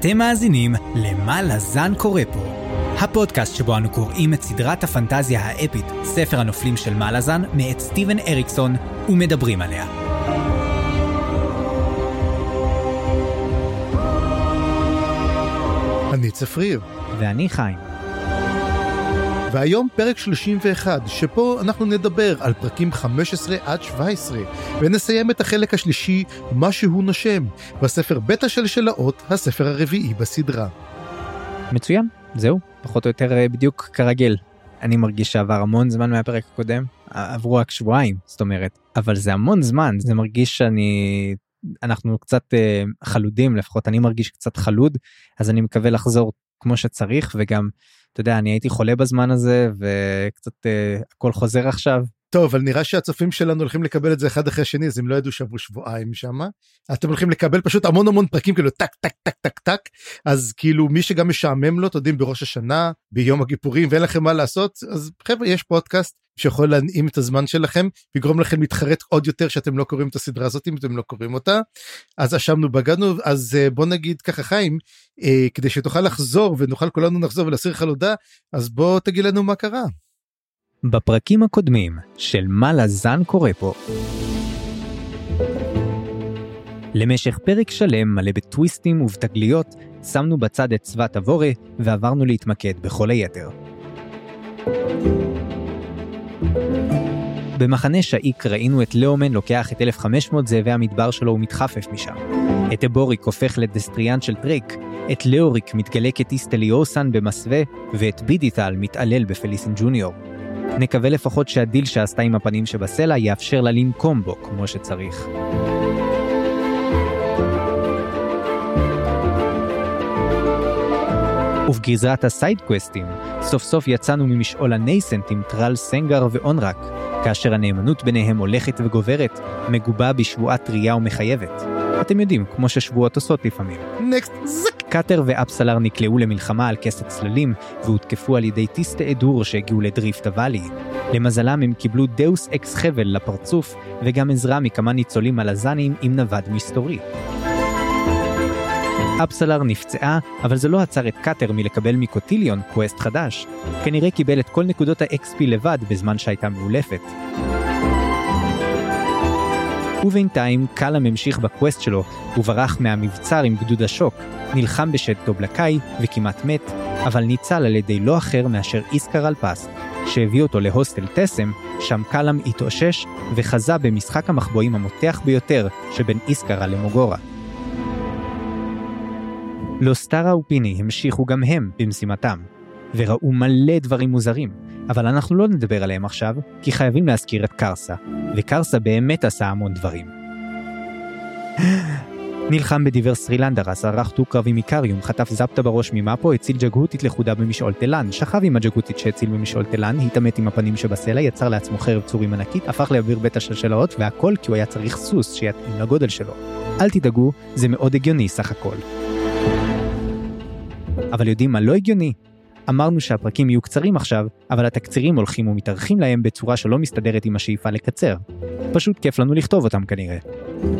אתם מאזינים ל"מה לזן קורא פה", הפודקאסט שבו אנו קוראים את סדרת הפנטזיה האפית, ספר הנופלים של מלאזן, מאת סטיבן אריקסון, ומדברים עליה. אני צפריר. ואני חיים. והיום פרק 31, שפה אנחנו נדבר על פרקים 15 עד 17, ונסיים את החלק השלישי, משהו נושם, בספר בית השלשלאות, הספר הרביעי בסדרה. מצוין, זהו, פחות או יותר אה, בדיוק כרגיל. אני מרגיש שעבר המון זמן מהפרק הקודם, עברו רק שבועיים, זאת אומרת, אבל זה המון זמן, זה מרגיש שאני... אנחנו קצת uh, חלודים, לפחות אני מרגיש קצת חלוד, אז אני מקווה לחזור כמו שצריך, וגם אתה יודע, אני הייתי חולה בזמן הזה, וקצת uh, הכל חוזר עכשיו. טוב, אבל נראה שהצופים שלנו הולכים לקבל את זה אחד אחרי השני, אז הם לא ידעו שעברו שבועיים שם. אתם הולכים לקבל פשוט המון המון פרקים כאילו טק טק טק טק טק, אז כאילו מי שגם משעמם לו, אתם יודעים, בראש השנה, ביום הכיפורים, ואין לכם מה לעשות, אז חבר'ה, יש פודקאסט שיכול להנעים את הזמן שלכם, ויגרום לכם להתחרט עוד יותר שאתם לא קוראים את הסדרה הזאת, אם אתם לא קוראים אותה. אז אשמנו בגדנו, אז אה, בוא נגיד ככה חיים, אה, כדי שתוכל לחזור ונוכל כולנו לחזור ולהסיר חלודה, אז בוא תגיד לנו מה קרה. בפרקים הקודמים של מה לזן קורה פה. למשך פרק שלם מלא בטוויסטים ובתגליות, שמנו בצד את צבת עבורה ועברנו להתמקד בכל היתר. במחנה שאיק ראינו את לאומן לוקח את 1500 זאבי המדבר שלו ומתחפף משם. את אבוריק הופך לדסטריאן של דרייק, את לאוריק מתגלה כטיסטה ליוסן במסווה, ואת בידיטל מתעלל בפליסין ג'וניור. נקווה לפחות שהדיל שעשתה עם הפנים שבסלע יאפשר לה לנקום בו כמו שצריך. ובגזרת ה sidequest ים, סוף סוף יצאנו ממשעול ה Nascent עם טרל סנגר ואונרק, כאשר הנאמנות ביניהם הולכת וגוברת, מגובה בשבועה טריה ומחייבת. אתם יודעים, כמו ששבועות עושות לפעמים. נקסט זק! קאטר ואפסלר נקלעו למלחמה על כס הצללים, והותקפו על ידי טיסט אדור שהגיעו לדריפט אוואלי. למזלם הם קיבלו deus ex חבל לפרצוף, וגם עזרה מכמה ניצולים מלזנים עם נווד מסתורי. אפסלר נפצעה, אבל זה לא עצר את קאטר מלקבל מקוטיליון quest חדש. כנראה קיבל את כל נקודות ה- XP לבד בזמן שהייתה מעולפת. ובינתיים קאלאם המשיך בקווסט שלו, וברח מהמבצר עם גדוד השוק, נלחם בשד דובלקאי וכמעט מת, אבל ניצל על ידי לא אחר מאשר איסקר אלפס, שהביא אותו להוסטל טסם, שם קאלאם התאושש וחזה במשחק המחבואים המותח ביותר שבין איסקרה למוגורה. לוסטרה ופיני המשיכו גם הם במשימתם, וראו מלא דברים מוזרים, אבל אנחנו לא נדבר עליהם עכשיו, כי חייבים להזכיר את קרסה, וקרסה באמת עשה המון דברים. נלחם בדיבר סרילנדרס, ערך דו-קרב עם איקריום, חטף זפטה בראש ממאפו, הציל ג'גהותית לכודה במשעול תלן, שכב עם הג'גהותית שהציל במשעול תלן, התעמת עם הפנים שבסלע, יצר לעצמו חרב צורים ענקית, הפך לאוויר בית השלשלאות, והכל כי הוא היה צריך סוס שיתאים לגודל שלו. אל תדאגו, זה מאוד הגיוני סך הכל. אבל יודעים מה לא הגיוני? אמרנו שהפרקים יהיו קצרים עכשיו, אבל התקצירים הולכים ומתארחים להם בצורה שלא מסתדרת עם השאיפה לקצר. פשוט כיף לנו לכתוב אותם כנראה.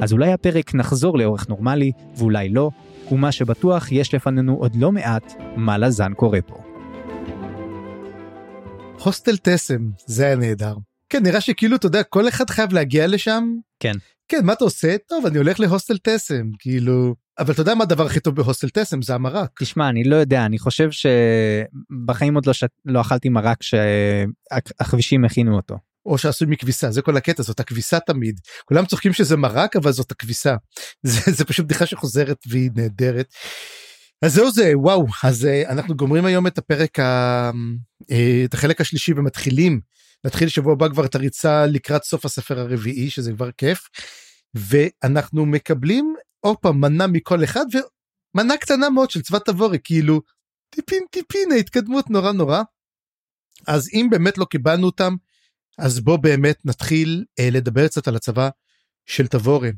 אז אולי הפרק נחזור לאורך נורמלי, ואולי לא, ומה שבטוח, יש לפנינו עוד לא מעט מה לזן קורה פה. הוסטל תסם, זה היה נהדר. כן, נראה שכאילו, אתה יודע, כל אחד חייב להגיע לשם. כן. כן, מה אתה עושה? טוב, אני הולך להוסטל תסם, כאילו... אבל אתה יודע מה הדבר הכי טוב בהוסטל תסם? זה המרק. תשמע, אני לא יודע, אני חושב שבחיים עוד לא, ש... לא אכלתי מרק שהכבישים הכינו אותו. או שעשוי מכביסה, זה כל הקטע, זאת הכביסה תמיד. כולם צוחקים שזה מרק, אבל זאת הכביסה. זה, זה פשוט בדיחה שחוזרת והיא נהדרת. אז זהו זה, וואו, אז uh, אנחנו גומרים היום את הפרק, ה, uh, את החלק השלישי ומתחילים, נתחיל שבוע הבא כבר את הריצה לקראת סוף הספר הרביעי, שזה כבר כיף. ואנחנו מקבלים עוד פעם מנה מכל אחד ומנה קטנה מאוד של צבא תבורי כאילו טיפין טיפין ההתקדמות נורא נורא. אז אם באמת לא קיבלנו אותם אז בוא באמת נתחיל אה, לדבר קצת על הצבא של תבורי.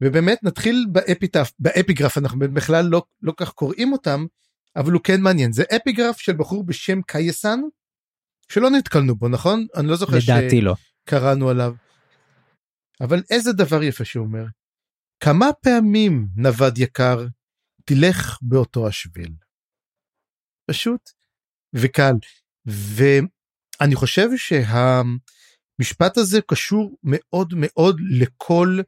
ובאמת נתחיל באפיטף באפיגרף אנחנו בכלל לא לא כך קוראים אותם אבל הוא כן מעניין זה אפיגרף של בחור בשם קייסן שלא נתקלנו בו נכון אני לא זוכר לדעתי לא עליו. אבל איזה דבר יפה שהוא אומר כמה פעמים נווד יקר תלך באותו השביל. פשוט וקל. ואני חושב שהמשפט הזה קשור מאוד מאוד לכל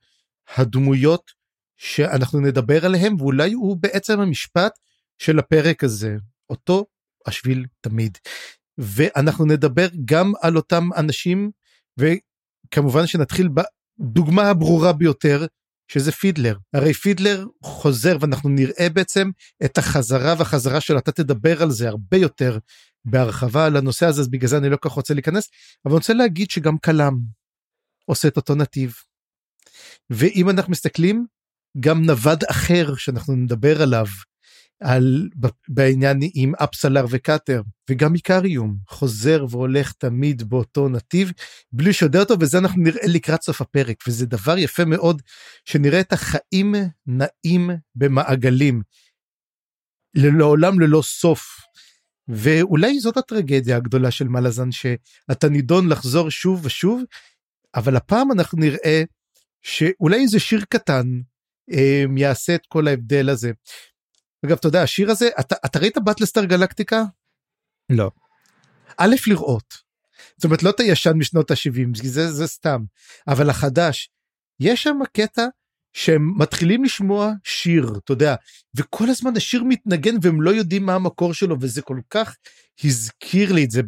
הדמויות שאנחנו נדבר עליהם ואולי הוא בעצם המשפט של הפרק הזה אותו השביל תמיד. ואנחנו נדבר גם על אותם אנשים וכמובן שנתחיל בדוגמה הברורה ביותר שזה פידלר הרי פידלר חוזר ואנחנו נראה בעצם את החזרה והחזרה שלו אתה תדבר על זה הרבה יותר בהרחבה על הנושא הזה אז בגלל זה אני לא כל כך רוצה להיכנס אבל אני רוצה להגיד שגם כלם עושה את אותו נתיב. ואם אנחנו מסתכלים גם נווד אחר שאנחנו נדבר עליו על בעניין עם אפסלר וקאטר וגם איקריום חוזר והולך תמיד באותו נתיב בלי שיודע אותו וזה אנחנו נראה לקראת סוף הפרק וזה דבר יפה מאוד שנראה את החיים נעים במעגלים. לעולם ללא סוף. ואולי זאת הטרגדיה הגדולה של מלאזן שאתה נידון לחזור שוב ושוב אבל הפעם אנחנו נראה שאולי איזה שיר קטן אה, יעשה את כל ההבדל הזה. אגב אתה יודע השיר הזה אתה, אתה ראית באטלסטאר גלקטיקה? לא. א' לראות. זאת אומרת לא את הישן משנות ה-70 זה זה סתם אבל החדש יש שם קטע שהם מתחילים לשמוע שיר אתה יודע וכל הזמן השיר מתנגן והם לא יודעים מה המקור שלו וזה כל כך הזכיר לי את זה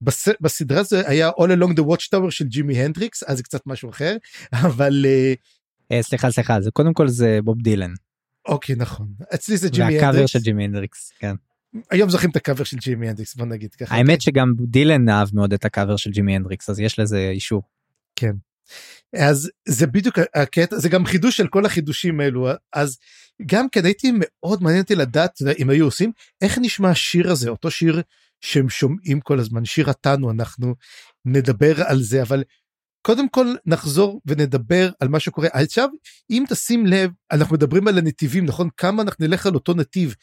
בס, בסדרה זה היה All Along the Watchtower של ג'ימי הנדריקס אז זה קצת משהו אחר אבל uh, סליחה סליחה זה קודם כל זה בוב דילן. אוקיי נכון אצלי זה ג'ימי הנדריקס. והקאבר של ג'ימי הנדריקס כן. היום זוכרים את הקאבר של ג'ימי הנדריקס בוא נגיד ככה. האמת שגם דילן אהב מאוד את הקאבר של ג'ימי הנדריקס אז יש לזה אישור. כן. אז זה בדיוק הקטע זה גם חידוש של כל החידושים האלו אז גם כן הייתי מאוד מעניין אותי לדעת אם היו עושים איך נשמע השיר הזה אותו שיר שהם שומעים כל הזמן שיר התנו אנחנו נדבר על זה אבל קודם כל נחזור ונדבר על מה שקורה. עכשיו אם תשים לב אנחנו מדברים על הנתיבים נכון? כמה אנחנו נלך על אותו נתיב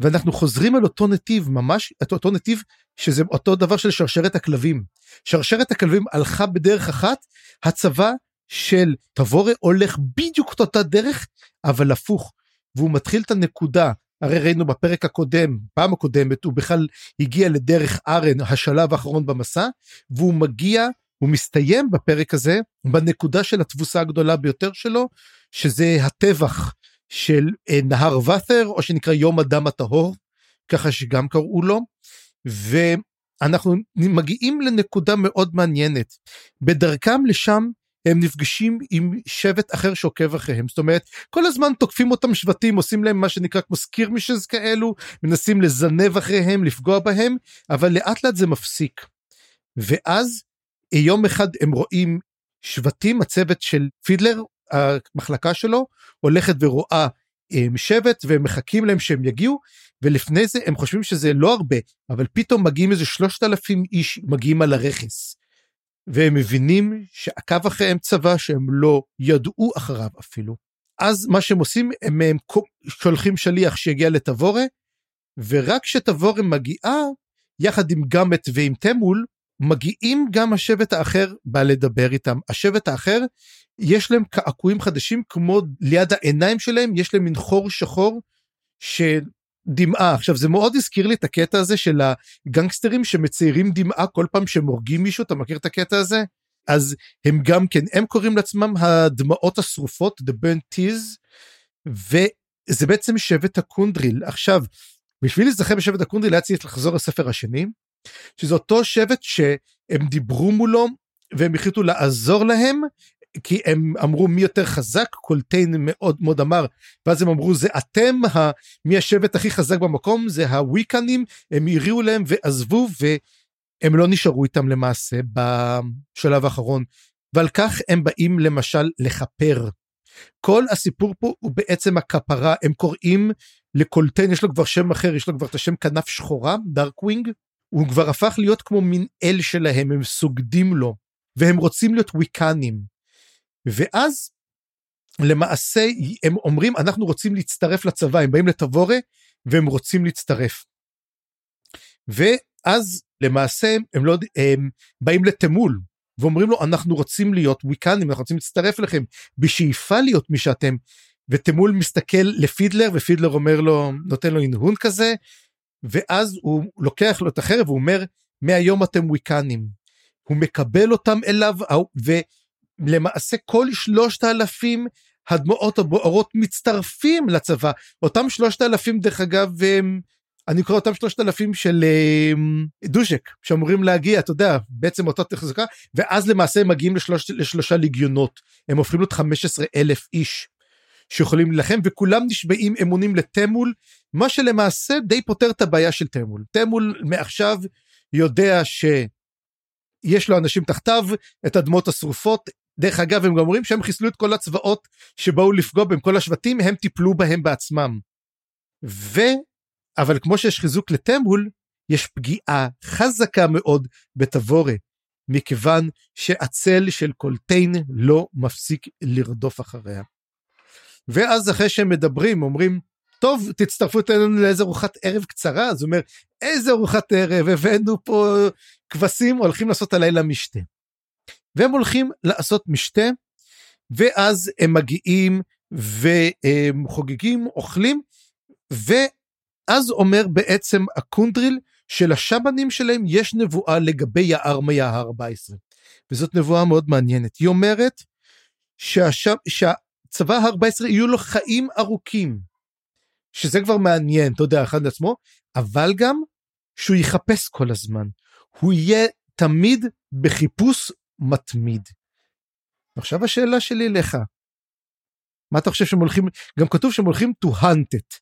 ואנחנו חוזרים על אותו נתיב ממש את אותו נתיב שזה אותו דבר של שרשרת הכלבים. שרשרת הכלבים הלכה בדרך אחת הצבא של תבורה הולך בדיוק את אותה דרך אבל הפוך. והוא מתחיל את הנקודה. הרי ראינו בפרק הקודם פעם הקודמת הוא בכלל הגיע לדרך ארן השלב האחרון במסע והוא מגיע הוא מסתיים בפרק הזה בנקודה של התבוסה הגדולה ביותר שלו שזה הטבח של אה, נהר ות'ר או שנקרא יום הדם הטהור ככה שגם קראו לו. ואנחנו מגיעים לנקודה מאוד מעניינת. בדרכם לשם הם נפגשים עם שבט אחר שעוקב אחריהם. זאת אומרת כל הזמן תוקפים אותם שבטים עושים להם מה שנקרא כמו סקירמישז כאלו מנסים לזנב אחריהם לפגוע בהם אבל לאט לאט זה מפסיק. ואז יום אחד הם רואים שבטים הצוות של פידלר המחלקה שלו הולכת ורואה הם שבט והם מחכים להם שהם יגיעו ולפני זה הם חושבים שזה לא הרבה אבל פתאום מגיעים איזה שלושת אלפים איש מגיעים על הרכס. והם מבינים שעקב אחריהם צבא שהם לא ידעו אחריו אפילו. אז מה שהם עושים הם, הם שולחים שליח שיגיע לתבורה ורק כשתבורה מגיעה יחד עם גמת ועם תמול מגיעים גם השבט האחר בא לדבר איתם. השבט האחר יש להם קעקועים חדשים כמו ליד העיניים שלהם יש להם מין חור שחור של דמעה עכשיו זה מאוד הזכיר לי את הקטע הזה של הגנגסטרים שמציירים דמעה כל פעם שהם הורגים מישהו אתה מכיר את הקטע הזה? אז הם גם כן הם קוראים לעצמם הדמעות השרופות the burnt tears וזה בעצם שבט הקונדריל. עכשיו בשביל להיזכר בשבט הקונדריל היה צריך לחזור לספר השני שזה אותו שבט שהם דיברו מולו והם החליטו לעזור להם כי הם אמרו מי יותר חזק? קולטיין מאוד מאוד אמר ואז הם אמרו זה אתם ה... מי השבט הכי חזק במקום? זה הוויקנים הם הריעו להם ועזבו והם לא נשארו איתם למעשה בשלב האחרון. ועל כך הם באים למשל לכפר. כל הסיפור פה הוא בעצם הכפרה. הם קוראים לקולטיין יש לו כבר שם אחר יש לו כבר את השם כנף שחורה dark wing הוא כבר הפך להיות כמו מין אל שלהם הם סוגדים לו והם רוצים להיות וויקנים ואז למעשה הם אומרים אנחנו רוצים להצטרף לצבא הם באים לתבורה והם רוצים להצטרף. ואז למעשה הם לא הם באים לתמול ואומרים לו אנחנו רוצים להיות וויקנים אנחנו רוצים להצטרף לכם בשאיפה להיות מי שאתם ותמול מסתכל לפידלר ופידלר אומר לו נותן לו הנהון כזה ואז הוא לוקח לו את החרב הוא אומר מהיום אתם וויקנים. הוא מקבל אותם אליו ולמעשה כל שלושת אלפים הדמעות הבוערות מצטרפים לצבא. אותם שלושת אלפים דרך אגב הם אני קורא אותם שלושת אלפים של אמ, דוז'ק שאמורים להגיע אתה יודע בעצם אותה תחזקה ואז למעשה הם מגיעים לשלוש, לשלושה ליגיונות. הם הופכים להיות 15 אלף איש שיכולים להילחם וכולם נשבעים אמונים לתמול מה שלמעשה די פותר את הבעיה של תמול תמול מעכשיו יודע שיש לו אנשים תחתיו את הדמות השרופות דרך אגב הם גם אומרים שהם חיסלו את כל הצבאות שבאו לפגוע בהם כל השבטים הם טיפלו בהם בעצמם. ו... אבל כמו שיש חיזוק לתמול יש פגיעה חזקה מאוד בתבורה מכיוון שהצל של קולטיין לא מפסיק לרדוף אחריה. ואז אחרי שהם מדברים אומרים טוב תצטרפו אלינו לאיזה ארוחת ערב קצרה. אז הוא אומר איזה ארוחת ערב הבאנו פה כבשים הולכים לעשות הלילה משתה. והם הולכים לעשות משתה ואז הם מגיעים והם חוגגים אוכלים ואז אומר בעצם הקונדריל שלשבנים שלהם יש נבואה לגבי יער מיער 14 וזאת נבואה מאוד מעניינת. היא אומרת שהשב, שהצבא ה-14 יהיו לו חיים ארוכים שזה כבר מעניין אתה יודע אחד לעצמו אבל גם שהוא יחפש כל הזמן. הוא יהיה תמיד בחיפוש מתמיד. עכשיו השאלה שלי אליך, מה אתה חושב שהם הולכים, גם כתוב שהם הולכים to hunt it,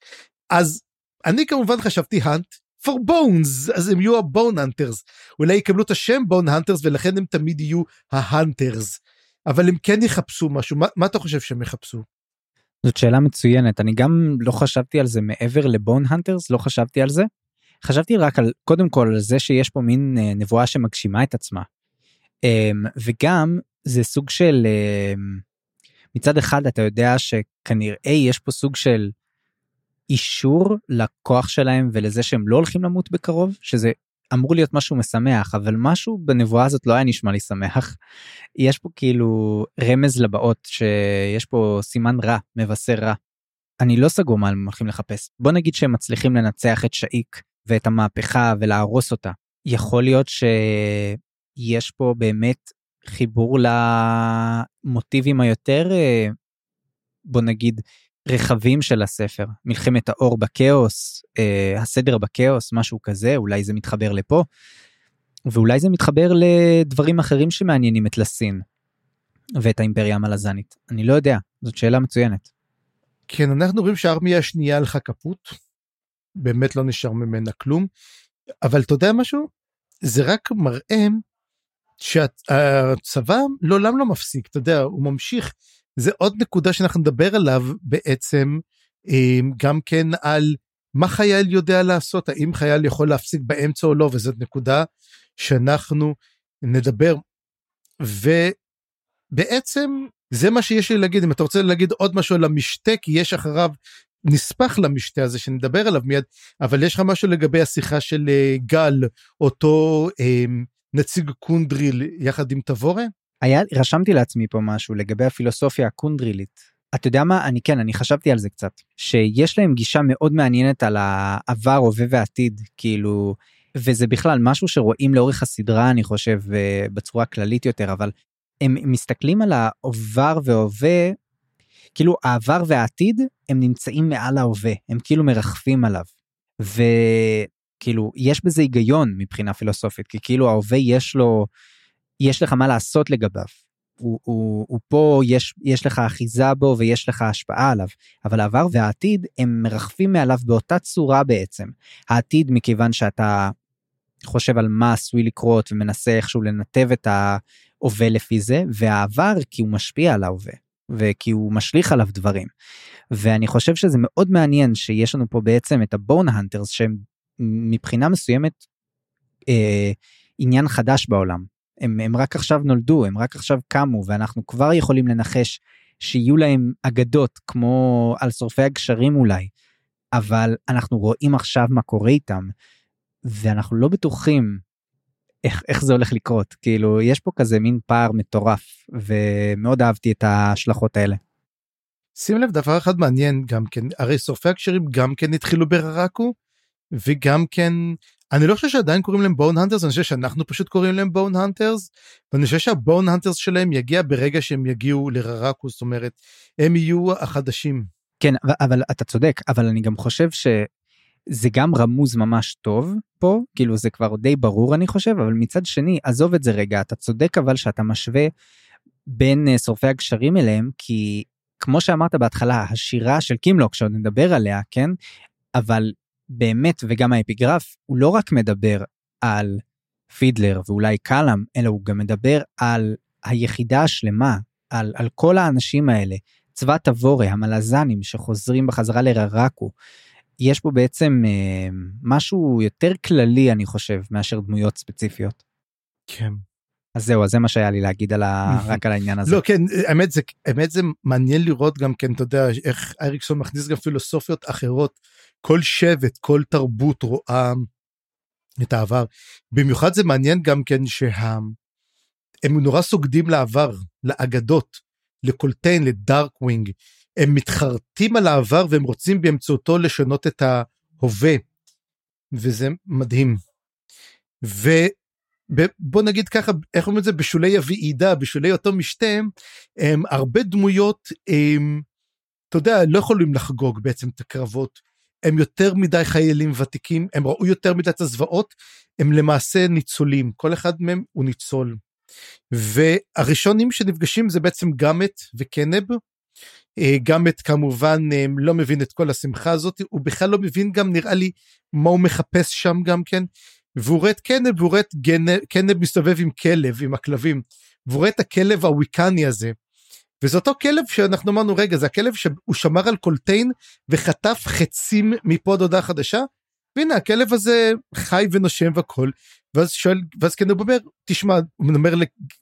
אז אני כמובן חשבתי hunt for bones, אז הם יהיו ה-bone hunters, אולי יקבלו את השם bone hunters ולכן הם תמיד יהיו ה-hunters, אבל הם כן יחפשו משהו, מה, מה אתה חושב שהם יחפשו? זאת שאלה מצוינת, אני גם לא חשבתי על זה מעבר לבון הנטרס, לא חשבתי על זה. חשבתי רק על, קודם כל, על זה שיש פה מין אה, נבואה שמגשימה את עצמה. אמ, וגם זה סוג של אמ, מצד אחד אתה יודע שכנראה יש פה סוג של אישור לכוח שלהם ולזה שהם לא הולכים למות בקרוב שזה אמור להיות משהו משמח אבל משהו בנבואה הזאת לא היה נשמע לי שמח. יש פה כאילו רמז לבאות שיש פה סימן רע מבשר רע. אני לא סגור מה הם הולכים לחפש בוא נגיד שהם מצליחים לנצח את שאיק ואת המהפכה ולהרוס אותה. יכול להיות ש... יש פה באמת חיבור למוטיבים היותר, אה, בוא נגיד, רחבים של הספר. מלחמת האור בכאוס, אה, הסדר בכאוס, משהו כזה, אולי זה מתחבר לפה. ואולי זה מתחבר לדברים אחרים שמעניינים את לסין ואת האימפריה המלזנית. אני לא יודע, זאת שאלה מצוינת. כן, אנחנו רואים שהארמיה השנייה הלכה כפות, באמת לא נשאר ממנה כלום, אבל אתה יודע משהו? זה רק מראה שהצבא לעולם לא מפסיק, אתה יודע, הוא ממשיך. זה עוד נקודה שאנחנו נדבר עליו בעצם, אה, גם כן על מה חייל יודע לעשות, האם חייל יכול להפסיק באמצע או לא, וזאת נקודה שאנחנו נדבר. ובעצם זה מה שיש לי להגיד, אם אתה רוצה להגיד עוד משהו על המשתה, כי יש אחריו נספח למשתה הזה שנדבר עליו מיד, אבל יש לך משהו לגבי השיחה של אה, גל, אותו אה, נציג קונדריל יחד עם תבורה? היה, רשמתי לעצמי פה משהו לגבי הפילוסופיה הקונדרילית. אתה יודע מה אני כן אני חשבתי על זה קצת שיש להם גישה מאוד מעניינת על העבר הווה ועתיד כאילו וזה בכלל משהו שרואים לאורך הסדרה אני חושב אה, בצורה כללית יותר אבל הם מסתכלים על העבר והווה כאילו העבר והעתיד הם נמצאים מעל ההווה הם כאילו מרחפים עליו. כאילו יש בזה היגיון מבחינה פילוסופית כי כאילו ההווה יש לו יש לך מה לעשות לגביו. הוא, הוא, הוא פה יש יש לך אחיזה בו ויש לך השפעה עליו אבל העבר והעתיד הם מרחפים מעליו באותה צורה בעצם העתיד מכיוון שאתה חושב על מה עשוי לקרות ומנסה איכשהו לנתב את ההווה לפי זה והעבר כי הוא משפיע על ההווה וכי הוא משליך עליו דברים. ואני חושב שזה מאוד מעניין שיש לנו פה בעצם את הבון הנטרס שהם מבחינה מסוימת אה, עניין חדש בעולם. הם, הם רק עכשיו נולדו, הם רק עכשיו קמו, ואנחנו כבר יכולים לנחש שיהיו להם אגדות כמו על שורפי הגשרים אולי, אבל אנחנו רואים עכשיו מה קורה איתם, ואנחנו לא בטוחים איך, איך זה הולך לקרות. כאילו, יש פה כזה מין פער מטורף, ומאוד אהבתי את ההשלכות האלה. שים לב דבר אחד מעניין גם כן הרי שורפי הקשרים גם כן התחילו בררקו וגם כן אני לא חושב שעדיין קוראים להם בון הנטרס אני חושב שאנחנו פשוט קוראים להם בון הנטרס ואני חושב שהבון הנטרס שלהם יגיע ברגע שהם יגיעו לררקו זאת אומרת הם יהיו החדשים. כן אבל אתה צודק אבל אני גם חושב שזה גם רמוז ממש טוב פה כאילו זה כבר די ברור אני חושב אבל מצד שני עזוב את זה רגע אתה צודק אבל שאתה משווה בין אה, שורפי הגשרים אליהם כי כמו שאמרת בהתחלה השירה של קימלוק שעוד נדבר עליה כן אבל באמת וגם האפיגרף הוא לא רק מדבר על פידלר ואולי קלאם אלא הוא גם מדבר על היחידה השלמה על, על כל האנשים האלה צבא תבורה המלזנים שחוזרים בחזרה לררקו. יש פה בעצם אה, משהו יותר כללי אני חושב מאשר דמויות ספציפיות. כן. אז זהו אז זה מה שהיה לי להגיד על ה... רק על העניין הזה. לא כן האמת זה האמת זה מעניין לראות גם כן אתה יודע איך אריקסון מכניס גם פילוסופיות אחרות כל שבט כל תרבות רואה את העבר. במיוחד זה מעניין גם כן שהם נורא סוגדים לעבר לאגדות לקולטיין ל dark wing הם מתחרטים על העבר והם רוצים באמצעותו לשנות את ההווה. וזה מדהים. ו... בוא נגיד ככה איך אומרים את זה? בשולי הוועידה בשולי אותו משתה הם הרבה דמויות הם, אתה יודע לא יכולים לחגוג בעצם את הקרבות הם יותר מדי חיילים ותיקים הם ראו יותר מדי את הזוועות הם למעשה ניצולים כל אחד מהם הוא ניצול. והראשונים שנפגשים זה בעצם גאמט וקנב. אה, גאמט כמובן לא מבין את כל השמחה הזאת הוא בכלל לא מבין גם נראה לי מה הוא מחפש שם גם כן והוא רואה את קנב והוא רואה את קנב מסתובב עם כלב עם הכלבים והוא רואה את הכלב הוויקני הזה. וזה אותו כלב שאנחנו אמרנו רגע זה הכלב שהוא שמר על קולטיין וחטף חצים מפה עד הודעה חדשה. והנה הכלב הזה חי ונושם והכל ואז שואל ואז קנב אומר תשמע הוא אומר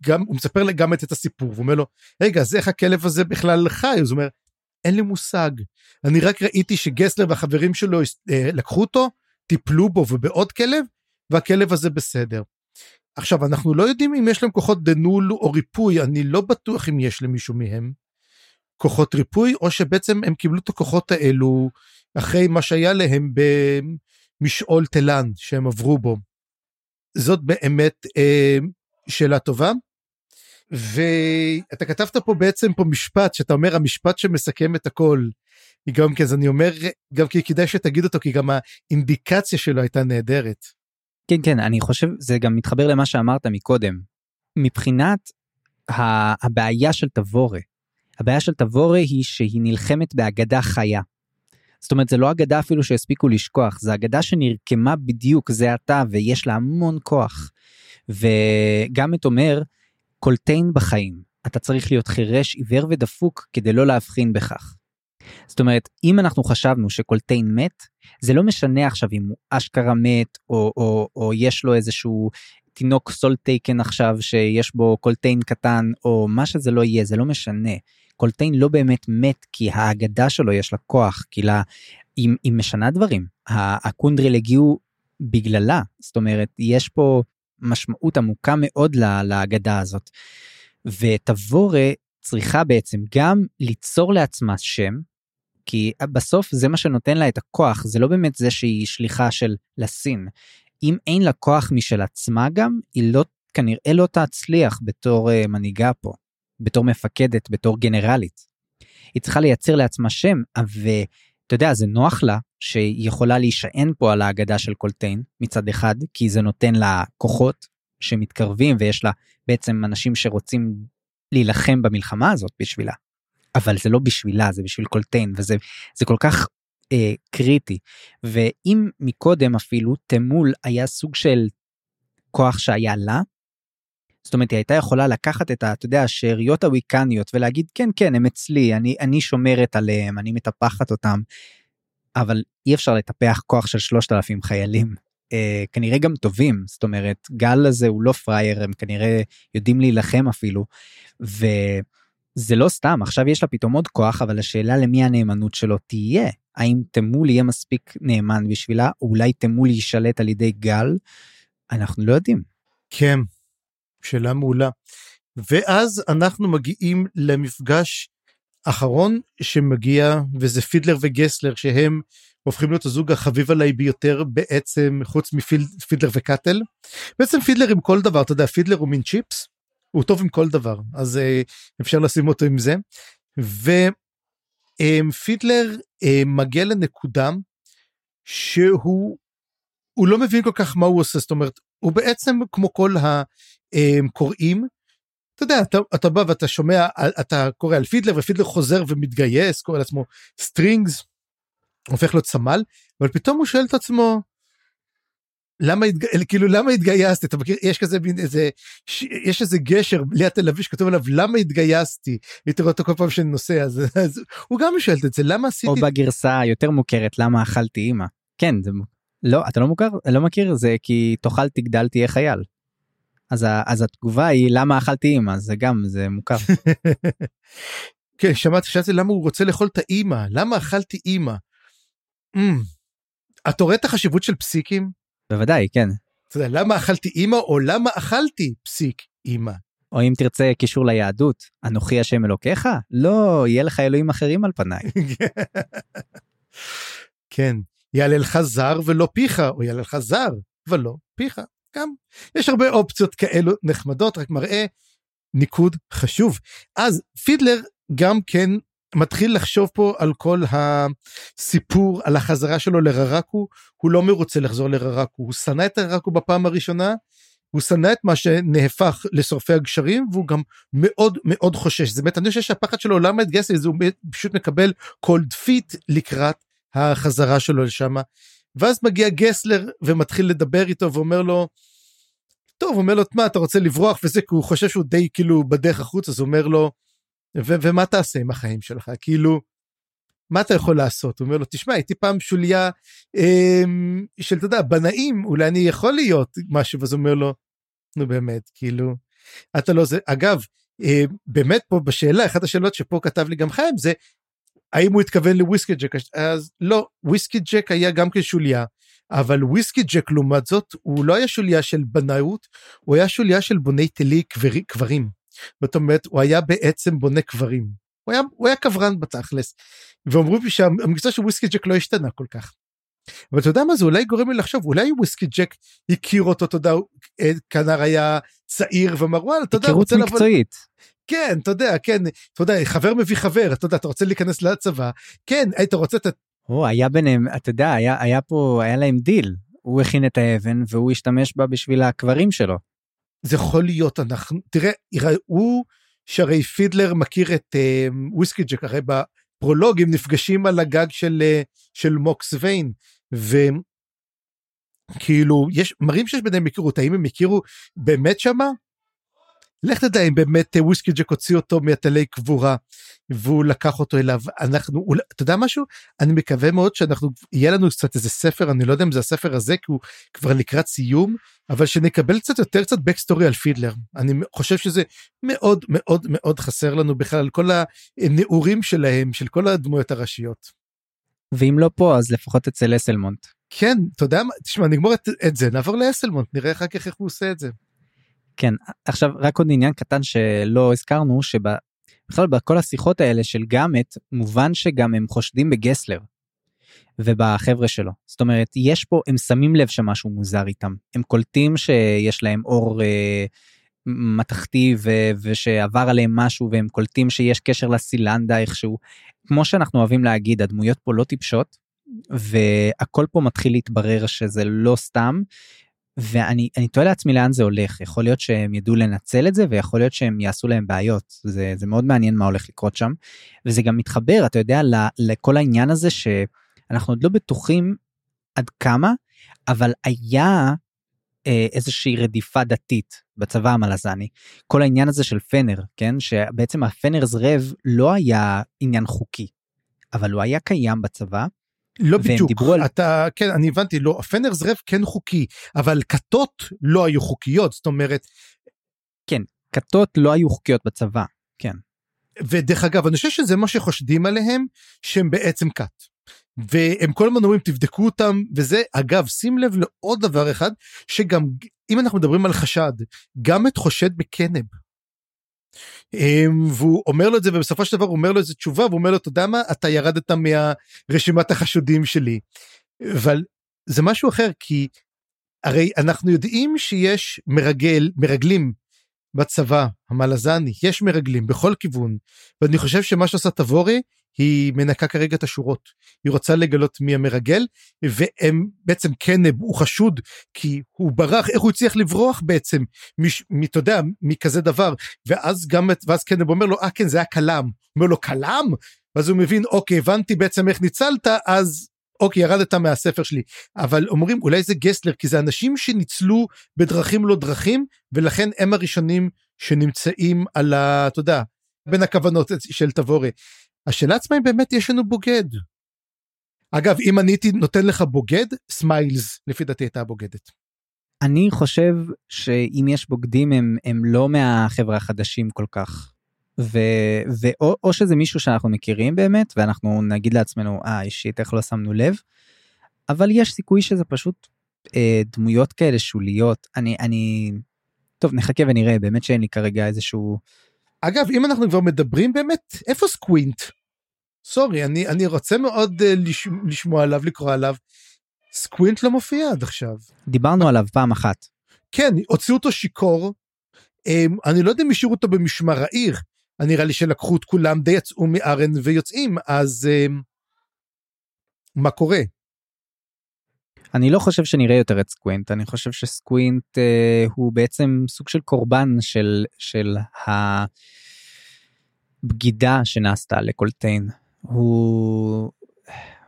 גם הוא מספר גם את הסיפור הוא אומר לו רגע אז איך הכלב הזה בכלל חי אז הוא אומר אין לי מושג אני רק ראיתי שגסלר והחברים שלו אה, לקחו אותו טיפלו בו ובעוד כלב והכלב הזה בסדר. עכשיו אנחנו לא יודעים אם יש להם כוחות דנול או ריפוי אני לא בטוח אם יש למישהו מהם כוחות ריפוי או שבעצם הם קיבלו את הכוחות האלו אחרי מה שהיה להם במשעול תלן שהם עברו בו. זאת באמת אה, שאלה טובה. ואתה כתבת פה בעצם פה משפט שאתה אומר המשפט שמסכם את הכל. גם כי אז אני אומר גם כי כדאי שתגיד אותו כי גם האינדיקציה שלו הייתה נהדרת. כן כן אני חושב זה גם מתחבר למה שאמרת מקודם. מבחינת הבעיה של תבורה. הבעיה של תבורה היא שהיא נלחמת באגדה חיה. זאת אומרת זה לא אגדה אפילו שהספיקו לשכוח זה אגדה שנרקמה בדיוק זה עתה ויש לה המון כוח. וגם את אומר קולטיין בחיים אתה צריך להיות חירש עיוור ודפוק כדי לא להבחין בכך. זאת אומרת אם אנחנו חשבנו שקולטיין מת זה לא משנה עכשיו אם הוא אשכרה מת או, או, או יש לו איזשהו תינוק soletaken עכשיו שיש בו קולטיין קטן או מה שזה לא יהיה זה לא משנה. קולטיין לא באמת מת כי האגדה שלו יש לה כוח כי לה היא, היא משנה דברים הקונדריל הגיעו בגללה זאת אומרת יש פה משמעות עמוקה מאוד לאגדה הזאת. ותבורה צריכה בעצם גם ליצור לעצמה שם כי בסוף זה מה שנותן לה את הכוח זה לא באמת זה שהיא שליחה של לסין. אם אין לה כוח משל עצמה גם היא לא כנראה לא תצליח בתור uh, מנהיגה פה בתור מפקדת בתור גנרלית. היא צריכה לייצר לעצמה שם ואתה יודע זה נוח לה שהיא יכולה להישען פה על ההגדה של קולטיין מצד אחד כי זה נותן לה כוחות שמתקרבים ויש לה בעצם אנשים שרוצים להילחם במלחמה הזאת בשבילה. אבל זה לא בשבילה זה בשביל קולטיין וזה זה כל כך אה, קריטי ואם מקודם אפילו תמול היה סוג של כוח שהיה לה. זאת אומרת היא הייתה יכולה לקחת את אתה יודע השאריות הוויקניות ולהגיד כן כן הם אצלי אני אני שומרת עליהם אני מטפחת אותם. אבל אי אפשר לטפח כוח של 3,000 חיילים אה, כנראה גם טובים זאת אומרת גל הזה הוא לא פראייר הם כנראה יודעים להילחם אפילו. ו... זה לא סתם עכשיו יש לה פתאום עוד כוח אבל השאלה למי הנאמנות שלו תהיה האם תמול יהיה מספיק נאמן בשבילה או אולי תמול יישלט על ידי גל אנחנו לא יודעים. כן שאלה מעולה. ואז אנחנו מגיעים למפגש האחרון שמגיע וזה פידלר וגסלר שהם הופכים להיות הזוג החביב עליי ביותר בעצם חוץ מפידלר וקאטל. בעצם פידלר עם כל דבר אתה יודע פידלר הוא מין צ'יפס הוא טוב עם כל דבר אז uh, אפשר לשים אותו עם זה. ופידלר uh, מגיע לנקודה שהוא הוא לא מבין כל כך מה הוא עושה זאת אומרת הוא בעצם כמו כל הקוראים אתה יודע אתה, אתה בא ואתה שומע אתה קורא על פידלר ופידלר חוזר ומתגייס קורא לעצמו סטרינגס הופך להיות סמל אבל פתאום הוא שואל את עצמו למה. כאילו למה התגייסתי אתה מכיר יש כזה מין איזה יש איזה גשר ליד תל אביב שכתוב עליו למה התגייסתי הייתי רואה אותו כל פעם שאני נוסע אז, אז הוא גם שואל את זה למה עשיתי או בגרסה היותר מוכרת למה אכלתי אימא כן זה לא אתה לא מוכר לא מכיר זה כי תאכל תגדל תהיה חייל. אז, אז התגובה היא למה אכלתי אימא זה גם זה מוכר. כן שמעתי שאלתי למה הוא רוצה לאכול את האימא למה אכלתי אימא. Mm. אתה רואה את החשיבות של פסיקים? בוודאי כן. אתה יודע, למה אכלתי אימא או למה אכלתי פסיק אימא. או אם תרצה קישור ליהדות אנוכי השם אלוקיך לא יהיה לך אלוהים אחרים על פניי. כן יעלה לך זר ולא פיך או יעלה לך זר ולא פיך גם יש הרבה אופציות כאלו נחמדות רק מראה ניקוד חשוב אז פידלר גם כן מתחיל לחשוב פה על כל הסיפור על החזרה שלו לררקו הוא לא מרוצה לחזור לררקו הוא שנא את הררקו בפעם הראשונה הוא שנא את מה שנהפך לשורפי הגשרים והוא גם מאוד מאוד חושש. זה באמת אני חושב שהפחד שלו למה התגייס לזה הוא פשוט מקבל cold feet לקראת החזרה שלו לשם. ואז מגיע גסלר ומתחיל לדבר איתו ואומר לו טוב אומר לו מה אתה רוצה לברוח? וזה כי הוא חושב שהוא די כאילו בדרך החוצה אז הוא אומר לו ו- ומה תעשה עם החיים שלך? כאילו מה אתה יכול לעשות? הוא אומר לו תשמע הייתי פעם שוליה אה, של אתה יודע בנאים אולי אני יכול להיות משהו ואז הוא אומר לו נו באמת כאילו אתה לא זה אגב אה, באמת פה בשאלה אחת השאלות שפה כתב לי גם חיים זה האם הוא התכוון לוויסקי ג'ק? אז לא וויסקי ג'ק היה גם כשוליה אבל וויסקי ג'ק לעומת זאת הוא לא היה שוליה של בנאות הוא היה שוליה של בוני תלי קברים. זאת אומרת הוא היה בעצם בונה קברים הוא היה, הוא היה קברן בתכלס ואמרו לי שהמקצוע של וויסקי ג'ק לא השתנה כל כך. אבל אתה יודע מה זה אולי גורם לי לחשוב אולי וויסקי ג'ק הכיר אותו אתה יודע כנר היה צעיר ואמר וואלה אתה יודע היכרות מקצועית. כן אתה יודע כן אתה יודע חבר מביא חבר אתה יודע אתה רוצה להיכנס לצבא כן היית רוצה את או, היה ביניהם, אתה יודע, היה, היה פה, היה להם דיל. הוא הכין את האבן והוא השתמש בה בשביל הקברים שלו. זה יכול להיות, אנחנו, תראה, הוא, שהרי פידלר מכיר את uh, וויסקי ג'ק, הרי בפרולוג הם נפגשים על הגג של, uh, של מוקס ויין, וכאילו, יש, מראים שיש ביניהם היכרות, האם הם הכירו באמת שמה? לך תדע אם באמת אה, וויסקי ג'ק הוציא אותו מהטלי קבורה והוא לקח אותו אליו אנחנו אתה יודע משהו אני מקווה מאוד שאנחנו יהיה לנו קצת איזה ספר אני לא יודע אם זה הספר הזה כי הוא כבר לקראת סיום אבל שנקבל קצת יותר קצת backstory על פידלר אני חושב שזה מאוד מאוד מאוד חסר לנו בכלל כל הנעורים שלהם של כל הדמויות הראשיות. ואם לא פה אז לפחות אצל אסלמונט. כן אתה יודע מה תשמע נגמור את, את זה נעבור לאסלמונט נראה אחר כך איך הוא עושה את זה. כן עכשיו רק עוד עניין קטן שלא הזכרנו שבכלל בכל השיחות האלה של גאמט מובן שגם הם חושדים בגסלר. ובחבר'ה שלו. זאת אומרת יש פה הם שמים לב שמשהו מוזר איתם. הם קולטים שיש להם אור אה, מתכתי ו- ושעבר עליהם משהו והם קולטים שיש קשר לסילנדה איכשהו. כמו שאנחנו אוהבים להגיד הדמויות פה לא טיפשות והכל פה מתחיל להתברר שזה לא סתם ואני אני תוהה לעצמי לאן זה הולך. יכול להיות שהם ידעו לנצל את זה ויכול להיות שהם יעשו להם בעיות. זה זה מאוד מעניין מה הולך לקרות שם. וזה גם מתחבר אתה יודע לכל העניין הזה שאנחנו עוד לא בטוחים עד כמה אבל היה אה, איזושהי רדיפה דתית בצבא המלזני. כל העניין הזה של פנר כן? שבעצם הפנרס רב לא היה עניין חוקי אבל הוא היה קיים בצבא לא בדיוק, על... אתה, כן, אני הבנתי, לא, פנרס רב כן חוקי, אבל כתות לא היו חוקיות, זאת אומרת... כן, כתות לא היו חוקיות בצבא, כן. ודרך אגב, אני חושב שזה מה שחושדים עליהם, שהם בעצם כת. והם כל הזמן אומרים תבדקו אותם וזה אגב שים לב לעוד דבר אחד שגם אם אנחנו מדברים על חשד גם את חושד בקנב. אמ, והוא אומר לו את זה ובסופו של דבר הוא אומר לו איזה תשובה והוא אומר לו אתה יודע מה אתה ירדת מהרשימת החשודים שלי. אבל זה משהו אחר כי הרי אנחנו יודעים שיש מרגל מרגלים בצבא המלזני יש מרגלים בכל כיוון ואני חושב שמה שעושה תבורי היא מנקה כרגע את השורות. היא רוצה לגלות מי המרגל והם בעצם קנב הוא חשוד כי הוא ברח איך הוא הצליח לברוח בעצם? אתה יודע מכזה דבר. ואז גם ואז קנב אומר לו אה כן זה היה כלם אומר לו כלם ואז הוא מבין אוקיי הבנתי בעצם איך ניצלת אז אוקיי ירדת מהספר שלי. אבל אומרים אולי זה גסלר כי זה אנשים שניצלו בדרכים לא דרכים ולכן הם הראשונים שנמצאים על ה... אתה יודע בין הכוונות של תבורי. השאלה עצמה אם באמת יש לנו בוגד. אגב אם אני הייתי נותן לך בוגד סמיילס לפי דעתי הייתה בוגדת. אני חושב שאם יש בוגדים הם הם לא מהחברה החדשים כל כך. ו, ואו, או שזה מישהו שאנחנו מכירים באמת ואנחנו נגיד לעצמנו אה shit איך לא שמנו לב. אבל יש סיכוי שזה פשוט אה, דמויות כאלה שוליות אני אני טוב נחכה ונראה באמת שאין לי כרגע איזשהו. אגב אם אנחנו כבר מדברים באמת איפה סקווינט. sorry אני אני רוצה מאוד uh, לש, לשמוע עליו לקרוא עליו. סקווינט לא מופיע עד עכשיו. דיברנו עליו פעם אחת. כן הוציאו אותו שיכור. Um, אני לא יודע אם השאירו אותו במשמר העיר נראה לי שלקחו את כולם די יצאו מארן ויוצאים אז uh, מה קורה. אני לא חושב שנראה יותר את סקווינט אני חושב שסקווינט uh, הוא בעצם סוג של קורבן של של הבגידה שנעשתה לקולטיין הוא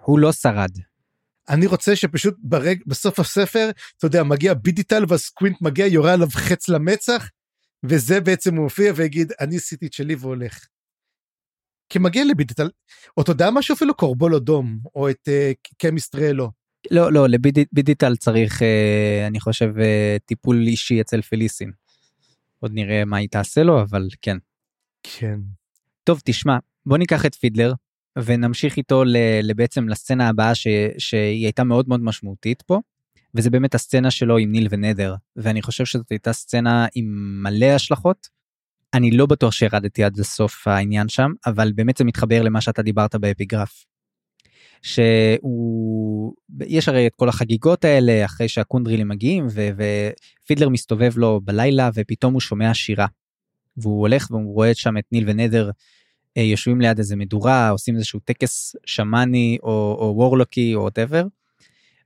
הוא לא שרד. אני רוצה שפשוט ברגע בסוף הספר אתה יודע מגיע בידיטל והסקווינט מגיע יורה עליו חץ למצח וזה בעצם הוא מופיע ויגיד אני עשיתי את שלי והולך. כי מגיע לבידיטל או אתה יודע משהו אפילו קורבול אדום או את uh, קמיסטרלו. לא לא לבידיטל צריך uh, אני חושב uh, טיפול אישי אצל פליסין. עוד נראה מה היא תעשה לו אבל כן. כן. טוב תשמע בוא ניקח את פידלר ונמשיך איתו בעצם לסצנה הבאה ש, שהיא הייתה מאוד מאוד משמעותית פה. וזה באמת הסצנה שלו עם ניל ונדר ואני חושב שזאת הייתה סצנה עם מלא השלכות. אני לא בטוח שירדתי עד לסוף העניין שם אבל באמת זה מתחבר למה שאתה דיברת באפיגרף. שהוא יש הרי את כל החגיגות האלה אחרי שהקונדרילים מגיעים ו... ופידלר מסתובב לו בלילה ופתאום הוא שומע שירה. והוא הולך והוא רואה שם את ניל ונדר אה, יושבים ליד איזה מדורה עושים איזשהו טקס שמאני או, או warlocky או whatever.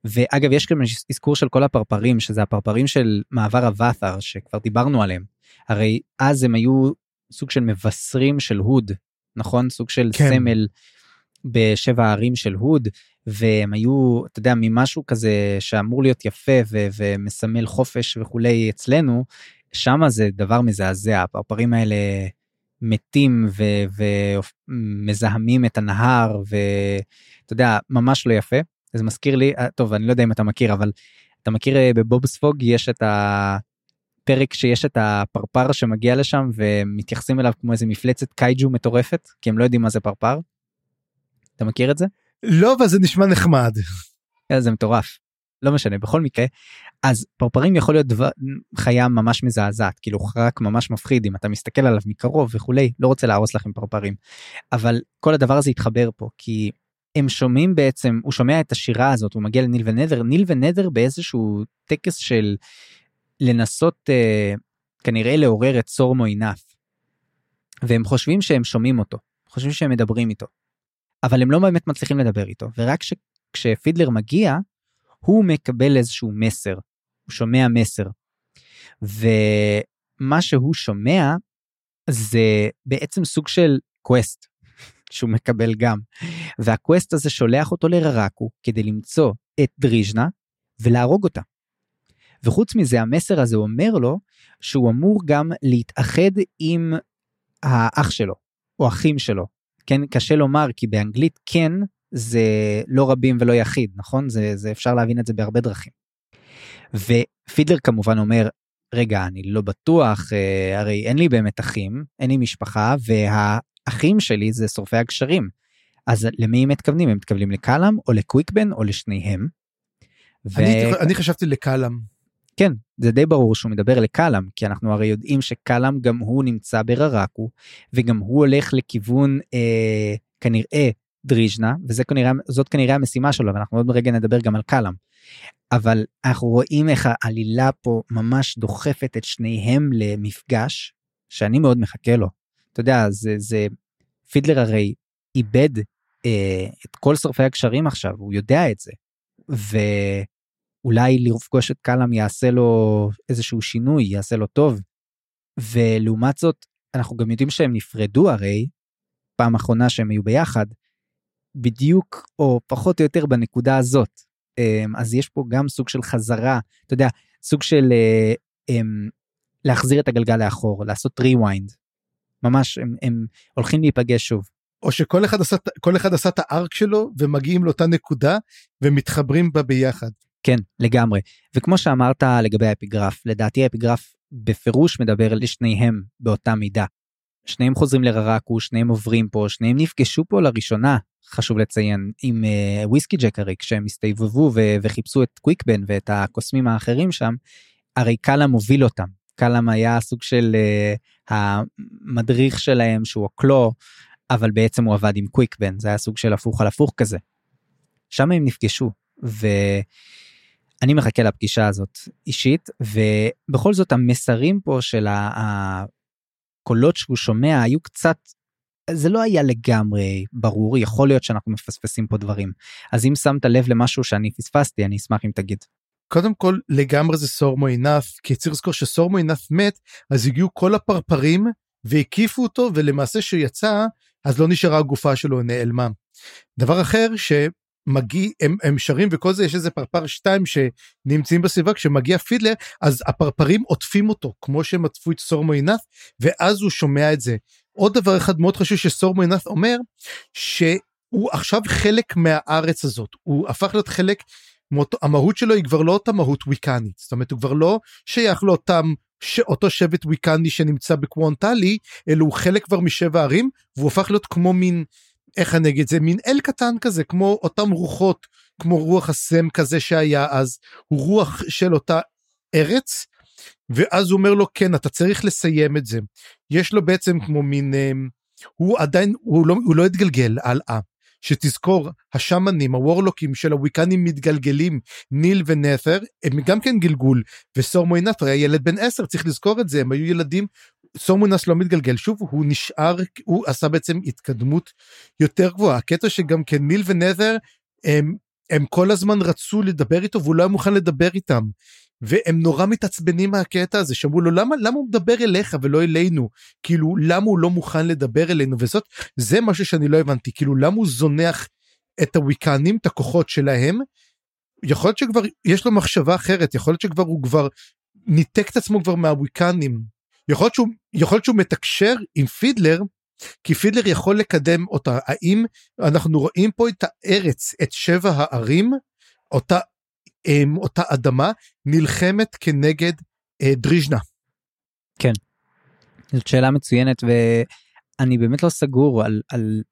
ואגב יש גם אזכור של כל הפרפרים שזה הפרפרים של מעבר הוואת'ר שכבר דיברנו עליהם. הרי אז הם היו סוג של מבשרים של הוד נכון סוג של כן. סמל בשבע הערים של הוד והם היו אתה יודע ממשהו כזה שאמור להיות יפה ו- ומסמל חופש וכולי אצלנו שמה זה דבר מזעזע הפרפרים האלה מתים ומזהמים את הנהר ואתה יודע ממש לא יפה זה מזכיר לי אה, טוב אני לא יודע אם אתה מכיר אבל אתה מכיר אה, בבובספוג יש את הפרק שיש את הפרפר שמגיע לשם ומתייחסים אליו כמו איזה מפלצת קייג'ו מטורפת כי הם לא יודעים מה זה פרפר. אתה מכיר את זה? לא אבל זה נשמע נחמד. אה, זה מטורף. לא משנה בכל מקרה אז פרפרים יכול להיות דבר חיה ממש מזעזעת כאילו רק ממש מפחיד אם אתה מסתכל עליו מקרוב וכולי לא רוצה להרוס לכם פרפרים אבל כל הדבר הזה יתחבר פה כי הם שומעים בעצם הוא שומע את השירה הזאת הוא מגיע לניל ונדר ניל ונדר באיזשהו טקס של לנסות uh, כנראה לעורר את סורמו עינף. והם חושבים שהם שומעים אותו חושבים שהם מדברים איתו. אבל הם לא באמת מצליחים לדבר איתו ורק ש... כשפידלר מגיע הוא מקבל איזשהו מסר הוא שומע מסר. ומה שהוא שומע זה בעצם סוג של קווסט שהוא מקבל גם. והקווסט הזה שולח אותו לררקו כדי למצוא את דריז'נה ולהרוג אותה. וחוץ מזה המסר הזה אומר לו שהוא אמור גם להתאחד עם האח שלו או אחים שלו. כן קשה לומר כי באנגלית כן זה לא רבים ולא יחיד נכון זה, זה אפשר להבין את זה בהרבה דרכים. ופידלר כמובן אומר רגע אני לא בטוח אה, הרי אין לי באמת אחים אין לי משפחה וה... אחים שלי זה שורפי הגשרים. אז למי הם מתכוונים? הם מתכוונים לקלאם או לקוויקבן או לשניהם. ו... אני, אני חשבתי לקלאם. כן, זה די ברור שהוא מדבר לקלאם, כי אנחנו הרי יודעים שקלאם גם הוא נמצא ברראקו, וגם הוא הולך לכיוון אה, כנראה דריז'נה, וזאת כנראה, כנראה המשימה שלו, ואנחנו עוד רגע נדבר גם על קלאם. אבל אנחנו רואים איך העלילה פה ממש דוחפת את שניהם למפגש, שאני מאוד מחכה לו. אתה יודע, זה, זה, פידלר הרי איבד אה, את כל שרפי הקשרים עכשיו, הוא יודע את זה. ואולי לפגוש את קלאם יעשה לו איזשהו שינוי, יעשה לו טוב. ולעומת זאת, אנחנו גם יודעים שהם נפרדו הרי, פעם אחרונה שהם היו ביחד, בדיוק או פחות או יותר בנקודה הזאת. אמ, אז יש פה גם סוג של חזרה, אתה יודע, סוג של אה, אמ, להחזיר את הגלגל לאחור, לעשות rewind. ממש הם, הם הולכים להיפגש שוב. או שכל אחד עשה אחד עשה את הארק שלו ומגיעים לאותה נקודה ומתחברים בה ביחד. כן לגמרי וכמו שאמרת לגבי האפיגרף לדעתי האפיגרף בפירוש מדבר לשניהם באותה מידה. שניהם חוזרים לררקו שניהם עוברים פה שניהם נפגשו פה לראשונה חשוב לציין עם uh, וויסקי ג'ק הרי כשהם הסתובבו ו- וחיפשו את קוויקבן ואת הקוסמים האחרים שם הרי קאלאם מוביל אותם קאלאם היה סוג של uh, המדריך שלהם שהוא הקלו אבל בעצם הוא עבד עם קוויקבן זה היה סוג של הפוך על הפוך כזה. שם הם נפגשו ואני מחכה לפגישה הזאת אישית ובכל זאת המסרים פה של הקולות שהוא שומע היו קצת זה לא היה לגמרי ברור יכול להיות שאנחנו מפספסים פה דברים אז אם שמת לב למשהו שאני פספסתי אני אשמח אם תגיד. קודם כל לגמרי זה סורמו עינף כי צריך לזכור שסורמו עינף מת אז הגיעו כל הפרפרים והקיפו אותו ולמעשה שיצא אז לא נשארה הגופה שלו נעלמה. דבר אחר שמגיע הם, הם שרים וכל זה יש איזה פרפר שתיים שנמצאים בסביבה כשמגיע פידלר אז הפרפרים עוטפים אותו כמו שהם עטפו את סורמו עינף ואז הוא שומע את זה. עוד דבר אחד מאוד חשוב שסורמו עינף אומר שהוא עכשיו חלק מהארץ הזאת. הוא הפך להיות חלק המהות שלו היא כבר לא אותה מהות ויקנית. זאת אומרת הוא כבר לא שייך לאותם שאותו שבט ויקנדי שנמצא בקוונטלי אלא הוא חלק כבר משבע ערים והוא הפך להיות כמו מין איך אני אגיד זה מין אל קטן כזה כמו אותם רוחות כמו רוח הסם כזה שהיה אז הוא רוח של אותה ארץ ואז הוא אומר לו כן אתה צריך לסיים את זה. יש לו בעצם כמו מין אה, הוא עדיין הוא לא הוא לא התגלגל הלאה שתזכור השמנים הוורלוקים של הוויקנים מתגלגלים ניל ונת'ר הם גם כן גלגול וסורמוינס היה ילד בן 10 צריך לזכור את זה הם היו ילדים סורמונס לא מתגלגל. שוב הוא נשאר הוא עשה בעצם התקדמות יותר גבוהה. הקטע שגם כן ניל ונת'ר הם הם כל הזמן רצו לדבר איתו והוא לא היה מוכן לדבר איתם. והם נורא מתעצבנים מהקטע הזה. שאמרו לו למה למה הוא מדבר אליך ולא אלינו? כאילו למה הוא לא מוכן לדבר אלינו? וזאת זה משהו שאני לא הבנתי. כאילו למה הוא זונח את הוויקנים את הכוחות שלהם. יכול להיות שכבר יש לו מחשבה אחרת. יכול להיות שכבר הוא כבר ניתק את עצמו כבר מהוויקנים יכול להיות שהוא יכול להיות שהוא מתקשר עם פידלר כי פידלר יכול לקדם אותה האם אנחנו רואים פה את הארץ את שבע הערים אותה אמ, אותה אדמה נלחמת כנגד אה, דריז'נה. כן. זאת שאלה מצוינת ואני באמת לא סגור על, על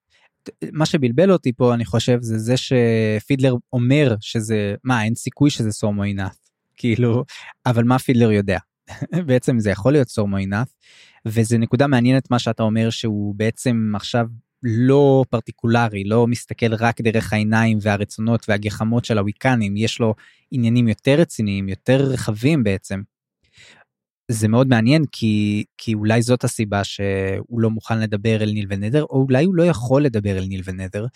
מה שבלבל אותי פה אני חושב זה זה שפידלר אומר שזה מה אין סיכוי שזה סורמו עינף כאילו אבל מה פידלר יודע בעצם זה יכול להיות סורמו עינף וזה נקודה מעניינת מה שאתה אומר שהוא בעצם עכשיו לא פרטיקולרי, לא מסתכל רק דרך העיניים והרצונות והגחמות של הוויקנים, יש לו עניינים יותר רציניים, יותר רחבים בעצם. זה מאוד מעניין כי, כי אולי זאת הסיבה שהוא לא מוכן לדבר אל ניל ונדר, או אולי הוא לא יכול לדבר אל ניל ונדר.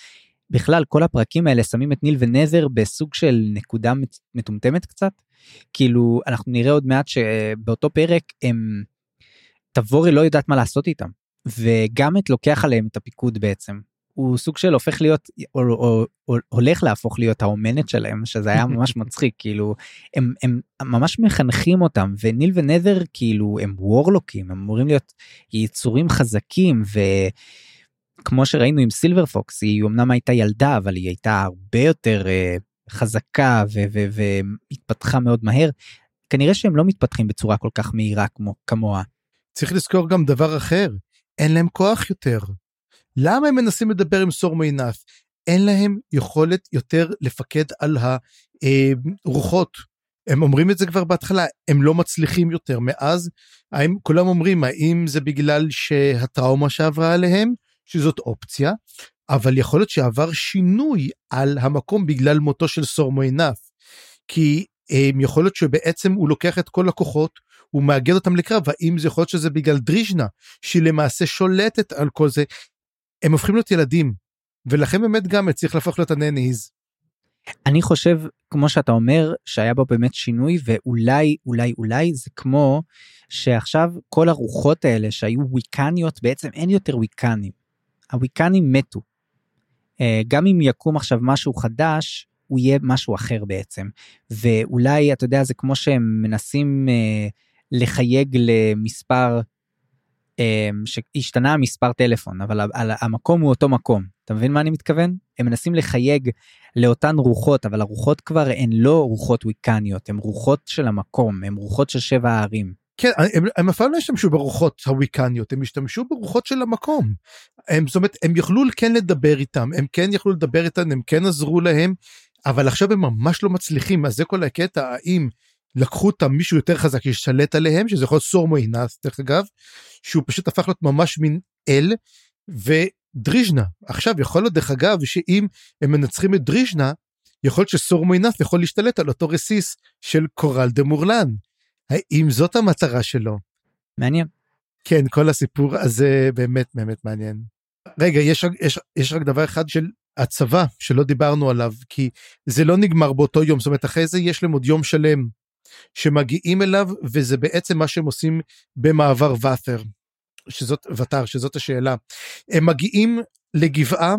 בכלל, כל הפרקים האלה שמים את ניל ונדר בסוג של נקודה מטומטמת קצת. כאילו, אנחנו נראה עוד מעט שבאותו פרק הם... תבורי לא יודעת מה לעשות איתם. וגאמט לוקח עליהם את הפיקוד בעצם. הוא סוג של הופך להיות או, או, או הולך להפוך להיות האומנת שלהם שזה היה ממש מצחיק כאילו הם הם ממש מחנכים אותם וניל ונת'ר כאילו הם וורלוקים הם אמורים להיות יצורים חזקים וכמו שראינו עם סילבר פוקס היא אמנם הייתה ילדה אבל היא הייתה הרבה יותר uh, חזקה והתפתחה מאוד מהר כנראה שהם לא מתפתחים בצורה כל כך מהירה כמו כמוה. צריך לזכור גם דבר אחר אין להם כוח יותר. למה הם מנסים לדבר עם סור מיינף? אין להם יכולת יותר לפקד על הרוחות. הם אומרים את זה כבר בהתחלה, הם לא מצליחים יותר מאז. האם, כולם אומרים, האם זה בגלל שהטראומה שעברה עליהם, שזאת אופציה, אבל יכול להיות שעבר שינוי על המקום בגלל מותו של סורמוינף. כי הם, יכול להיות שבעצם הוא לוקח את כל הכוחות, הוא מאגד אותם לקרב, האם זה יכול להיות שזה בגלל דריז'נה, שהיא למעשה שולטת על כל זה. הם הופכים להיות ילדים, ולכן באמת גם צריך להפוך להיות הנניז. אני חושב כמו שאתה אומר שהיה בו באמת שינוי ואולי אולי אולי זה כמו שעכשיו כל הרוחות האלה שהיו וויקניות בעצם אין יותר וויקנים. הוויקנים מתו. אה, גם אם יקום עכשיו משהו חדש הוא יהיה משהו אחר בעצם ואולי אתה יודע זה כמו שהם מנסים אה, לחייג למספר אה, שהשתנה המספר טלפון אבל המקום הוא אותו מקום אתה מבין מה אני מתכוון הם מנסים לחייג לאותן רוחות אבל הרוחות כבר הן לא רוחות וויקניות הן רוחות של המקום הן רוחות של שבע הערים. כן הם, הם אף פעם לא השתמשו ברוחות הוויקניות הם השתמשו ברוחות של המקום. הם זאת אומרת הם יוכלו כן לדבר איתם הם כן יכלו לדבר איתם הם כן עזרו להם אבל עכשיו הם ממש לא מצליחים אז זה כל הקטע האם לקחו אותם מישהו יותר חזק שישתלט עליהם שזה יכול להיות סורמו אינס דרך אגב שהוא פשוט הפך להיות ממש מין אל. דריז'נה עכשיו יכול להיות דרך אגב שאם הם מנצחים את דריז'נה יכול להיות שסורמוינף יכול להשתלט על אותו רסיס של קורל דה מורלן. האם זאת המטרה שלו? מעניין. כן כל הסיפור הזה באמת באמת מעניין. רגע יש, יש, יש רק דבר אחד של הצבא שלא דיברנו עליו כי זה לא נגמר באותו יום זאת אומרת אחרי זה יש להם עוד יום שלם שמגיעים אליו וזה בעצם מה שהם עושים במעבר ואתר. שזאת ותר שזאת השאלה הם מגיעים לגבעה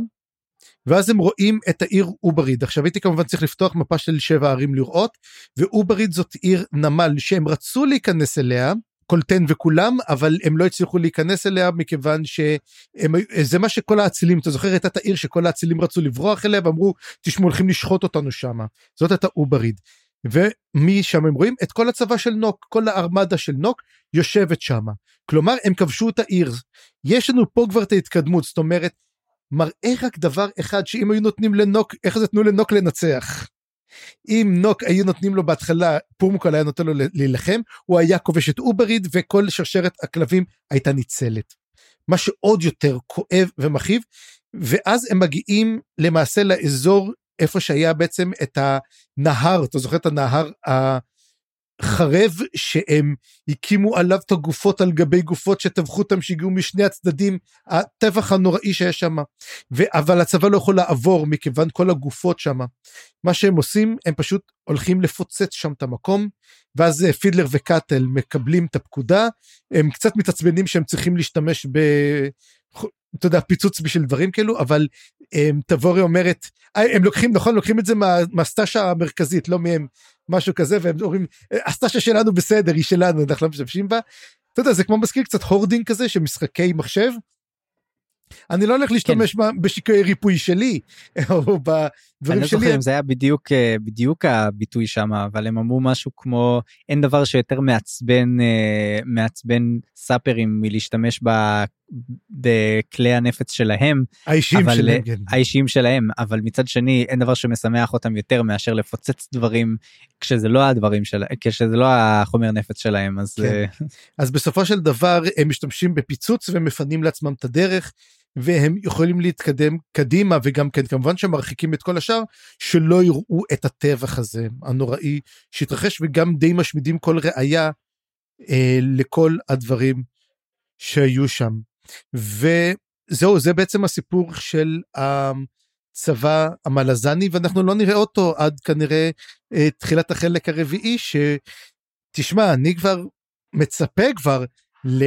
ואז הם רואים את העיר אובריד. עכשיו הייתי כמובן צריך לפתוח מפה של שבע ערים לראות ואובריד זאת עיר נמל שהם רצו להיכנס אליה קולטן וכולם אבל הם לא הצליחו להיכנס אליה מכיוון שזה מה שכל האצילים אתה זוכר הייתה את העיר שכל האצילים רצו לברוח אליה ואמרו תשמעו הולכים לשחוט אותנו שמה זאת הייתה אובריד. ומשם הם רואים את כל הצבא של נוק כל הארמדה של נוק יושבת שמה. כלומר הם כבשו את העיר. יש לנו פה כבר את ההתקדמות זאת אומרת מראה רק דבר אחד שאם היו נותנים לנוק איך זה תנו לנוק לנצח. אם נוק היו נותנים לו בהתחלה פורמוקל היה נותן לו להילחם הוא היה כובש את אובריד וכל שרשרת הכלבים הייתה ניצלת. מה שעוד יותר כואב ומכאיב ואז הם מגיעים למעשה לאזור איפה שהיה בעצם את הנהר אתה זוכר את הנהר החרב שהם הקימו עליו את הגופות על גבי גופות שטבחו אותם שהגיעו משני הצדדים הטבח הנוראי שיש שם אבל הצבא לא יכול לעבור מכיוון כל הגופות שם מה שהם עושים הם פשוט הולכים לפוצץ שם את המקום ואז פידלר וקאטל מקבלים את הפקודה. הם קצת מתעצבנים שהם צריכים להשתמש ב... אתה יודע פיצוץ בשביל דברים כאלו אבל הם, תבורי אומרת הם לוקחים נכון לוקחים את זה מה, מהסטאשה המרכזית לא מהם משהו כזה והם אומרים הסטאשה שלנו בסדר היא שלנו אנחנו לא משתמשים בה. אתה יודע זה כמו מזכיר קצת הורדינג כזה של משחקי מחשב אני לא הולך להשתמש כן. בשיקויי ריפוי שלי או בדברים שלי. אני לא זוכר אם זה היה בדיוק אה, בדיוק הביטוי שם אבל הם אמרו משהו כמו אין דבר שיותר מעצבן אה, מעצבן סאפרים מלהשתמש ב... בכלי הנפץ שלהם האישיים אבל, שלהם כן. האישיים שלהם אבל מצד שני אין דבר שמשמח אותם יותר מאשר לפוצץ דברים כשזה לא הדברים של כשזה לא החומר נפץ שלהם אז כן. אה, אז בסופו של דבר הם משתמשים בפיצוץ ומפנים לעצמם את הדרך והם יכולים להתקדם קדימה וגם כן כמובן שמרחיקים את כל השאר שלא יראו את הטבח הזה הנוראי שהתרחש וגם די משמידים כל ראייה אה, לכל הדברים שהיו שם. וזהו זה בעצם הסיפור של הצבא המלזני ואנחנו לא נראה אותו עד כנראה אה, תחילת החלק הרביעי שתשמע אני כבר מצפה כבר ל...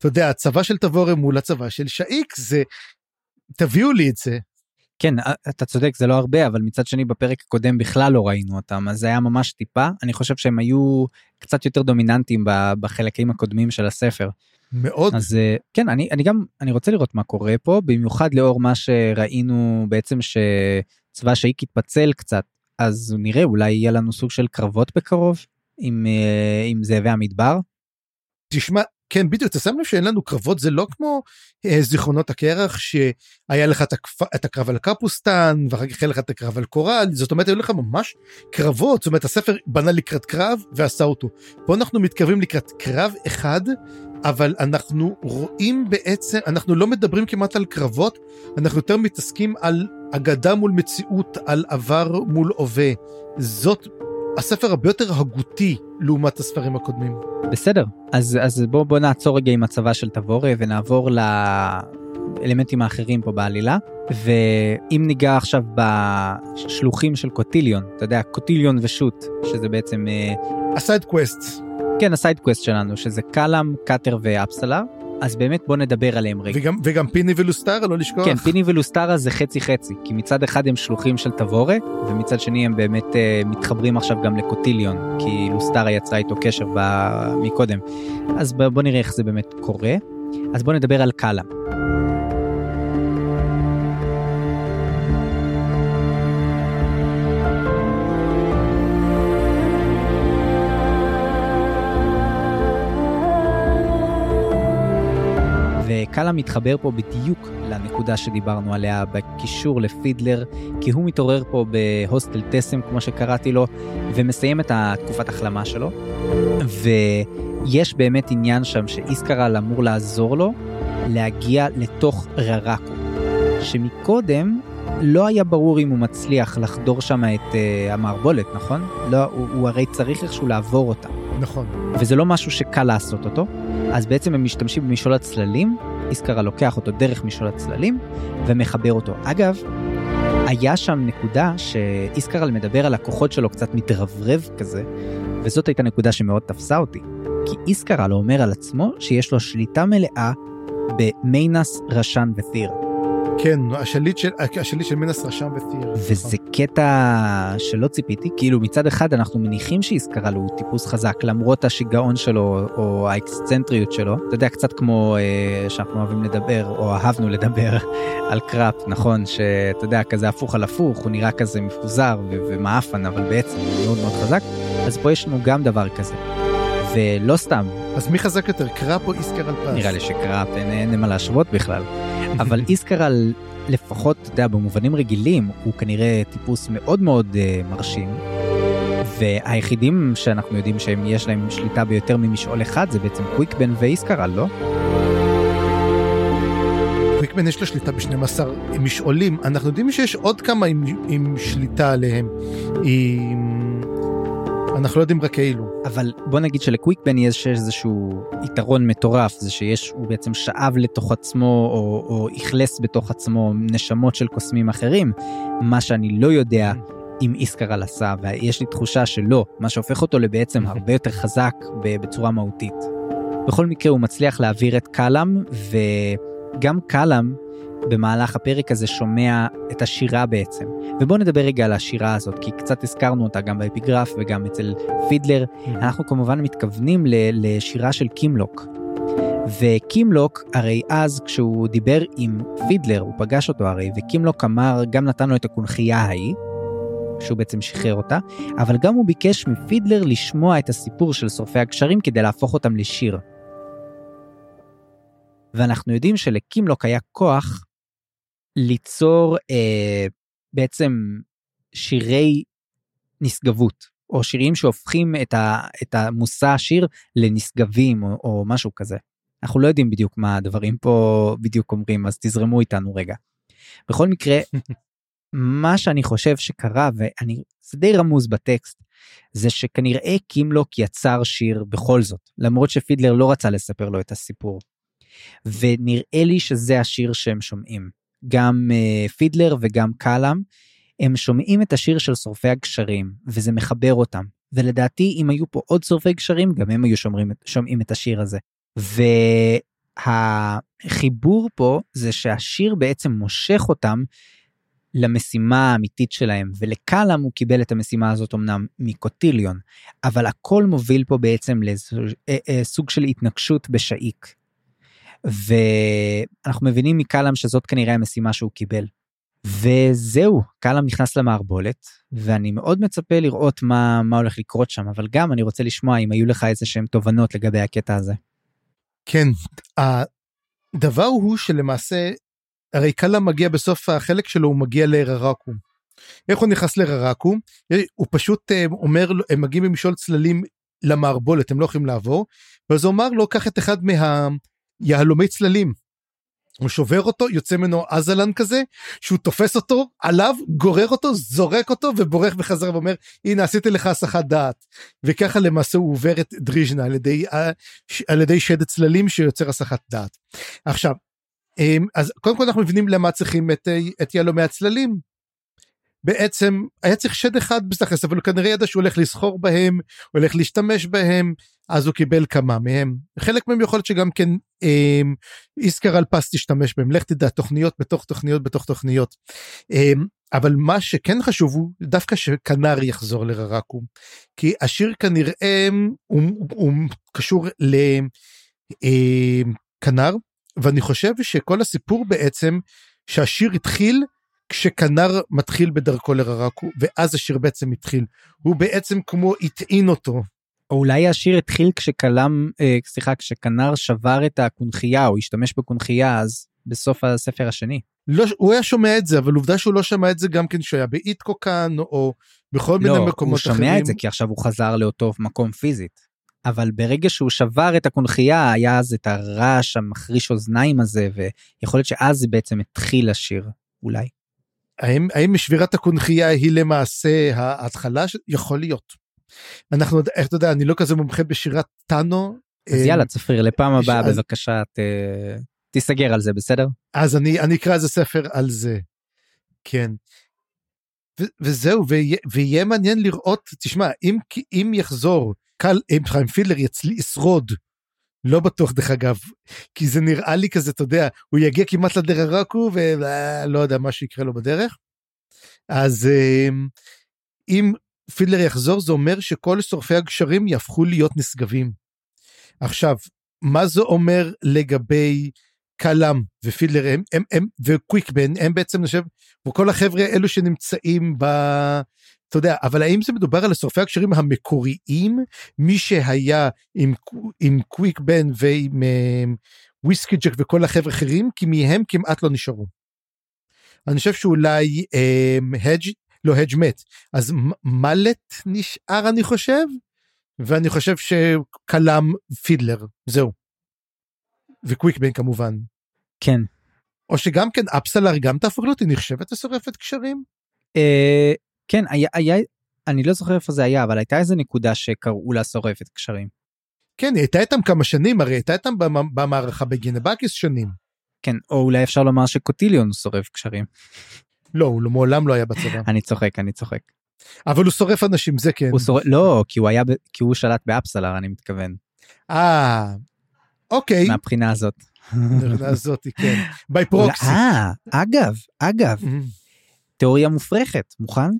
אתה יודע, הצבא של תבורם מול הצבא של שאיק, זה... תביאו לי את זה. כן, אתה צודק, זה לא הרבה, אבל מצד שני בפרק הקודם בכלל לא ראינו אותם, אז זה היה ממש טיפה. אני חושב שהם היו קצת יותר דומיננטיים בחלקים הקודמים של הספר. מאוד. אז אה, כן, אני, אני גם, אני רוצה לראות מה קורה פה, במיוחד לאור מה שראינו בעצם שצבא שאיק התפצל קצת, אז נראה, אולי יהיה לנו סוג של קרבות בקרוב עם, אה, עם זאבי המדבר. תשמע, כן בדיוק אתה שם לב שאין לנו קרבות זה לא כמו אה, זיכרונות הקרח שהיה לך את, הקפ... את הקרב על קפוסטן ואחר כך היה לך את הקרב על קורל זאת אומרת היו לך ממש קרבות זאת אומרת הספר בנה לקראת קרב ועשה אותו. פה אנחנו מתקרבים לקראת קרב אחד אבל אנחנו רואים בעצם אנחנו לא מדברים כמעט על קרבות אנחנו יותר מתעסקים על אגדה מול מציאות על עבר מול הווה זאת הספר הרבה יותר הגותי לעומת הספרים הקודמים. בסדר, אז, אז בוא, בוא נעצור רגע עם הצבא של תבורה ונעבור לאלמנטים האחרים פה בעלילה. ואם ניגע עכשיו בשלוחים של קוטיליון, אתה יודע, קוטיליון ושות, שזה בעצם... ה side quest. כן, ה side quest שלנו, שזה קלאם, קאטר ואפסלר. אז באמת בוא נדבר עליהם רגע. וגם, וגם פיני ולוסטרה לא לשכוח. כן פיני ולוסטרה זה חצי חצי כי מצד אחד הם שלוחים של תבורה ומצד שני הם באמת uh, מתחברים עכשיו גם לקוטיליון כי לוסטרה יצרה איתו קשר ב... מקודם. אז בוא נראה איך זה באמת קורה. אז בוא נדבר על קאלה. וקאלה מתחבר פה בדיוק לנקודה שדיברנו עליה בקישור לפידלר, כי הוא מתעורר פה בהוסטל טסם, כמו שקראתי לו, ומסיים את התקופת החלמה שלו. ויש באמת עניין שם שאיסקרל אמור לעזור לו להגיע לתוך ררקו, שמקודם לא היה ברור אם הוא מצליח לחדור שם את uh, המערבולת, נכון? לא, הוא, הוא הרי צריך איכשהו לעבור אותה. נכון. וזה לא משהו שקל לעשות אותו, אז בעצם הם משתמשים במשעול הצללים, איסקרה לוקח אותו דרך משעול הצללים ומחבר אותו. אגב, היה שם נקודה שאיסקרל מדבר על הכוחות שלו קצת מתרברב כזה, וזאת הייתה נקודה שמאוד תפסה אותי. כי איסקרל אומר על עצמו שיש לו שליטה מלאה במיינס, רשן ות'יר. כן, השליט של, השליט של מינס רשם ותיר. וזה קטע שלא ציפיתי, כאילו מצד אחד אנחנו מניחים שאיסקרל הוא טיפוס חזק למרות השיגעון שלו או האקסצנטריות שלו. אתה יודע, קצת כמו אה, שאנחנו אוהבים לדבר או אהבנו לדבר על קראפ, נכון? שאתה יודע, כזה הפוך על הפוך, הוא נראה כזה מפוזר ומעפן, אבל בעצם הוא מאוד מאוד חזק. אז פה יש לנו גם דבר כזה. ולא סתם. אז מי חזק יותר, קראפ או איסקרל פסט? נראה לי שקראפ, אין, אין מה להשוות בכלל. אבל איסקרל, לפחות, אתה יודע, במובנים רגילים, הוא כנראה טיפוס מאוד מאוד uh, מרשים. והיחידים שאנחנו יודעים שיש להם שליטה ביותר ממשעול אחד זה בעצם קוויקבן ואיסקרל, לא? קוויקבן יש לו שליטה ב-12 משעולים, אנחנו יודעים שיש עוד כמה עם, עם שליטה עליהם. עם... אנחנו לא יודעים רק כאילו. אבל בוא נגיד שלקוויקבן יש איזשהו יתרון מטורף, זה שיש, הוא בעצם שאב לתוך עצמו, או, או אכלס בתוך עצמו נשמות של קוסמים אחרים, מה שאני לא יודע אם איסקרל עשה, ויש לי תחושה שלא, מה שהופך אותו לבעצם הרבה יותר חזק בצורה מהותית. בכל מקרה הוא מצליח להעביר את קאלאם, וגם קאלאם במהלך הפרק הזה שומע את השירה בעצם. ובואו נדבר רגע על השירה הזאת, כי קצת הזכרנו אותה גם באפיגרף וגם אצל פידלר. אנחנו כמובן מתכוונים לשירה של קימלוק. וקימלוק, הרי אז כשהוא דיבר עם פידלר, הוא פגש אותו הרי, וקימלוק אמר, גם נתן לו את הקונכייה ההיא, שהוא בעצם שחרר אותה, אבל גם הוא ביקש מפידלר לשמוע את הסיפור של שורפי הגשרים כדי להפוך אותם לשיר. ואנחנו יודעים שלקימלוק היה כוח ליצור אה, בעצם שירי נשגבות, או שירים שהופכים את, ה, את המושא השיר לנשגבים, או, או משהו כזה. אנחנו לא יודעים בדיוק מה הדברים פה בדיוק אומרים, אז תזרמו איתנו רגע. בכל מקרה, מה שאני חושב שקרה, ואני, זה די רמוז בטקסט, זה שכנראה קימלוק יצר שיר בכל זאת, למרות שפידלר לא רצה לספר לו את הסיפור. ונראה לי שזה השיר שהם שומעים. גם uh, פידלר וגם קאלאם, הם שומעים את השיר של שורפי הגשרים, וזה מחבר אותם. ולדעתי, אם היו פה עוד שורפי גשרים, גם הם היו שומרים, שומעים את השיר הזה. והחיבור פה זה שהשיר בעצם מושך אותם למשימה האמיתית שלהם, ולקאלאם הוא קיבל את המשימה הזאת אמנם מקוטיליון, אבל הכל מוביל פה בעצם לסוג אה, אה, של התנגשות בשאיק. ואנחנו מבינים מקלאם שזאת כנראה המשימה שהוא קיבל. וזהו, קלאם נכנס למערבולת, ואני מאוד מצפה לראות מה, מה הולך לקרות שם, אבל גם אני רוצה לשמוע אם היו לך איזה שהם תובנות לגבי הקטע הזה. כן, הדבר הוא שלמעשה, הרי קאלה מגיע בסוף החלק שלו, הוא מגיע לררקו. איך הוא נכנס לררקו? הוא פשוט אה, אומר, הם מגיעים עם משעול צללים למערבולת, הם לא יכולים לעבור, ואז הוא אמר לו, קח את אחד מהיהלומי צללים. הוא שובר אותו, יוצא ממנו אזלן כזה, שהוא תופס אותו, עליו, גורר אותו, זורק אותו ובורח בחזרה ואומר, הנה עשיתי לך הסחת דעת. וככה למעשה הוא עובר את דריז'נה על ידי, על ידי שד צללים שיוצר הסחת דעת. עכשיו, אמ, אז קודם כל אנחנו מבינים למה צריכים את, את יהלומי הצללים. בעצם היה צריך שד אחד בסטחס אבל הוא כנראה ידע שהוא הולך לסחור בהם, הולך להשתמש בהם, אז הוא קיבל כמה מהם. חלק מהם יכול להיות שגם כן אה, איסקר על פס תשתמש בהם, לך תדע, תוכניות בתוך תוכניות בתוך תוכניות. אה, אבל מה שכן חשוב הוא דווקא שכנר יחזור לררקו, כי השיר כנראה הוא, הוא, הוא קשור לכנר, ואני חושב שכל הסיפור בעצם שהשיר התחיל כשכנר מתחיל בדרכו לררקו, ואז השיר בעצם התחיל. הוא בעצם כמו הטעין אותו. או אולי השיר התחיל כשכלם, אה, סליחה, כשכנר שבר את הקונכייה, או השתמש בקונכייה, אז בסוף הספר השני. לא, הוא היה שומע את זה, אבל עובדה שהוא לא שמע את זה גם כן כשהוא היה באיטקוקן, או בכל לא, מיני מקומות אחרים. לא, הוא שומע את זה כי עכשיו הוא חזר לאותו מקום פיזית. אבל ברגע שהוא שבר את הקונכייה, היה אז את הרעש המחריש אוזניים הזה, ויכול להיות שאז בעצם התחיל השיר, אולי. האם, האם שבירת הקונכייה היא למעשה ההתחלה? יכול להיות. אנחנו, איך אתה יודע, אני לא כזה מומחה בשירת טאנו. אז יאללה, צפריר, לפעם הבאה. בבקשה, ת, תיסגר על זה, בסדר? אז אני, אני אקרא איזה ספר על זה. כן. ו- וזהו, ויהיה מעניין לראות, תשמע, אם, אם יחזור, קל, אם חיים פילר ישרוד לא בטוח דרך אגב, כי זה נראה לי כזה, אתה יודע, הוא יגיע כמעט לדררקו ולא יודע מה שיקרה לו בדרך. אז אמ, אם פילר יחזור זה אומר שכל שורפי הגשרים יהפכו להיות נשגבים. עכשיו, מה זה אומר לגבי קלאם ופילר הם, הם, הם וקוויקבן הם בעצם חושב וכל החבר'ה אלו שנמצאים ב... אתה יודע, אבל האם זה מדובר על השורפי הקשרים המקוריים, מי שהיה עם, עם קוויק בן ועם וויסקי ג'ק וכל החבר'ה האחרים, כי מהם כמעט לא נשארו. אני חושב שאולי הדג', לא הדג' מת, אז מלט נשאר אני חושב, ואני חושב שקלם פידלר, זהו. וקוויק בן כמובן. כן. או שגם כן אפסלר גם תהפוך להיות, היא נחשבת לשורפת קשרים? אה, כן, היה, היה, אני לא זוכר איפה זה היה, אבל הייתה איזה נקודה שקראו לה שורפת קשרים. כן, היא הייתה איתם כמה שנים, הרי הייתה איתם במערכה בגינבקיס שנים. כן, או אולי אפשר לומר שקוטיליון שורף קשרים. לא, הוא לא, מעולם לא היה בצבא. אני צוחק, אני צוחק. אבל הוא שורף אנשים, זה כן. הוא שורף, לא, כי הוא היה, כי הוא שלט באפסלר, אני מתכוון. אה, אוקיי. מהבחינה הזאת. מהבחינה הזאת, כן. By proxy. אה, אגב, אגב. תיאוריה מופרכת, מוכן?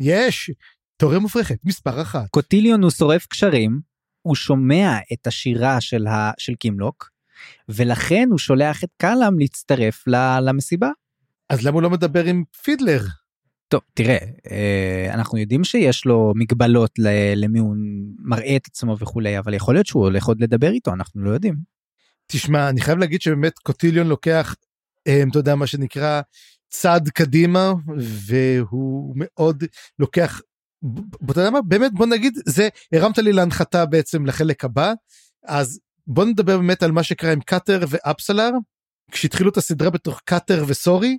יש, תיאוריה מופרכת, מספר אחת. קוטיליון הוא שורף גשרים, הוא שומע את השירה של, ה... של קימלוק, ולכן הוא שולח את קלאם להצטרף למסיבה. אז למה הוא לא מדבר עם פידלר? טוב, תראה, אה, אנחנו יודעים שיש לו מגבלות למי הוא מראה את עצמו וכולי, אבל יכול להיות שהוא הולך עוד לדבר איתו, אנחנו לא יודעים. תשמע, אני חייב להגיד שבאמת קוטיליון לוקח, אה, אתה יודע, מה שנקרא, צעד קדימה והוא מאוד לוקח אתה יודע מה באמת בוא נגיד זה הרמת לי להנחתה בעצם לחלק הבא אז בוא נדבר באמת על מה שקרה עם קאטר ואפסלר כשהתחילו את הסדרה בתוך קאטר וסורי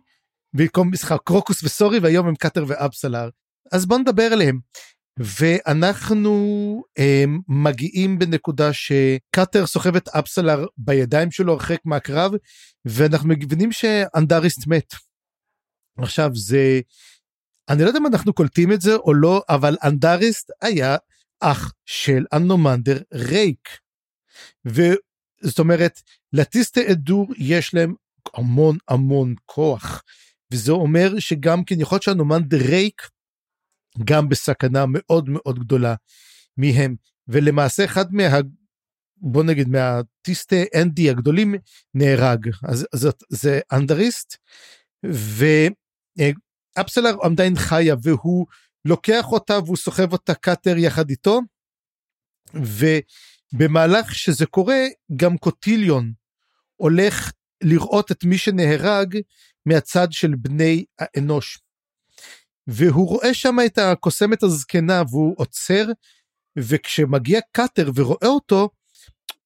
במקום משחק קרוקוס וסורי והיום הם קאטר ואפסלר אז בוא נדבר עליהם. ואנחנו הם, מגיעים בנקודה שקאטר סוחב את אפסלר בידיים שלו הרחק מהקרב ואנחנו מבינים שאנדריסט מת. עכשיו זה, אני לא יודע אם אנחנו קולטים את זה או לא, אבל אנדריסט היה אח של אנומנדר רייק. וזאת אומרת, לטיסטי אדור יש להם המון המון כוח. וזה אומר שגם כן יכול להיות שאנומנדר רייק גם בסכנה מאוד מאוד גדולה מהם. ולמעשה אחד מה... בוא נגיד מהטיסטי אנדי הגדולים נהרג. אז זאת, זה אנדריסט. ו... אפסלר עדיין חיה והוא לוקח אותה והוא סוחב אותה קאטר יחד איתו. במהלך שזה קורה, גם קוטיליון הולך לראות את מי שנהרג מהצד של בני האנוש. והוא רואה שם את הקוסמת הזקנה והוא עוצר, וכשמגיע קאטר ורואה אותו,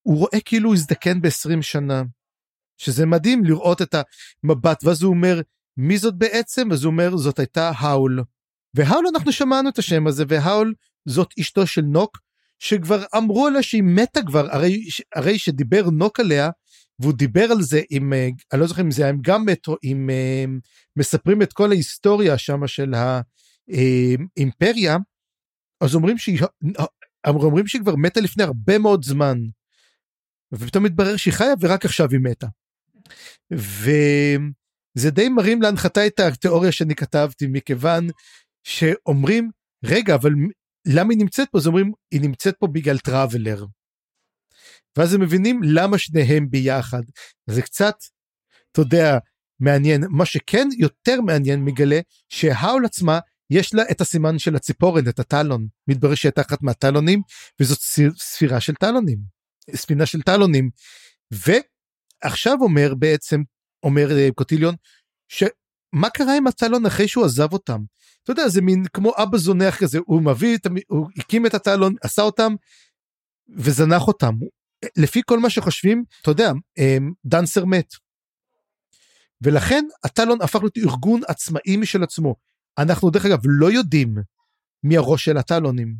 הוא רואה כאילו הוא הזדקן ב-20 שנה. שזה מדהים לראות את המבט, ואז הוא אומר, מי זאת בעצם? אז הוא אומר, זאת הייתה האול. והאול, אנחנו שמענו את השם הזה, והאול זאת אשתו של נוק, שכבר אמרו עליה שהיא מתה כבר, הרי, הרי שדיבר נוק עליה, והוא דיבר על זה עם, אה, אני לא זוכר אם זה היה גם מטרו, אם אה, מספרים את כל ההיסטוריה שם של האימפריה, אה, אז אומרים שהיא, אומרים שהיא כבר מתה לפני הרבה מאוד זמן. ופתאום מתברר שהיא חיה ורק עכשיו היא מתה. וזה די מרים להנחתה את התיאוריה שאני כתבתי מכיוון שאומרים רגע אבל למה היא נמצאת פה אז אומרים היא נמצאת פה בגלל טראבלר. ואז הם מבינים למה שניהם ביחד. זה קצת אתה יודע מעניין. מה שכן יותר מעניין מגלה שהאול עצמה יש לה את הסימן של הציפורן את הטלון. מתברר שהיא תחת מהטלונים וזאת ספירה של טלונים. ספינה של טלונים. ועכשיו אומר בעצם אומר אה, קוטיליון שמה קרה עם הטלון אחרי שהוא עזב אותם. אתה יודע זה מין כמו אבא זונח כזה. הוא מביא הוא הקים את הטלון עשה אותם וזנח אותם לפי כל מה שחושבים אתה יודע אמ, דנסר מת. ולכן הטלון הפך להיות ארגון עצמאי משל עצמו אנחנו דרך אגב לא יודעים מי הראש של הטלונים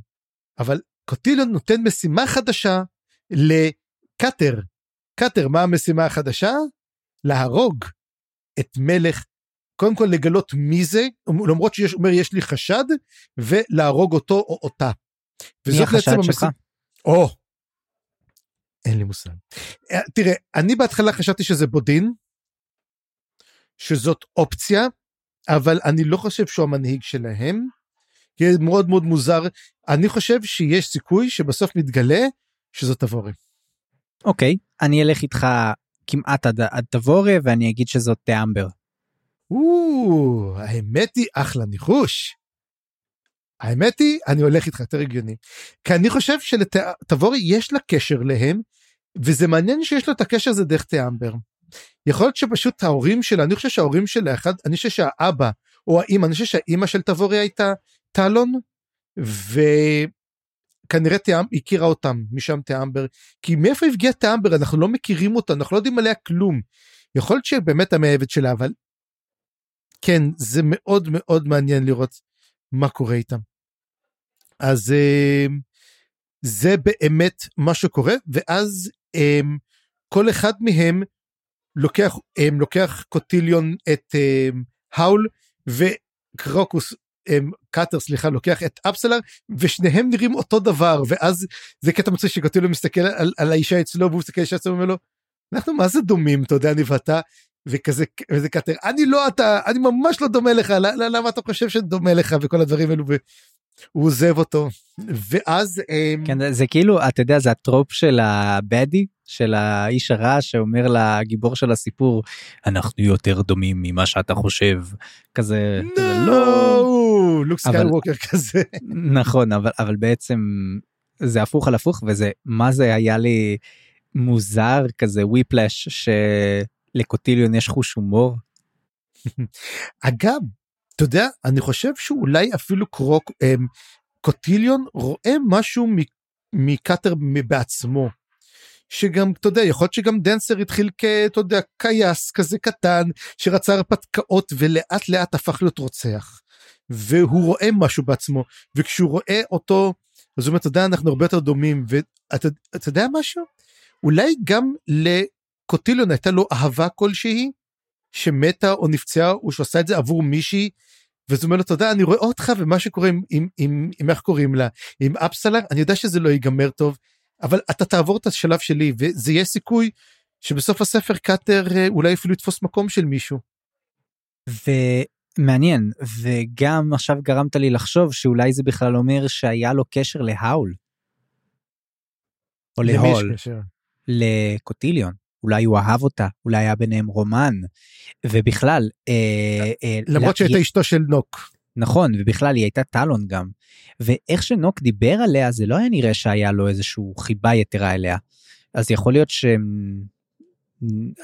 אבל קוטיליון נותן משימה חדשה לקאטר. קאטר מה המשימה החדשה? להרוג את מלך קודם כל לגלות מי זה למרות שיש אומר יש לי חשד ולהרוג אותו או אותה. מי החשד שלך? המשימה... או. אין לי מושג. אה, תראה אני בהתחלה חשבתי שזה בודין. שזאת אופציה אבל אני לא חושב שהוא המנהיג שלהם. כי מאוד מאוד מוזר אני חושב שיש סיכוי שבסוף מתגלה שזאת תבורי. אוקיי אני אלך איתך כמעט עד, עד תבורי ואני אגיד שזאת אמבר. האמת היא אחלה ניחוש. האמת היא אני הולך איתך יותר הגיוני. כי אני חושב שלתבורי יש לה קשר להם וזה מעניין שיש לו את הקשר הזה דרך תאמבר. יכול להיות שפשוט ההורים שלה אני חושב שההורים שלה אחד אני חושב שהאבא או האמא אני חושב שהאמא של תבורי הייתה טלון. ו... כנראה תיאם הכירה אותם משם תיאמבר כי מאיפה הגיע תיאמבר אנחנו לא מכירים אותה אנחנו לא יודעים עליה כלום. יכול להיות שבאמת המאהבת שלה אבל כן זה מאוד מאוד מעניין לראות מה קורה איתם. אז אה, זה באמת מה שקורה ואז אה, כל אחד מהם לוקח הם, לוקח קוטיליון את אה, האול וקרוקוס קאטר סליחה לוקח את אפסלר ושניהם נראים אותו דבר ואז זה קטע מצחיק שקוטילו מסתכל על, על האישה אצלו והוא מסתכל על האישה אצלו ואומר לו אנחנו מה זה דומים אתה יודע אני ואתה וכזה וזה קאטר אני לא אתה אני ממש לא דומה לך למה אתה חושב שדומה לך וכל הדברים האלו. הוא עוזב אותו. ואז כן זה כאילו אתה יודע זה ה trope של ה baddie של האיש הרע שאומר לגיבור של הסיפור אנחנו יותר דומים ממה שאתה חושב. כזה לא. לוק סקייווקר כזה. נכון אבל אבל בעצם זה הפוך על הפוך וזה מה זה היה לי מוזר כזה whiplash שלקוטיליון יש חוש הומור. אגב אתה יודע אני חושב שאולי אפילו קרוק קוטיליון רואה משהו מקאטר בעצמו. שגם אתה יודע יכול להיות שגם דנסר התחיל כאתה יודע קייס כזה קטן שרצה הרפתקאות ולאט לאט הפך להיות רוצח. והוא רואה משהו בעצמו וכשהוא רואה אותו אז הוא אומר אתה יודע אנחנו הרבה יותר דומים ואתה יודע משהו אולי גם לקוטיליון הייתה לו אהבה כלשהי שמתה או נפצעה או שעשה את זה עבור מישהי. ואז הוא אומר לו יודע אני רואה אותך ומה שקורה עם, עם, עם, עם איך קוראים לה עם אפסלר אני יודע שזה לא ייגמר טוב אבל אתה תעבור את השלב שלי וזה יהיה סיכוי שבסוף הספר קאטר אה, אולי אפילו יתפוס מקום של מישהו. ומעניין וגם עכשיו גרמת לי לחשוב שאולי זה בכלל אומר שהיה לו קשר להאול. או להול. לקוטיליון. אולי הוא אהב אותה, אולי היה ביניהם רומן, ובכלל... אה, אה, למרות שהייתה אשתו של נוק. נכון, ובכלל היא הייתה טלון גם. ואיך שנוק דיבר עליה, זה לא היה נראה שהיה לו איזשהו חיבה יתרה אליה. אז יכול להיות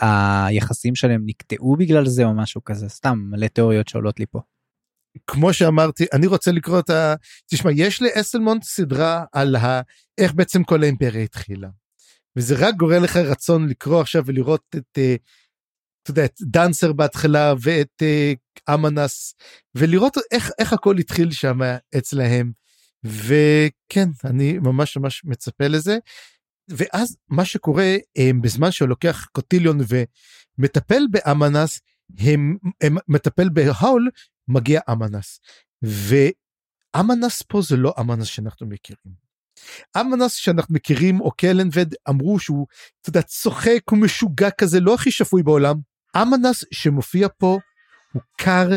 שהיחסים שלהם נקטעו בגלל זה או משהו כזה, סתם מלא תיאוריות שעולות לי פה. כמו שאמרתי, אני רוצה לקרוא את ה... תשמע, יש לאסלמונט סדרה על ה... איך בעצם כל האימפריה התחילה. וזה רק גורר לך רצון לקרוא עכשיו ולראות את, אה, אתה יודע, את דאנסר בהתחלה ואת uh, אמנס, ולראות איך, איך הכל התחיל שם אצלהם. וכן, אני ממש ממש מצפה לזה. ואז מה שקורה, הם, בזמן שהוא לוקח קוטיליון ומטפל באמנס, הם, הם מטפל בהאול, מגיע אמנס. ואמנס פה זה לא אמנס שאנחנו מכירים. אמנס שאנחנו מכירים או קלנבד אמרו שהוא אתה יודע צוחק הוא משוגע כזה לא הכי שפוי בעולם אמנס שמופיע פה הוא קר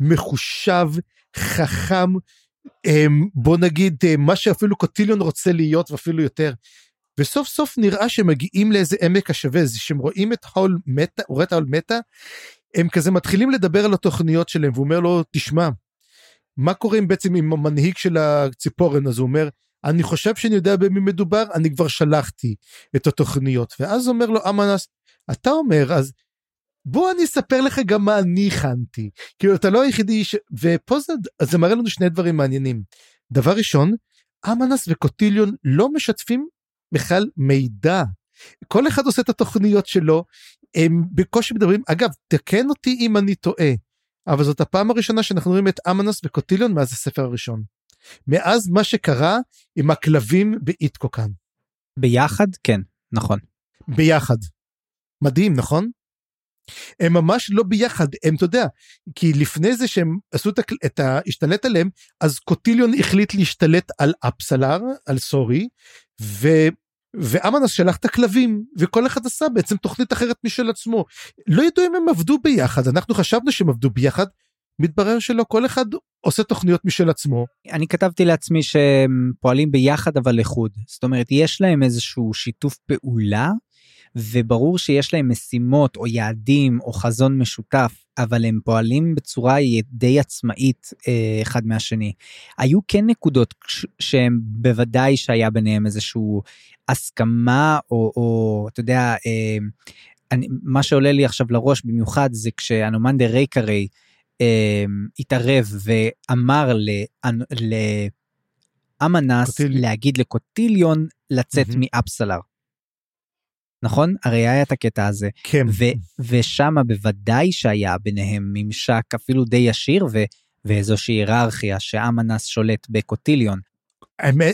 מחושב חכם אמ, בוא נגיד אה, מה שאפילו קוטיליון רוצה להיות ואפילו יותר. וסוף סוף נראה שמגיעים לאיזה עמק השווה זה שהם רואים את מתה הוא רואה את האול מתה הם כזה מתחילים לדבר על התוכניות שלהם והוא אומר לו תשמע מה קורה בעצם עם המנהיג של הציפורן אז הוא אומר אני חושב שאני יודע במי מדובר אני כבר שלחתי את התוכניות. ואז אומר לו אמנס אתה אומר אז בוא אני אספר לך גם מה אני הכנתי. כאילו אתה לא היחידי ש... ופה זה, זה מראה לנו שני דברים מעניינים. דבר ראשון אמנס וקוטיליון לא משתפים בכלל מידע. כל אחד עושה את התוכניות שלו הם בקושי מדברים. אגב תקן אותי אם אני טועה אבל זאת הפעם הראשונה שאנחנו רואים את אמנס וקוטיליון מאז הספר הראשון. מאז מה שקרה עם הכלבים באיטקוקן. ביחד כן נכון. ביחד. מדהים נכון? הם ממש לא ביחד הם אתה יודע כי לפני זה שהם עשו את ההשתלט עליהם אז קוטיליון החליט להשתלט על אפסלר על סורי ו... ואמנס שלח את הכלבים וכל אחד עשה בעצם תוכנית אחרת משל עצמו לא ידעו אם הם עבדו ביחד אנחנו חשבנו שהם עבדו ביחד מתברר שלא כל אחד עושה תוכניות משל עצמו. אני כתבתי לעצמי שהם פועלים ביחד אבל לחוד זאת אומרת יש להם איזשהו שיתוף פעולה וברור שיש להם משימות או יעדים או חזון משותף אבל הם פועלים בצורה די עצמאית אה, אחד מהשני. היו כן נקודות שהם בוודאי שהיה ביניהם איזשהו הסכמה או, או אתה יודע אה, אני, מה שעולה לי עכשיו לראש במיוחד זה כשאנומנדר רייקרי אה, התערב ואמר לאמנס להגיד לקוטיליון לצאת. מאפסלר. נכון? הרי היה את הקטע הזה. כן. ושם בוודאי שהיה ביניהם ממשק אפילו די ישיר ו- ואיזושהי היררכיה שאמנס שולט בקוטיליון.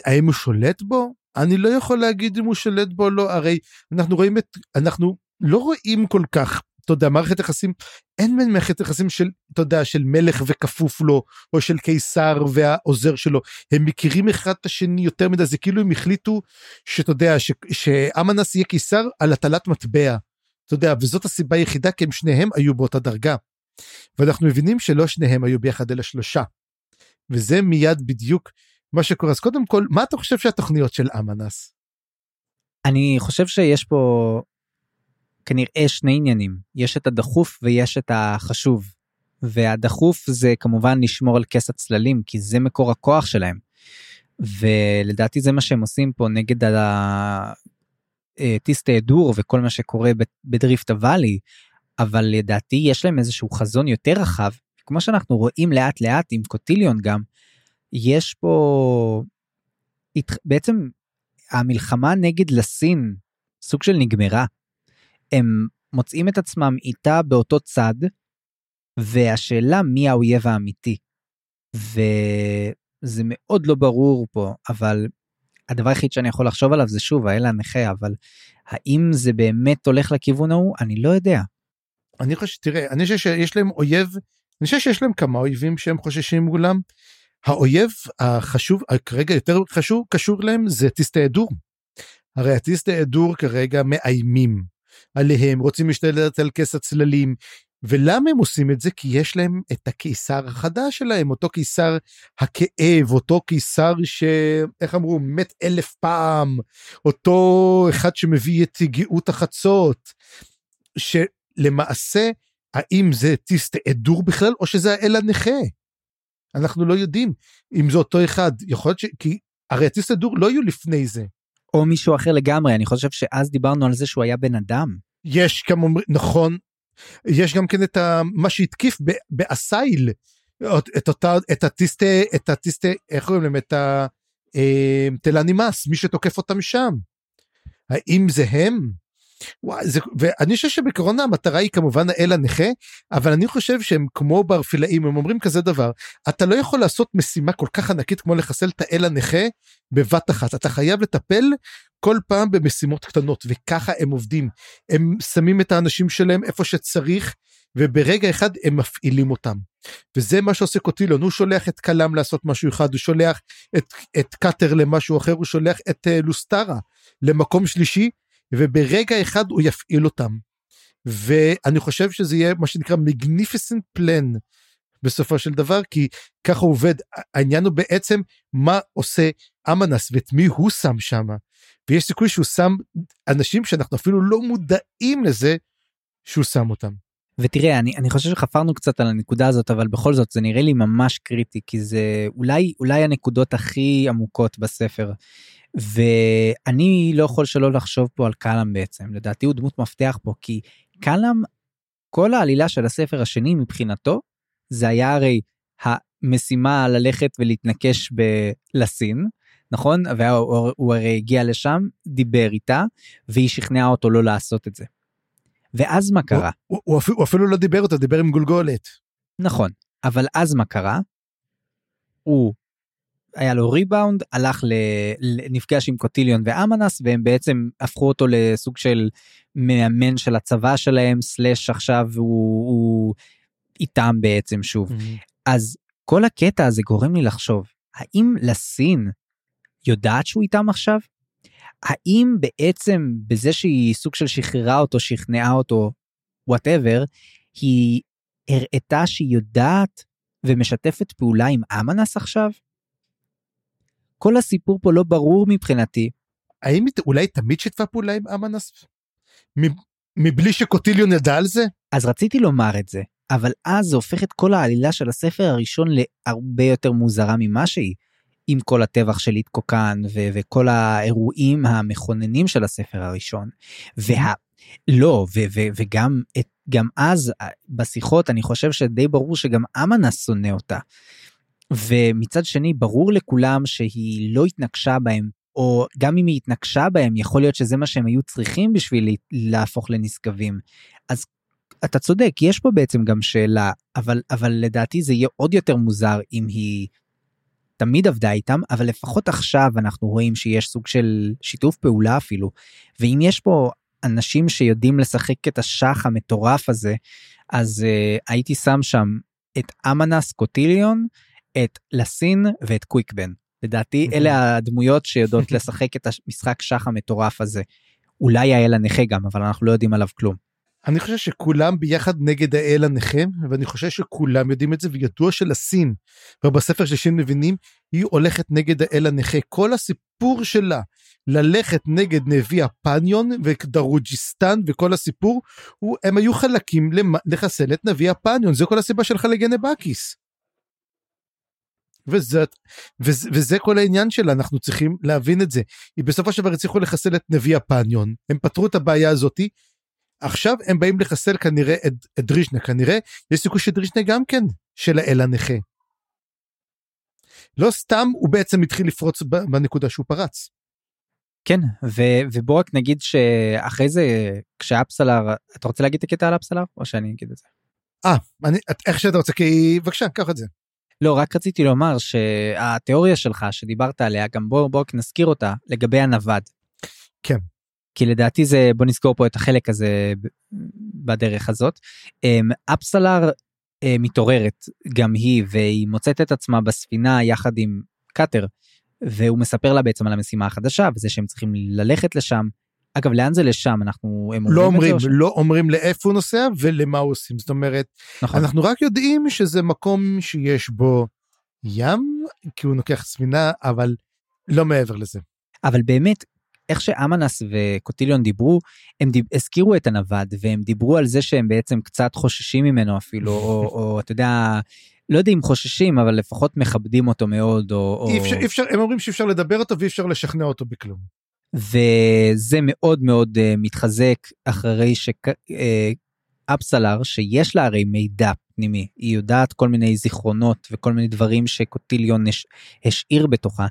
האם הוא שולט בו? אני לא יכול להגיד אם הוא שולט בו או לא, הרי אנחנו רואים את, אנחנו לא רואים כל כך אתה יודע, מערכת יחסים, אין בין מערכת יחסים של, אתה יודע, של מלך וכפוף לו, או של קיסר והעוזר שלו, הם מכירים אחד את השני יותר מדי, זה כאילו הם החליטו שאתה יודע, שאמנס יהיה קיסר על הטלת מטבע, אתה יודע, וזאת הסיבה היחידה כי הם שניהם היו באותה דרגה. ואנחנו מבינים שלא שניהם היו ביחד אלא שלושה. וזה מיד בדיוק מה שקורה. אז קודם כל, מה אתה חושב שהתוכניות של אמנס? אני חושב שיש פה כנראה שני עניינים, יש את הדחוף ויש את החשוב. והדחוף זה כמובן לשמור על כס הצללים, כי זה מקור הכוח שלהם. ולדעתי זה מה שהם עושים פה נגד הטיסטי אה, דור וכל מה שקורה בדריפט הוואלי, אבל לדעתי יש להם איזשהו חזון יותר רחב, כמו שאנחנו רואים לאט לאט עם קוטיליון גם, יש פה בעצם המלחמה נגד לסין סוג של נגמרה. הם מוצאים את עצמם איתה באותו צד, והשאלה מי האויב האמיתי. וזה מאוד לא ברור פה, אבל הדבר היחיד שאני יכול לחשוב עליו זה שוב האל הנכה, אבל האם זה באמת הולך לכיוון ההוא? אני לא יודע. אני חושב, תראה, אני חושב שיש להם אויב, אני חושב שיש להם כמה אויבים שהם חוששים מולם. האויב החשוב, כרגע יותר חשוב, קשור להם, זה טיסטי אדור. הרי הטיסטי אדור כרגע מאיימים. עליהם, רוצים להשתלט על כס הצללים. ולמה הם עושים את זה? כי יש להם את הקיסר החדש שלהם, אותו קיסר הכאב, אותו קיסר ש... איך אמרו? מת אלף פעם, אותו אחד שמביא את גאות החצות, שלמעשה, האם זה טיסט אדור בכלל, או שזה האל הנכה? אנחנו לא יודעים אם זה אותו אחד, יכול להיות ש... כי הרי הטיס הדור לא היו לפני זה. או מישהו אחר לגמרי, אני חושב שאז דיברנו על זה שהוא היה בן אדם. יש גם אומרים, נכון, יש גם כן את ה, מה שהתקיף באסייל, את אותה, את הטיסטה, את הטיסטה, איך קוראים להם? את התלנימאס, אה, מי שתוקף אותם שם. האם זה הם? וואי, זה, ואני חושב שבקורונה המטרה היא כמובן האל הנכה, אבל אני חושב שהם כמו ברפילאים, הם אומרים כזה דבר, אתה לא יכול לעשות משימה כל כך ענקית כמו לחסל את האל הנכה בבת אחת, אתה חייב לטפל כל פעם במשימות קטנות, וככה הם עובדים. הם שמים את האנשים שלהם איפה שצריך, וברגע אחד הם מפעילים אותם. וזה מה שעושה קוטילון, הוא שולח את קלאם לעשות משהו אחד, הוא שולח את, את קאטר למשהו אחר, הוא שולח את uh, לוסטרה למקום שלישי, וברגע אחד הוא יפעיל אותם. ואני חושב שזה יהיה מה שנקרא magnificent plan בסופו של דבר, כי ככה עובד. העניין הוא בעצם מה עושה אמנס ואת מי הוא שם שם. ויש סיכוי שהוא שם אנשים שאנחנו אפילו לא מודעים לזה שהוא שם אותם. ותראה אני אני חושב שחפרנו קצת על הנקודה הזאת אבל בכל זאת זה נראה לי ממש קריטי כי זה אולי אולי הנקודות הכי עמוקות בספר. ואני לא יכול שלא לחשוב פה על קלאם בעצם לדעתי הוא דמות מפתח פה כי קלאם כל העלילה של הספר השני מבחינתו זה היה הרי המשימה ללכת ולהתנקש בלסין נכון והוא הרי הגיע לשם דיבר איתה והיא שכנעה אותו לא לעשות את זה. ואז מה קרה? הוא, הוא, הוא, הוא אפילו לא דיבר אותה, דיבר עם גולגולת. נכון, אבל אז מה קרה? הוא היה לו ריבאונד, הלך ל... נפגש עם קוטיליון ואמנס והם בעצם הפכו אותו לסוג של מאמן של הצבא שלהם, סלאש עכשיו הוא, הוא איתם בעצם שוב. Mm-hmm. אז כל הקטע הזה גורם לי לחשוב, האם לסין יודעת שהוא איתם עכשיו? האם בעצם בזה שהיא סוג של שחררה אותו, שכנעה אותו, וואטאבר, היא הראתה שהיא יודעת ומשתפת פעולה עם אמנס עכשיו? כל הסיפור פה לא ברור מבחינתי. האם אולי תמיד שיתפה פעולה עם אמנס? מבלי שקוטיליון ידע על זה? אז רציתי לומר את זה, אבל אז זה הופך את כל העלילה של הספר הראשון להרבה יותר מוזרה ממה שהיא. עם כל הטבח של איטקוקן ו- וכל האירועים המכוננים של הספר הראשון. וה... לא, ו- ו- וגם את, גם אז בשיחות אני חושב שדי ברור שגם אמנה שונא אותה. ומצד שני ברור לכולם שהיא לא התנגשה בהם או גם אם היא התנגשה בהם יכול להיות שזה מה שהם היו צריכים בשביל להפוך לנשגבים. אז אתה צודק יש פה בעצם גם שאלה אבל אבל לדעתי זה יהיה עוד יותר מוזר אם היא תמיד עבדה איתם אבל לפחות עכשיו אנחנו רואים שיש סוג של שיתוף פעולה אפילו ואם יש פה אנשים שיודעים לשחק את השח המטורף הזה אז uh, הייתי שם שם את אמנס קוטיליון את לסין ואת קוויקבן לדעתי אלה הדמויות שיודעות לשחק את המשחק שח המטורף הזה. אולי האל הנכה גם אבל אנחנו לא יודעים עליו כלום. אני חושב שכולם ביחד נגד האל הנכה, ואני חושב שכולם יודעים את זה, וידוע שלסין, ובספר של שין מבינים, היא הולכת נגד האל הנכה. כל הסיפור שלה, ללכת נגד נביא הפניון ודרוג'יסטן וכל הסיפור, הוא, הם היו חלקים לחסל את נביא הפניון, זה כל הסיבה של חלגי בקיס. וזה, וזה, וזה כל העניין שלה, אנחנו צריכים להבין את זה. היא בסופו של דבר הצליחו לחסל את נביא הפניון, הם פתרו את הבעיה הזאתי, עכשיו הם באים לחסל כנראה את, את דרישנה, כנראה יש סיכוי שדרישנה גם כן של האל הנכה. לא סתם הוא בעצם התחיל לפרוץ בנקודה שהוא פרץ. כן ו- ובוא רק נגיד שאחרי זה כשאפסלר אתה רוצה להגיד את הקטע על אפסלר או שאני אגיד את זה. אה איך שאתה רוצה כי בבקשה קח את זה. לא רק רציתי לומר שהתיאוריה שלך שדיברת עליה גם בוא בוא נזכיר אותה לגבי הנווד. כן. כי לדעתי זה בוא נזכור פה את החלק הזה בדרך הזאת. אמ, אפסלר אה, מתעוררת גם היא והיא מוצאת את עצמה בספינה יחד עם קאטר והוא מספר לה בעצם על המשימה החדשה וזה שהם צריכים ללכת לשם. אגב לאן זה לשם אנחנו הם לא אומרים ש... לא אומרים לאיפה הוא נוסע ולמה הוא עושים זאת אומרת נכון. אנחנו רק יודעים שזה מקום שיש בו ים כי הוא לוקח ספינה אבל לא מעבר לזה. אבל באמת איך שאמנס וקוטיליון דיברו, הם דיב, הזכירו את הנווד והם דיברו על זה שהם בעצם קצת חוששים ממנו אפילו, או, או אתה יודע, לא יודע אם חוששים אבל לפחות מכבדים אותו מאוד או, אי אפשר, אי אפשר הם אומרים שאי אפשר לדבר אותו ואי אפשר לשכנע אותו בכלום. וזה מאוד מאוד uh, מתחזק אחרי שאפסלר uh, שיש לה הרי מידע פנימי היא יודעת כל מיני זיכרונות וכל מיני דברים שקוטיליון הש, השאיר בתוכה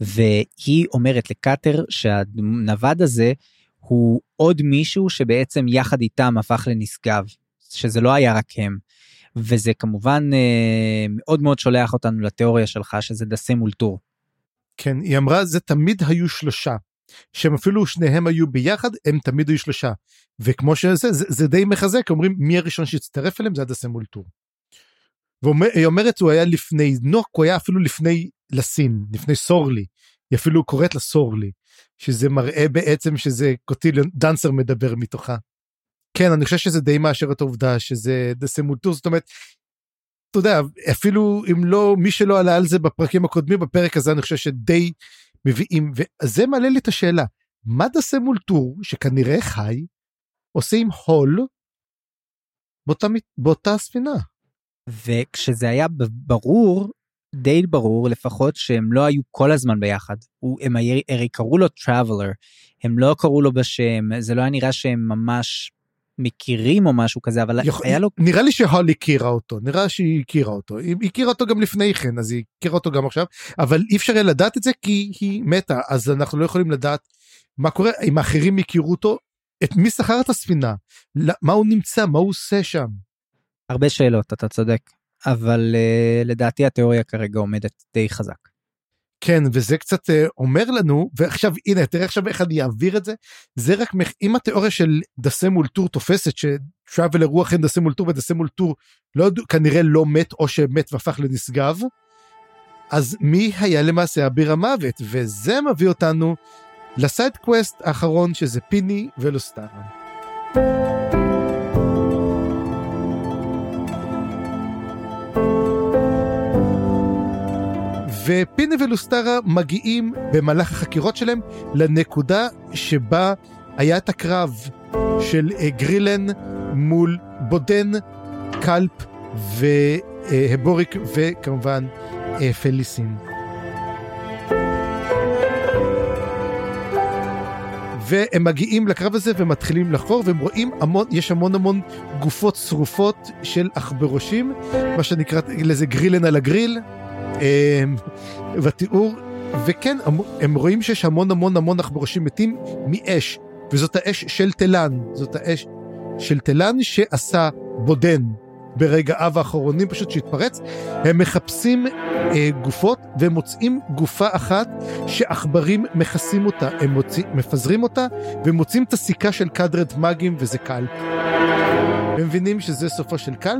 והיא אומרת לקאטר שהנווד הזה הוא עוד מישהו שבעצם יחד איתם הפך לנשגב שזה לא היה רק הם. וזה כמובן אה, מאוד מאוד שולח אותנו לתיאוריה שלך שזה דסה מול טור. כן היא אמרה זה תמיד היו שלושה שהם אפילו שניהם היו ביחד הם תמיד היו שלושה וכמו שזה זה, זה די מחזק אומרים מי הראשון שהצטרף אליהם זה הדסה מול טור. והיא אומרת הוא היה לפני נוק הוא היה אפילו לפני לסין לפני סורלי היא אפילו קוראת לה סורלי שזה מראה בעצם שזה קוטיליון דנסר מדבר מתוכה. כן אני חושב שזה די מאשר את העובדה שזה דסמולטור זאת אומרת. אתה יודע אפילו אם לא מי שלא עלה על זה בפרקים הקודמים בפרק הזה אני חושב שדי מביאים וזה מעלה לי את השאלה מה דסמולטור שכנראה חי עושה עם הול באותה, באותה ספינה. וכשזה היה ברור די ברור לפחות שהם לא היו כל הזמן ביחד הם הרי קראו לו טראבלר הם לא קראו לו בשם זה לא היה נראה שהם ממש מכירים או משהו כזה אבל יכול, היה לו נראה לי שהול הכירה אותו נראה שהיא הכירה אותו היא הכירה אותו גם לפני כן אז היא הכירה אותו גם עכשיו אבל אי אפשר לדעת את זה כי היא מתה אז אנחנו לא יכולים לדעת מה קורה אם האחרים הכירו אותו את מי שכר את הספינה מה הוא נמצא מה הוא עושה שם. הרבה שאלות אתה צודק אבל uh, לדעתי התיאוריה כרגע עומדת די חזק. כן וזה קצת uh, אומר לנו ועכשיו הנה תראה עכשיו איך אני אעביר את זה זה רק אם התיאוריה של דסם אולטור תופסת שטראבלר הוא אכן דסם אולטור ודסם אולטור לא כנראה לא מת או שמת והפך לנשגב. אז מי היה למעשה אביר המוות וזה מביא אותנו ל side quest האחרון שזה פיני ולוסטרה. ופיני ולוסטרה מגיעים במהלך החקירות שלהם לנקודה שבה היה את הקרב של אה, גרילן מול בודן, קלפ והבוריק וכמובן אה, פליסין. והם מגיעים לקרב הזה ומתחילים לחקור והם רואים המון יש המון המון גופות שרופות של עכברושים מה שנקרא לזה גרילן על הגריל בתיאור, וכן, הם רואים שיש המון המון המון עכברושים מתים מאש, וזאת האש של תלן, זאת האש של תלן שעשה בודן ברגעיו האחרונים פשוט שהתפרץ, הם מחפשים אה, גופות והם מוצאים גופה אחת שעכברים מכסים אותה, הם מוצא, מפזרים אותה ומוצאים את הסיכה של קדרד מאגים וזה קל. הם מבינים שזה סופו של קל,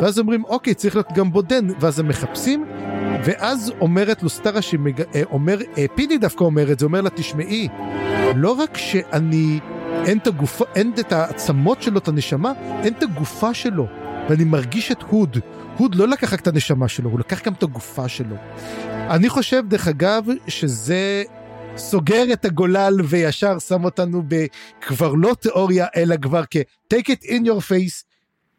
ואז אומרים אוקיי צריך להיות גם בודן, ואז הם מחפשים ואז אומרת לו סטרה שאומר, אה, אה, פיני דווקא אומר את זה, אומר לה תשמעי, לא רק שאני, אין את הגופה, אין את העצמות שלו, את הנשמה, אין את הגופה שלו. ואני מרגיש את הוד, הוד לא לקח רק את הנשמה שלו, הוא לקח גם את הגופה שלו. אני חושב, דרך אגב, שזה סוגר את הגולל וישר שם אותנו בכבר לא תיאוריה, אלא כבר כ-take it in your face,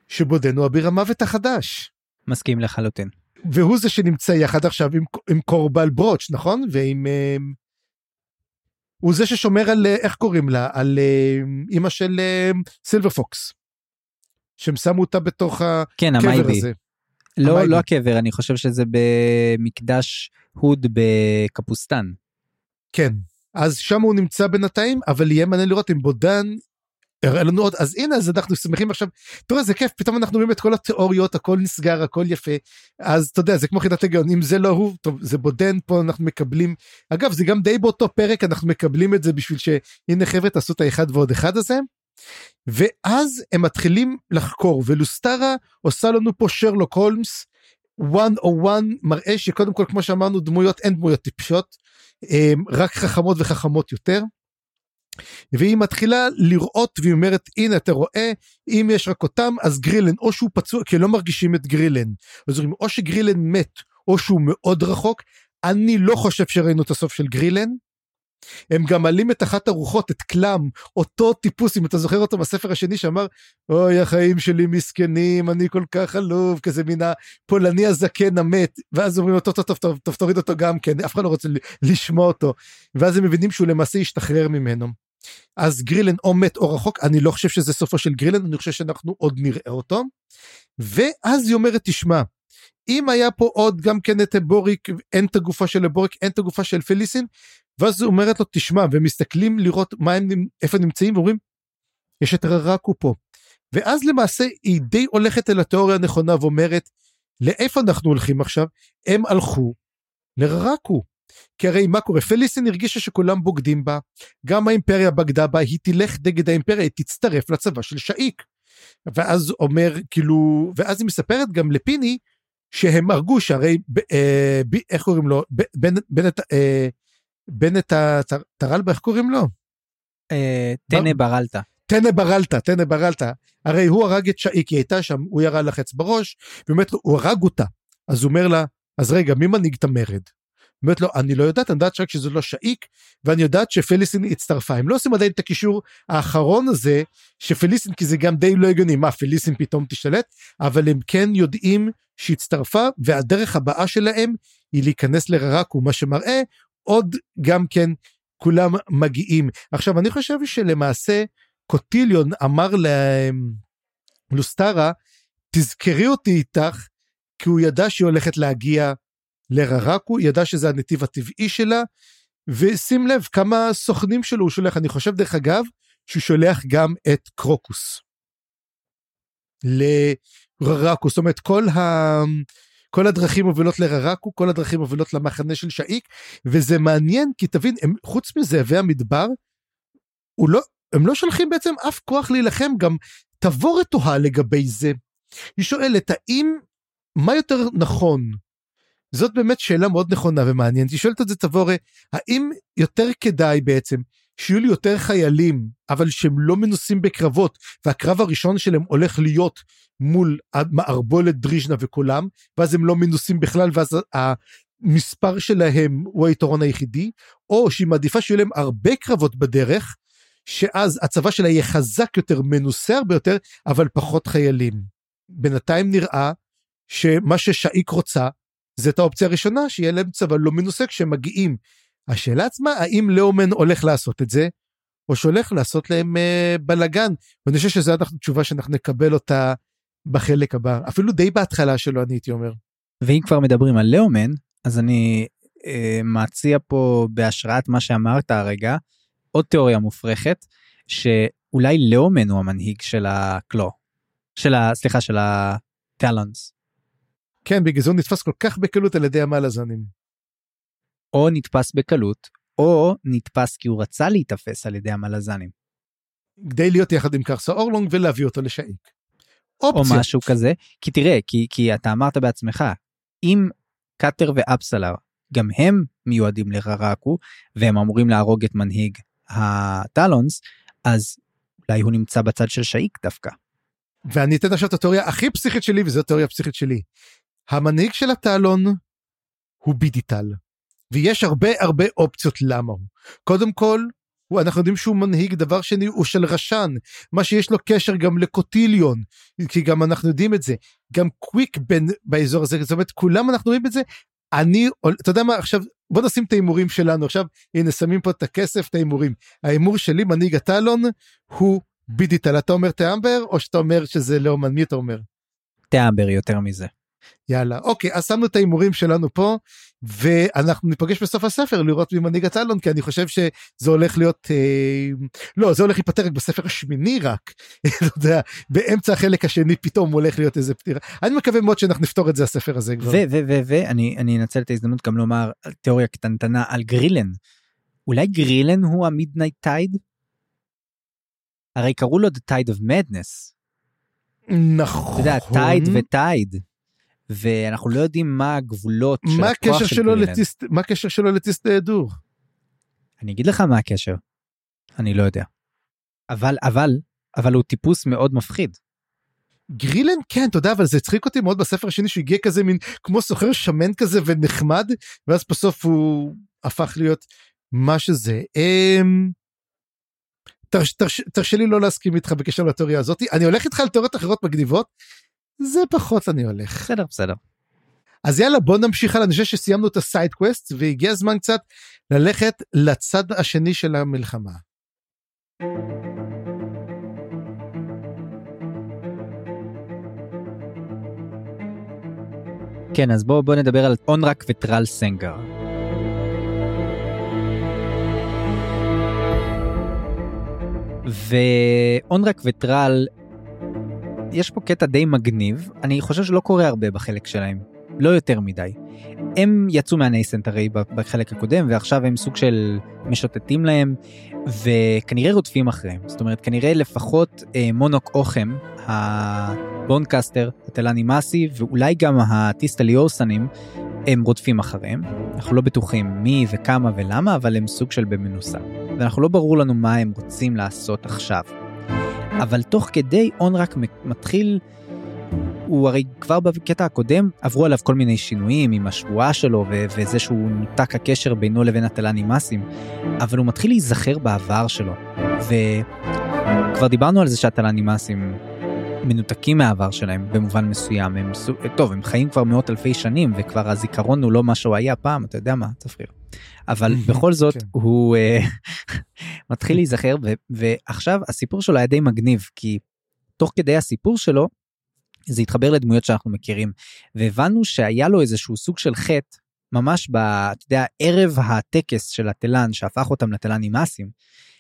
שבודנו אביר המוות החדש. מסכים לחלוטין. והוא זה שנמצא יחד עכשיו עם, עם קורבל ברוץ' נכון ועם uh, הוא זה ששומר על uh, איך קוראים לה על uh, אימא של uh, סילבר פוקס. שהם שמו אותה בתוך כן, הקבר המייבי. הזה. לא המייבי. לא הקבר אני חושב שזה במקדש הוד בקפוסטן. כן אז שם הוא נמצא בינתיים אבל יהיה מעניין לראות אם בודן הראה לנו עוד. אז הנה אז אנחנו שמחים עכשיו. תראה זה כיף פתאום אנחנו רואים את כל התיאוריות הכל נסגר הכל יפה. אז אתה יודע זה כמו חידת הגיון אם זה לא הוא טוב זה בודן פה אנחנו מקבלים. אגב זה גם די באותו פרק אנחנו מקבלים את זה בשביל שהנה חבר'ה תעשו את האחד ועוד אחד הזה. ואז הם מתחילים לחקור ולוסטרה עושה לנו פה שרלוק הולמס 101 מראה שקודם כל כמו שאמרנו דמויות אין דמויות טיפשות רק חכמות וחכמות יותר. והיא מתחילה לראות והיא אומרת הנה אתה רואה אם יש רק אותם אז גרילן או שהוא פצוע כי לא מרגישים את גרילן. אז אומרים או שגרילן מת או שהוא מאוד רחוק אני לא חושב שראינו את הסוף של גרילן. הם גם מעלים את אחת הרוחות, את קלאם, אותו טיפוס, אם אתה זוכר אותו בספר השני שאמר, אוי החיים שלי מסכנים, אני כל כך עלוב, כזה מן הפולני הזקן המת, ואז אומרים לו, טוב, טוב, טוב, טוב, טוב, תוריד אותו גם כן, אף אחד לא רוצה לשמוע אותו, ואז הם מבינים שהוא למעשה ישתחרר ממנו. אז גרילן או מת או רחוק, אני לא חושב שזה סופו של גרילן, אני חושב שאנחנו עוד נראה אותו. ואז היא אומרת, תשמע, אם היה פה עוד גם כן את בוריק, אין את הגופה של בוריק, אין את הגופה של פליסין, ואז היא אומרת לו, תשמע, ומסתכלים לראות מה הם, איפה נמצאים, ואומרים, יש את ררקו פה. ואז למעשה היא די הולכת אל התיאוריה הנכונה ואומרת, לאיפה אנחנו הולכים עכשיו? הם הלכו לררקו. כי הרי מה קורה? פליסין הרגישה שכולם בוגדים בה, גם האימפריה בגדה בה, היא תלך נגד האימפריה, היא תצטרף לצבא של שאיק. ואז אומר, כאילו, ואז היא מספרת גם לפיני, שהם הרגו שהרי, אה, ב, איך קוראים לו? בנט, אה, בנט טרלבה, איך קוראים לו? אה, טנא ברלטה. טנא ברלטה, טנא ברלטה. הרי הוא הרג את שאיק, היא הייתה שם, הוא ירה לה חץ בראש, ובאמת הוא הרג אותה. אז הוא אומר לה, אז רגע, מי מנהיג את המרד? אומרת לו, אני לא יודעת, אני יודעת רק שזה לא שאיק, ואני יודעת שפליסין הצטרפה. הם לא עושים עדיין את הקישור האחרון הזה, שפליסין, כי זה גם די לא הגיוני, מה, פליסין פתאום תשתלט? אבל הם כן יודעים שהצטרפה, והדרך הבאה שלהם היא להיכנס לררקו, מה שמראה עוד גם כן כולם מגיעים. עכשיו, אני חושב שלמעשה קוטיליון אמר ללוסטרה, תזכרי אותי איתך, כי הוא ידע שהיא הולכת להגיע לררקו, ידע שזה הנתיב הטבעי שלה, ושים לב כמה סוכנים שלו הוא שולח, אני חושב דרך אגב, שהוא שולח גם את קרוקוס. לררקו, זאת אומרת כל, ה... כל הדרכים מובילות לררקו, כל הדרכים מובילות למחנה של שאיק, וזה מעניין כי תבין, הם, חוץ מזאבי המדבר, לא, הם לא שולחים בעצם אף כוח להילחם, גם תבורת תוהה לגבי זה. היא שואלת, האם, מה יותר נכון, זאת באמת שאלה מאוד נכונה ומעניינת. היא שואלת את זה תבורה, האם יותר כדאי בעצם שיהיו לי יותר חיילים, אבל שהם לא מנוסים בקרבות, והקרב הראשון שלהם הולך להיות מול מערבולת דריז'נה וכולם, ואז הם לא מנוסים בכלל, ואז המספר שלהם הוא היתרון היחידי, או שהיא מעדיפה שיהיו להם הרבה קרבות בדרך, שאז הצבא שלה יהיה חזק יותר, מנוסה הרבה יותר, אבל פחות חיילים. בינתיים נראה שמה ששאיק רוצה זה את האופציה הראשונה, שיהיה להם צבא לא מנוסה כשהם מגיעים. השאלה עצמה, האם לאומן הולך לעשות את זה, או שהולך לעשות להם אה, בלאגן. ואני חושב שזו התשובה שאנחנו נקבל אותה בחלק הבא, אפילו די בהתחלה שלו, אני הייתי אומר. ואם כבר מדברים על לאומן, אז אני אה, מציע פה בהשראת מה שאמרת הרגע, עוד תיאוריה מופרכת, שאולי לאומן הוא המנהיג של הקלו, של ה... סליחה, של הטלונס. כן, בגלל זה הוא נתפס כל כך בקלות על ידי המלאזנים. או נתפס בקלות, או נתפס כי הוא רצה להיתפס על ידי המלאזנים. כדי להיות יחד עם קרסה אורלונג ולהביא אותו לשאיק. אופציה. או משהו כזה, כי תראה, כי, כי אתה אמרת בעצמך, אם קאטר ואפסלר, גם הם מיועדים לררקו, והם אמורים להרוג את מנהיג הטלונס, אז אולי הוא נמצא בצד של שאיק דווקא. ואני אתן עכשיו את התיאוריה הכי פסיכית שלי, וזו התיאוריה הפסיכית שלי. המנהיג של הטלון הוא בידיטל, ויש הרבה הרבה אופציות למה הוא. קודם כל, הוא, אנחנו יודעים שהוא מנהיג, דבר שני הוא של רשן, מה שיש לו קשר גם לקוטיליון, כי גם אנחנו יודעים את זה, גם קוויק בין באזור הזה, זאת אומרת כולם אנחנו רואים את זה, אני, אתה יודע מה עכשיו, בוא נשים את ההימורים שלנו, עכשיו הנה שמים פה את הכסף, את ההימורים, ההימור שלי מנהיג הטלון הוא בידיטל, אתה אומר תאמבר או שאתה אומר שזה לאומן, מי אתה אומר? תאמבר יותר מזה. יאללה אוקיי אז שמנו את ההימורים שלנו פה ואנחנו ניפגש בסוף הספר לראות מי מנהיג הצלון כי אני חושב שזה הולך להיות אה, לא זה הולך להיפתר רק בספר השמיני רק לא יודע, באמצע החלק השני פתאום הולך להיות איזה פתירה אני מקווה מאוד שאנחנו נפתור את זה הספר הזה כבר. ואני אנצל את ההזדמנות גם לומר תיאוריה קטנטנה על גרילן אולי גרילן הוא ה midnight tide? הרי קראו לו The Tide of Madness. נכון. אתה יודע, tide ו tide. ואנחנו לא יודעים מה הגבולות של הכוח של גרילן. לטיסט, מה הקשר שלו לטיסט אדור? אני אגיד לך מה הקשר. אני לא יודע. אבל, אבל, אבל הוא טיפוס מאוד מפחיד. גרילן כן אתה יודע אבל זה הצחיק אותי מאוד בספר השני שהוא הגיע כזה מין כמו סוחר שמן כזה ונחמד ואז בסוף הוא הפך להיות מה שזה. אמ... תרש, תרש, תרשה לי לא להסכים איתך בקשר לתיאוריה הזאת, אני הולך איתך על תיאוריות אחרות מגניבות, זה פחות אני הולך. בסדר, בסדר. אז יאללה בוא נמשיך על אני חושב שסיימנו את ה side quest והגיע הזמן קצת ללכת לצד השני של המלחמה. כן אז בואו בוא נדבר על אונרק וטרל סנגר. ואונרק וטרל יש פה קטע די מגניב אני חושב שלא קורה הרבה בחלק שלהם לא יותר מדי. הם יצאו מהנייסנט הרי בחלק הקודם ועכשיו הם סוג של משוטטים להם וכנראה רודפים אחריהם זאת אומרת כנראה לפחות אה, מונוק אוכם הבונקסטר הטלני מסי ואולי גם הטיסטליורסנים הם רודפים אחריהם אנחנו לא בטוחים מי וכמה ולמה אבל הם סוג של במנוסה ואנחנו לא ברור לנו מה הם רוצים לעשות עכשיו. אבל תוך כדי און רק מתחיל הוא הרי כבר בקטע הקודם עברו עליו כל מיני שינויים עם השבועה שלו ו- וזה שהוא נותק הקשר בינו לבין הטלנימאסים, אבל הוא מתחיל להיזכר בעבר שלו. וכבר דיברנו על זה שהטלנימאסים מנותקים מהעבר שלהם במובן מסוים הם טוב הם חיים כבר מאות אלפי שנים וכבר הזיכרון הוא לא מה שהוא היה פעם אתה יודע מה צפריר. אבל בכל זאת כן. הוא uh, מתחיל להיזכר ו- ועכשיו הסיפור שלו היה די מגניב כי תוך כדי הסיפור שלו זה התחבר לדמויות שאנחנו מכירים והבנו שהיה לו איזשהו סוג של חטא ממש ב... אתה יודע, ערב הטקס של התלן שהפך אותם לתלן נמאסים.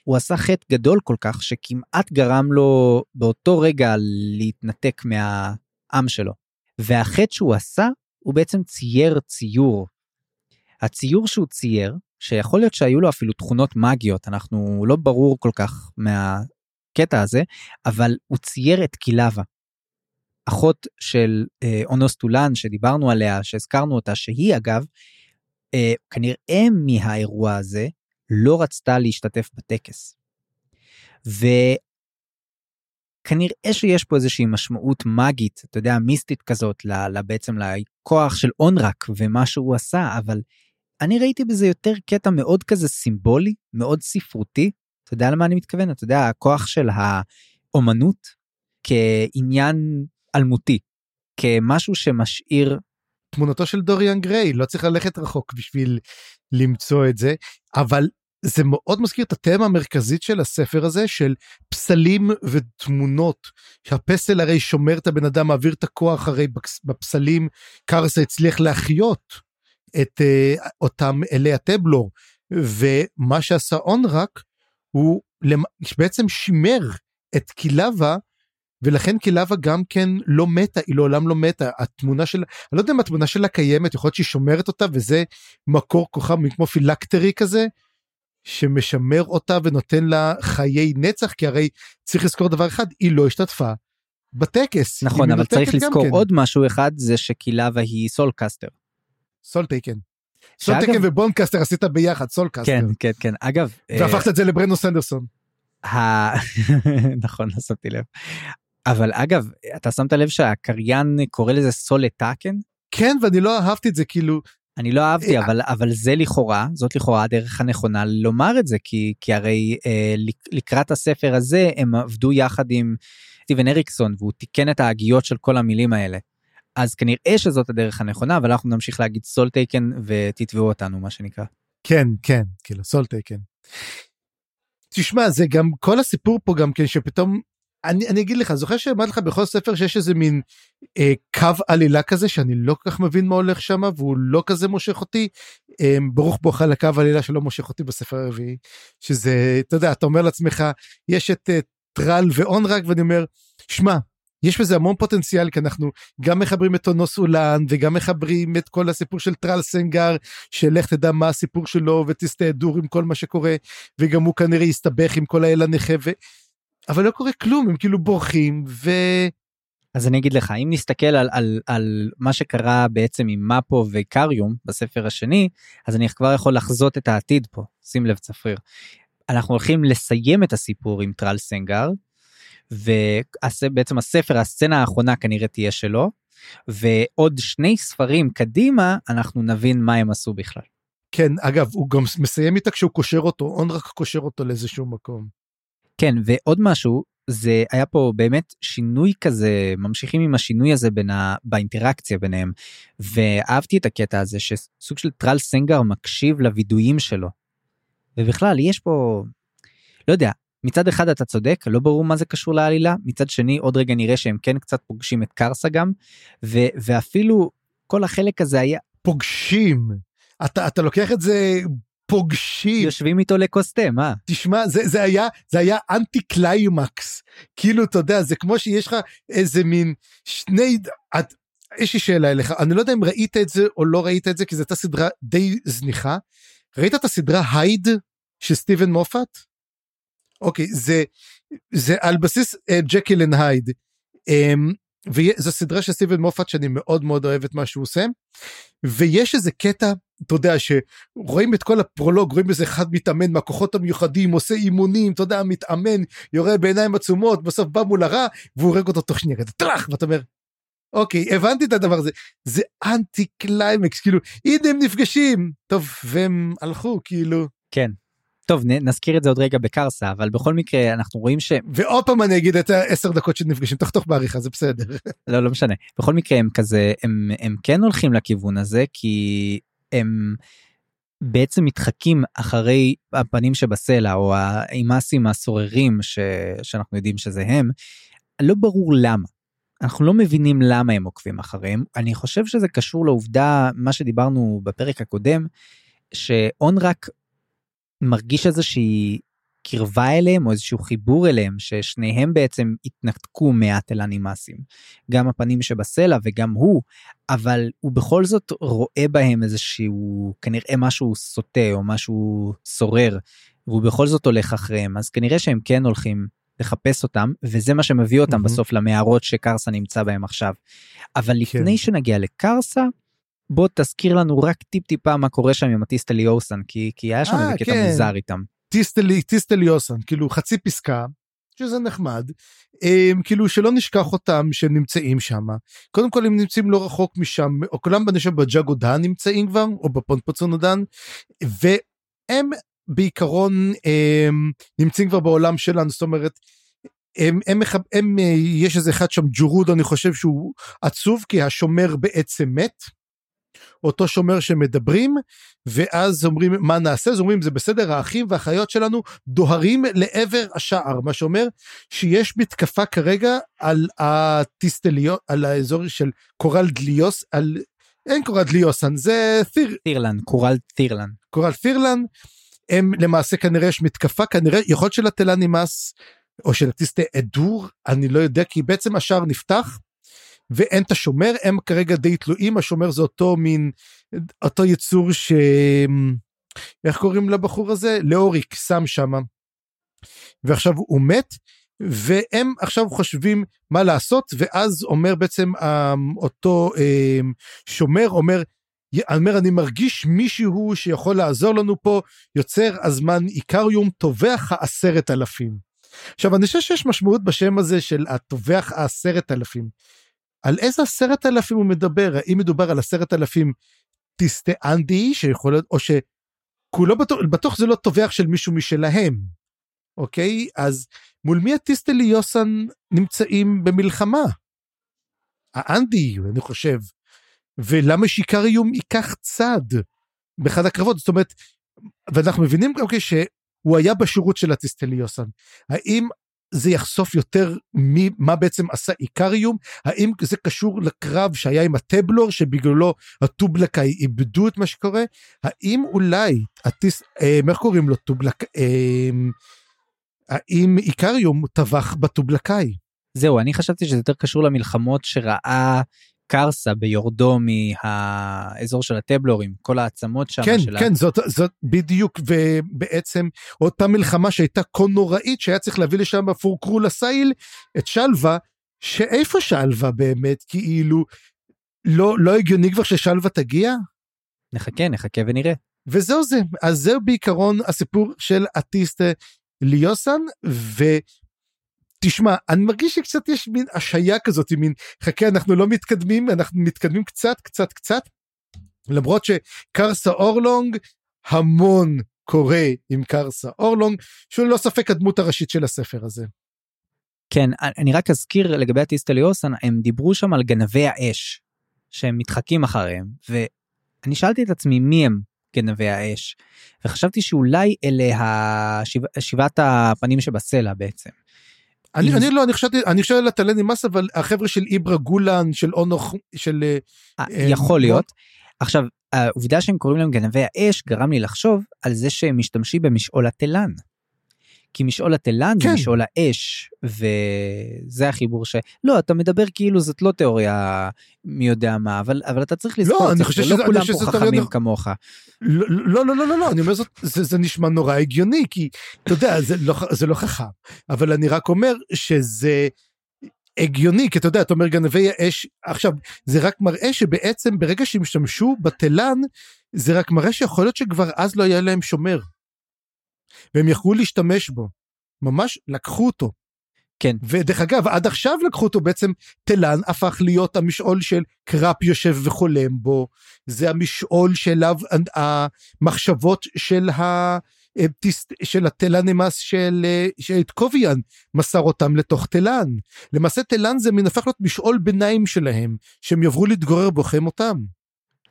הוא עשה חטא גדול כל כך שכמעט גרם לו באותו רגע להתנתק מהעם שלו. והחטא שהוא עשה הוא בעצם צייר ציור. הציור שהוא צייר, שיכול להיות שהיו לו אפילו תכונות מגיות, אנחנו לא ברור כל כך מהקטע הזה, אבל הוא צייר את קילבה. אחות של אה, אונוס טולן שדיברנו עליה, שהזכרנו אותה, שהיא אגב, אה, כנראה מהאירוע הזה לא רצתה להשתתף בטקס. וכנראה שיש פה איזושהי משמעות מגית, אתה יודע, מיסטית כזאת, ל, בעצם לכוח של אונרק ומה שהוא עשה, אבל אני ראיתי בזה יותר קטע מאוד כזה סימבולי, מאוד ספרותי. אתה יודע למה אני מתכוון? אתה יודע, הכוח של האומנות כעניין אלמותי, כמשהו שמשאיר... תמונתו של דוריאן גריי, לא צריך ללכת רחוק בשביל למצוא את זה, אבל זה מאוד מזכיר את התמה המרכזית של הספר הזה של פסלים ותמונות. שהפסל הרי שומר את הבן אדם, מעביר את הכוח, הרי בפסלים קרסה הצליח להחיות את uh, אותם אלי הטבלור, ומה שעשה אונרק הוא בעצם שימר את קילבה ולכן קילבה גם כן לא מתה היא לעולם לא מתה התמונה של אני לא יודע אם התמונה שלה קיימת יכול להיות שהיא שומרת אותה וזה מקור כוכב כמו פילקטרי כזה שמשמר אותה ונותן לה חיי נצח כי הרי צריך לזכור דבר אחד היא לא השתתפה בטקס נכון אבל צריך לזכור כן. עוד משהו אחד זה שקילבה היא solecaster. Soletaken. Soletaken ו bonecaster עשית ביחד solecaster. כן כן כן אגב. והפכת את זה לברנדון סנדרסון. נכון לא שמתי לב אבל אגב אתה שמת לב שהקריין קורא לזה סולטאקן? כן ואני לא אהבתי את זה כאילו. אני לא אהבתי אה, אבל אבל זה לכאורה זאת לכאורה הדרך הנכונה לומר את זה כי כי הרי אה, לקראת הספר הזה הם עבדו יחד עם סטיבן אריקסון והוא תיקן את ההגיות של כל המילים האלה. אז כנראה שזאת הדרך הנכונה אבל אנחנו נמשיך להגיד סול טייקן ותתבעו אותנו מה שנקרא. כן כן כאילו סול טייקן. תשמע זה גם כל הסיפור פה גם כן שפתאום אני, אני אגיד לך, זוכר שאמרתי לך בכל ספר שיש איזה מין אה, קו עלילה כזה שאני לא כל כך מבין מה הולך שם והוא לא כזה מושך אותי. אה, ברוך בואך לקו עלילה שלא מושך אותי בספר הרביעי, שזה, אתה יודע, אתה אומר לעצמך, יש את אה, טרל ואונרק ואני אומר, שמע, יש בזה המון פוטנציאל כי אנחנו גם מחברים את אונוס אולן וגם מחברים את כל הסיפור של טרל סנגר שלך תדע מה הסיפור שלו ותסתעדור עם כל מה שקורה וגם הוא כנראה יסתבך עם כל האל הנכה ו... אבל לא קורה כלום הם כאילו בורחים ו... אז אני אגיד לך אם נסתכל על, על, על מה שקרה בעצם עם מפו וקריום בספר השני אז אני כבר יכול לחזות את העתיד פה שים לב צפריר. אנחנו הולכים לסיים את הסיפור עם טרל סנגר ובעצם הספר הסצנה האחרונה כנראה תהיה שלו ועוד שני ספרים קדימה אנחנו נבין מה הם עשו בכלל. כן, אגב, הוא גם מסיים איתה כשהוא קושר אותו, און רק קושר אותו לאיזשהו מקום. כן, ועוד משהו, זה היה פה באמת שינוי כזה, ממשיכים עם השינוי הזה בין ה... באינטראקציה ביניהם. ואהבתי את הקטע הזה שסוג של טרל סנגר מקשיב לווידויים שלו. ובכלל, יש פה, לא יודע, מצד אחד אתה צודק, לא ברור מה זה קשור לעלילה, מצד שני עוד רגע נראה שהם כן קצת פוגשים את קרסה גם, ו... ואפילו כל החלק הזה היה... פוגשים. אתה, אתה לוקח את זה פוגשים. יושבים איתו לכוס תה, מה? תשמע, זה, זה היה, זה היה אנטי קליימקס. כאילו, אתה יודע, זה כמו שיש לך איזה מין שני... את, יש לי שאלה אליך, אני לא יודע אם ראית את זה או לא ראית את זה, כי זו הייתה סדרה די זניחה. ראית את הסדרה הייד של סטיבן מופת? אוקיי, זה, זה על בסיס uh, Jekyll and Hyde. Um, וזו סדרה של סטיבן מופת שאני מאוד מאוד אוהב את מה שהוא עושה. ויש איזה קטע אתה יודע שרואים את כל הפרולוג רואים איזה אחד מתאמן מהכוחות המיוחדים עושה אימונים אתה יודע מתאמן יורה בעיניים עצומות בסוף בא מול הרע והוא הורג אותו תוך שנייה כזה טראח ואתה אומר. אוקיי הבנתי את הדבר הזה זה אנטי קליימקס כאילו הנה הם נפגשים טוב והם הלכו כאילו כן טוב נזכיר את זה עוד רגע בקרסה אבל בכל מקרה אנחנו רואים ש... ועוד פעם אני אגיד את העשר דקות שנפגשים תחתוך בעריכה זה בסדר. לא לא משנה בכל מקרה הם כזה הם הם כן הולכים לכיוון הזה כי הם בעצם מתחקים אחרי הפנים שבסלע או האימאסים הסוררים ש... שאנחנו יודעים שזה הם. לא ברור למה. אנחנו לא מבינים למה הם עוקבים אחריהם אני חושב שזה קשור לעובדה מה שדיברנו בפרק הקודם שאון רק מרגיש איזושהי קרבה אליהם או איזשהו חיבור אליהם ששניהם בעצם התנתקו מעט אל הנימאסים. גם הפנים שבסלע וגם הוא, אבל הוא בכל זאת רואה בהם איזשהו כנראה משהו סוטה או משהו סורר, והוא בכל זאת הולך אחריהם, אז כנראה שהם כן הולכים לחפש אותם וזה מה שמביא אותם אהמ. בסוף למערות שקרסה נמצא בהם עכשיו. אבל לפני כן. שנגיע לקרסה בוא תזכיר לנו רק טיפ טיפה מה קורה שם עם הטיסטה ליאוסן כי כי היה שם אה, איזה קטע כן. מוזר איתם. טיסטלי טיסטליוסן כאילו חצי פסקה שזה נחמד הם, כאילו שלא נשכח אותם שהם נמצאים שם קודם כל הם נמצאים לא רחוק משם או כולם אני חושב בג'אגודן נמצאים כבר או בפונפוצונודן והם בעיקרון הם, נמצאים כבר בעולם שלנו זאת אומרת. הם, הם, הם, הם, יש איזה אחד שם ג'ורוד אני חושב שהוא עצוב כי השומר בעצם מת אותו שומר שמדברים ואז אומרים מה נעשה? אז אומרים זה בסדר האחים והאחיות שלנו דוהרים לעבר השער. מה שאומר שיש מתקפה כרגע על הטיסטליות על האזור של קורל דליוס על אין קורל דליוסן זה תיר... טירלן קורל טירלן קורל טירלן הם למעשה כנראה יש מתקפה כנראה יכול להיות של התלה נמאס או של הטיסטה אדור אני לא יודע כי בעצם השער נפתח ואין את השומר הם כרגע די תלויים השומר זה אותו מין אותו יצור ש... איך קוראים לבחור הזה לאוריק שם שמה. ועכשיו הוא מת והם עכשיו חושבים מה לעשות ואז אומר בעצם אותו שומר אומר אומר אני מרגיש מישהו שיכול לעזור לנו פה יוצר הזמן איקריום טובח העשרת אלפים. עכשיו אני חושב שיש משמעות בשם הזה של הטובח העשרת אלפים. על איזה עשרת אלפים הוא מדבר? האם מדובר על עשרת אלפים טיסטאנדי שיכול להיות או שכולו בטוח, בטוח זה לא טובח של מישהו משלהם אוקיי? אז מול מי הטיסטלי יוסן נמצאים במלחמה. האנדי אני חושב. ולמה שיקריום ייקח צד באחד הקרבות? זאת אומרת ואנחנו מבינים גם אוקיי, שהוא היה בשירות של הטיסטלי יוסן האם זה יחשוף יותר ממה בעצם עשה איקריום האם זה קשור לקרב שהיה עם הטבלור שבגללו הטובלקאי איבדו את מה שקורה האם אולי הטיס אה, איך קוראים לו טובלק אה, האם איקריום טבח בטובלקאי. זהו אני חשבתי שזה יותר קשור למלחמות שראה קרסה ביורדו מהאזור של הטבלורים כל העצמות שם. כן שלה. כן זאת זאת בדיוק ובעצם אותה מלחמה שהייתה כה נוראית שהיה צריך להביא לשם פורקרו לסייל את שלווה שאיפה שלווה באמת כאילו לא לא הגיוני כבר ששלווה תגיע. נחכה נחכה ונראה. וזהו זה אז זהו בעיקרון הסיפור של אטיסט ליוסן ו... תשמע, אני מרגיש שקצת יש מין השעיה כזאת, מין חכה אנחנו לא מתקדמים, אנחנו מתקדמים קצת קצת קצת. למרות שקרסה אורלונג המון קורה עם קרסה אורלונג, שהוא ללא ספק הדמות הראשית של הספר הזה. כן, אני רק אזכיר לגבי הטיסטליוסן, הם דיברו שם על גנבי האש, שהם מתחקים אחריהם, ואני שאלתי את עצמי מי הם גנבי האש, וחשבתי שאולי אלה השבע, שבעת הפנים שבסלע בעצם. אני, אני לא, אני חשבתי, אני חושב על הטלני מס, אבל החבר'ה של איברה גולן, של אונוך, של... אה, אה, יכול להיות. עכשיו, העובדה שהם קוראים להם גנבי האש גרם לי לחשוב על זה שהם משתמשים במשעול התלן. כי משעול התלן כן. זה משעול האש וזה החיבור ש... לא אתה מדבר כאילו זאת לא תיאוריה מי יודע מה אבל אבל אתה צריך לזכור לא, אני חושב שזה, לא כולם פה חכמים תיאוריה... כמוך. לא, לא לא לא לא לא אני אומר זאת זה, זה נשמע נורא הגיוני כי אתה יודע זה לא זה לא חכם אבל אני רק אומר שזה. הגיוני כי אתה יודע אתה אומר גנבי האש עכשיו זה רק מראה שבעצם ברגע שהם השתמשו בתלן זה רק מראה שיכול להיות שכבר אז לא היה להם שומר. והם יכלו להשתמש בו. ממש לקחו אותו. כן. ודרך אגב, עד עכשיו לקחו אותו בעצם, תלן הפך להיות המשעול של קראפ יושב וחולם בו, זה המשעול שאליו המחשבות של ה... של התלן של, של קוביאן מסר אותם לתוך תלן. למעשה תלן זה מין הפך להיות משעול ביניים שלהם, שהם יעברו להתגורר בו אחרי מותם.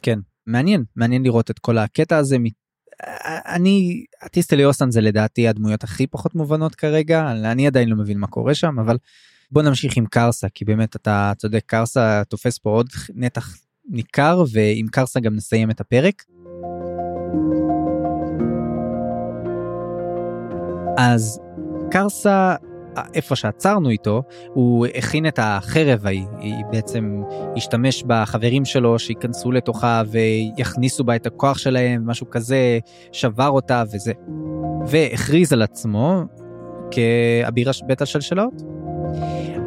כן, מעניין, מעניין לראות את כל הקטע הזה אני אטיסטלי אוסטן זה לדעתי הדמויות הכי פחות מובנות כרגע אני עדיין לא מבין מה קורה שם אבל בוא נמשיך עם קרסה כי באמת אתה צודק קרסה תופס פה עוד נתח ניכר ועם קרסה גם נסיים את הפרק. אז קרסה איפה שעצרנו איתו, הוא הכין את החרב ההיא, היא בעצם השתמש בחברים שלו שייכנסו לתוכה ויכניסו בה את הכוח שלהם, משהו כזה, שבר אותה וזה. והכריז על עצמו כאביר בית השלשלות.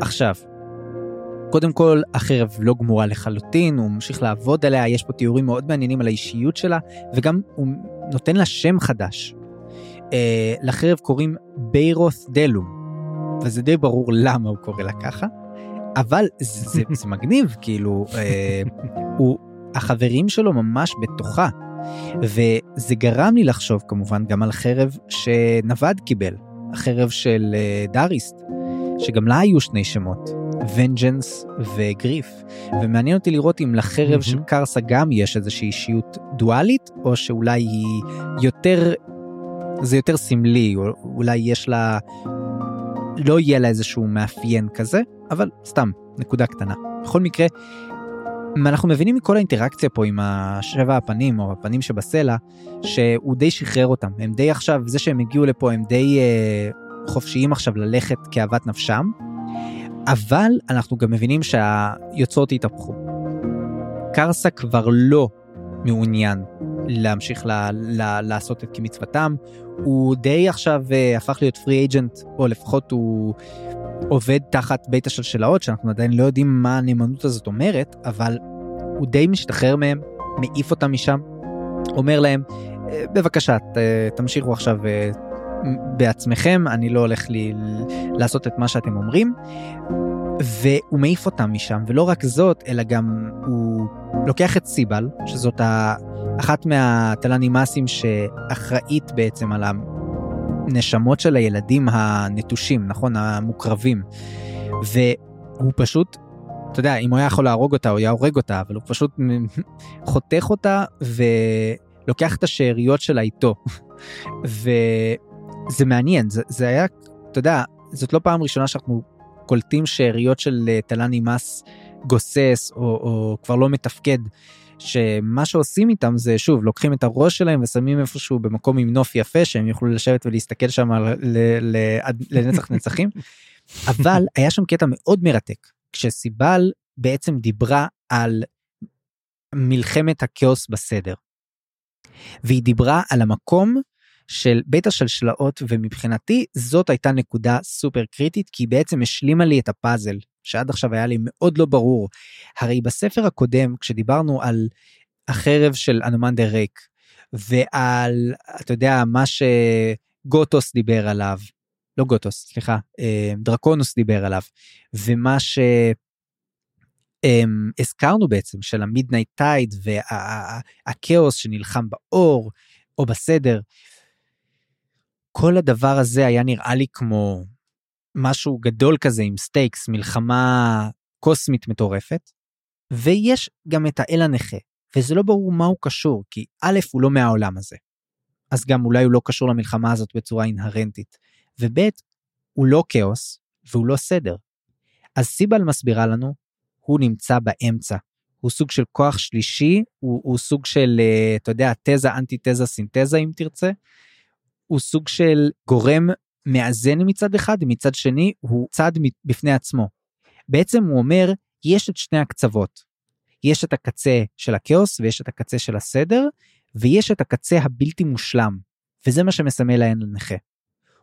עכשיו, קודם כל, החרב לא גמורה לחלוטין, הוא ממשיך לעבוד עליה, יש פה תיאורים מאוד מעניינים על האישיות שלה, וגם הוא נותן לה שם חדש. Uh, לחרב קוראים ביירוס דלום, וזה די ברור למה הוא קורא לה ככה, אבל זה, זה, זה מגניב, כאילו, אה, הוא, החברים שלו ממש בתוכה, וזה גרם לי לחשוב כמובן גם על חרב שנווד קיבל, החרב של אה, דאריסט, שגם לה היו שני שמות, ונג'נס וגריף, ומעניין אותי לראות אם לחרב של קרסה גם יש איזושהי אישיות דואלית, או שאולי היא יותר זה יותר סמלי, או אולי יש לה לא יהיה לה איזשהו מאפיין כזה, אבל סתם, נקודה קטנה. בכל מקרה, אנחנו מבינים מכל האינטראקציה פה עם השבע הפנים או הפנים שבסלע, שהוא די שחרר אותם. הם די עכשיו, זה שהם הגיעו לפה הם די אה, חופשיים עכשיו ללכת כאוות נפשם, אבל אנחנו גם מבינים שהיוצרות התהפכו. קרסה כבר לא מעוניין להמשיך ל- ל- לעשות את כמצוותם. הוא די עכשיו uh, הפך להיות פרי אייג'נט, או לפחות הוא עובד תחת בית השלשלאות, שאנחנו עדיין לא יודעים מה הנאמנות הזאת אומרת, אבל הוא די משתחרר מהם, מעיף אותם משם, אומר להם, אה, בבקשה, ת, תמשיכו עכשיו בעצמכם, אני לא הולך לי לעשות את מה שאתם אומרים. והוא מעיף אותם משם, ולא רק זאת, אלא גם הוא לוקח את סיבל, שזאת אחת מהתלנימאסים שאחראית בעצם על הנשמות של הילדים הנטושים, נכון? המוקרבים. והוא פשוט, אתה יודע, אם הוא היה יכול להרוג אותה, הוא היה הורג אותה, אבל הוא פשוט חותך אותה ולוקח את השאריות שלה איתו. וזה מעניין, זה, זה היה, אתה יודע, זאת לא פעם ראשונה שאנחנו קולטים שאריות של אה, תלן נמאס גוסס או, או כבר לא מתפקד. שמה שעושים איתם זה שוב לוקחים את הראש שלהם ושמים איפשהו במקום עם נוף יפה שהם יוכלו לשבת ולהסתכל שם לנצח נצחים. אבל היה שם קטע מאוד מרתק כשסיבל בעצם דיברה על מלחמת הכאוס בסדר. והיא דיברה על המקום של בית השלשלאות ומבחינתי זאת הייתה נקודה סופר קריטית כי היא בעצם השלימה לי את הפאזל שעד עכשיו היה לי מאוד לא ברור. הרי בספר הקודם כשדיברנו על החרב של אנומנדר ריק ועל אתה יודע מה שגוטוס דיבר עליו לא גוטוס סליחה אה, דרקונוס דיבר עליו ומה ש... אמ, הזכרנו בעצם של ה midnight tide והכאוס שנלחם באור או בסדר. כל הדבר הזה היה נראה לי כמו משהו גדול כזה עם stakes, מלחמה קוסמית מטורפת, ויש גם את האל הנכה, וזה לא ברור מה הוא קשור, כי א', הוא לא מהעולם הזה, אז גם אולי הוא לא קשור למלחמה הזאת בצורה אינהרנטית, וב', הוא לא כאוס, והוא לא סדר. אז סיבל מסבירה לנו, הוא נמצא באמצע. הוא סוג של כוח שלישי, הוא, הוא סוג של, אה, אתה יודע, תזה, אנטי-תזה, סינתזה אם תרצה. הוא סוג של גורם מאזן מצד אחד, ומצד שני הוא צד בפני עצמו. בעצם הוא אומר, יש את שני הקצוות. יש את הקצה של הכאוס ויש את הקצה של הסדר, ויש את הקצה הבלתי מושלם, וזה מה שמסמל האל הנכה.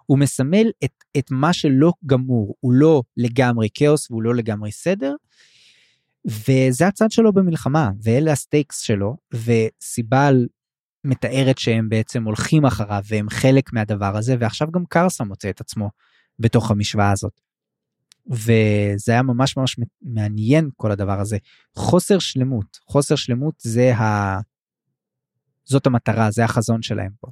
הוא מסמל את, את מה שלא גמור, הוא לא לגמרי כאוס והוא לא לגמרי סדר, וזה הצד שלו במלחמה, ואלה ה stakes שלו, וסיבל מתארת שהם בעצם הולכים אחריו והם חלק מהדבר הזה, ועכשיו גם קרסה מוצא את עצמו בתוך המשוואה הזאת. וזה היה ממש ממש מעניין כל הדבר הזה. חוסר שלמות, חוסר שלמות זה ה... זאת המטרה, זה החזון שלהם פה.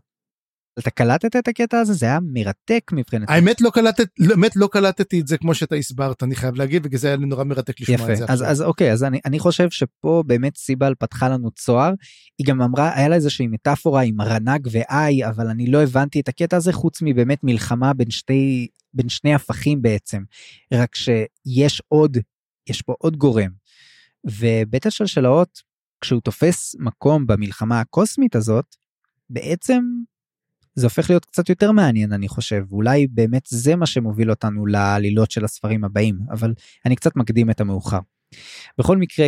אתה קלטת את הקטע הזה זה היה מרתק מבחינתי. האמת לא קלטת באמת לא קלטתי את זה כמו שאתה הסברת אני חייב להגיד וזה היה לי נורא מרתק לשמוע יפה. את זה. אז, אז אוקיי אז אני, אני חושב שפה באמת סיבל פתחה לנו צוהר היא גם אמרה היה לה איזושהי מטאפורה עם רנג ואיי אבל אני לא הבנתי את הקטע הזה חוץ מבאמת מלחמה בין שתי בין שני הפכים בעצם רק שיש עוד יש פה עוד גורם. ובית השלשלאות כשהוא תופס מקום במלחמה הקוסמית הזאת בעצם זה הופך להיות קצת יותר מעניין אני חושב אולי באמת זה מה שמוביל אותנו לעלילות של הספרים הבאים אבל אני קצת מקדים את המאוחר. בכל מקרה.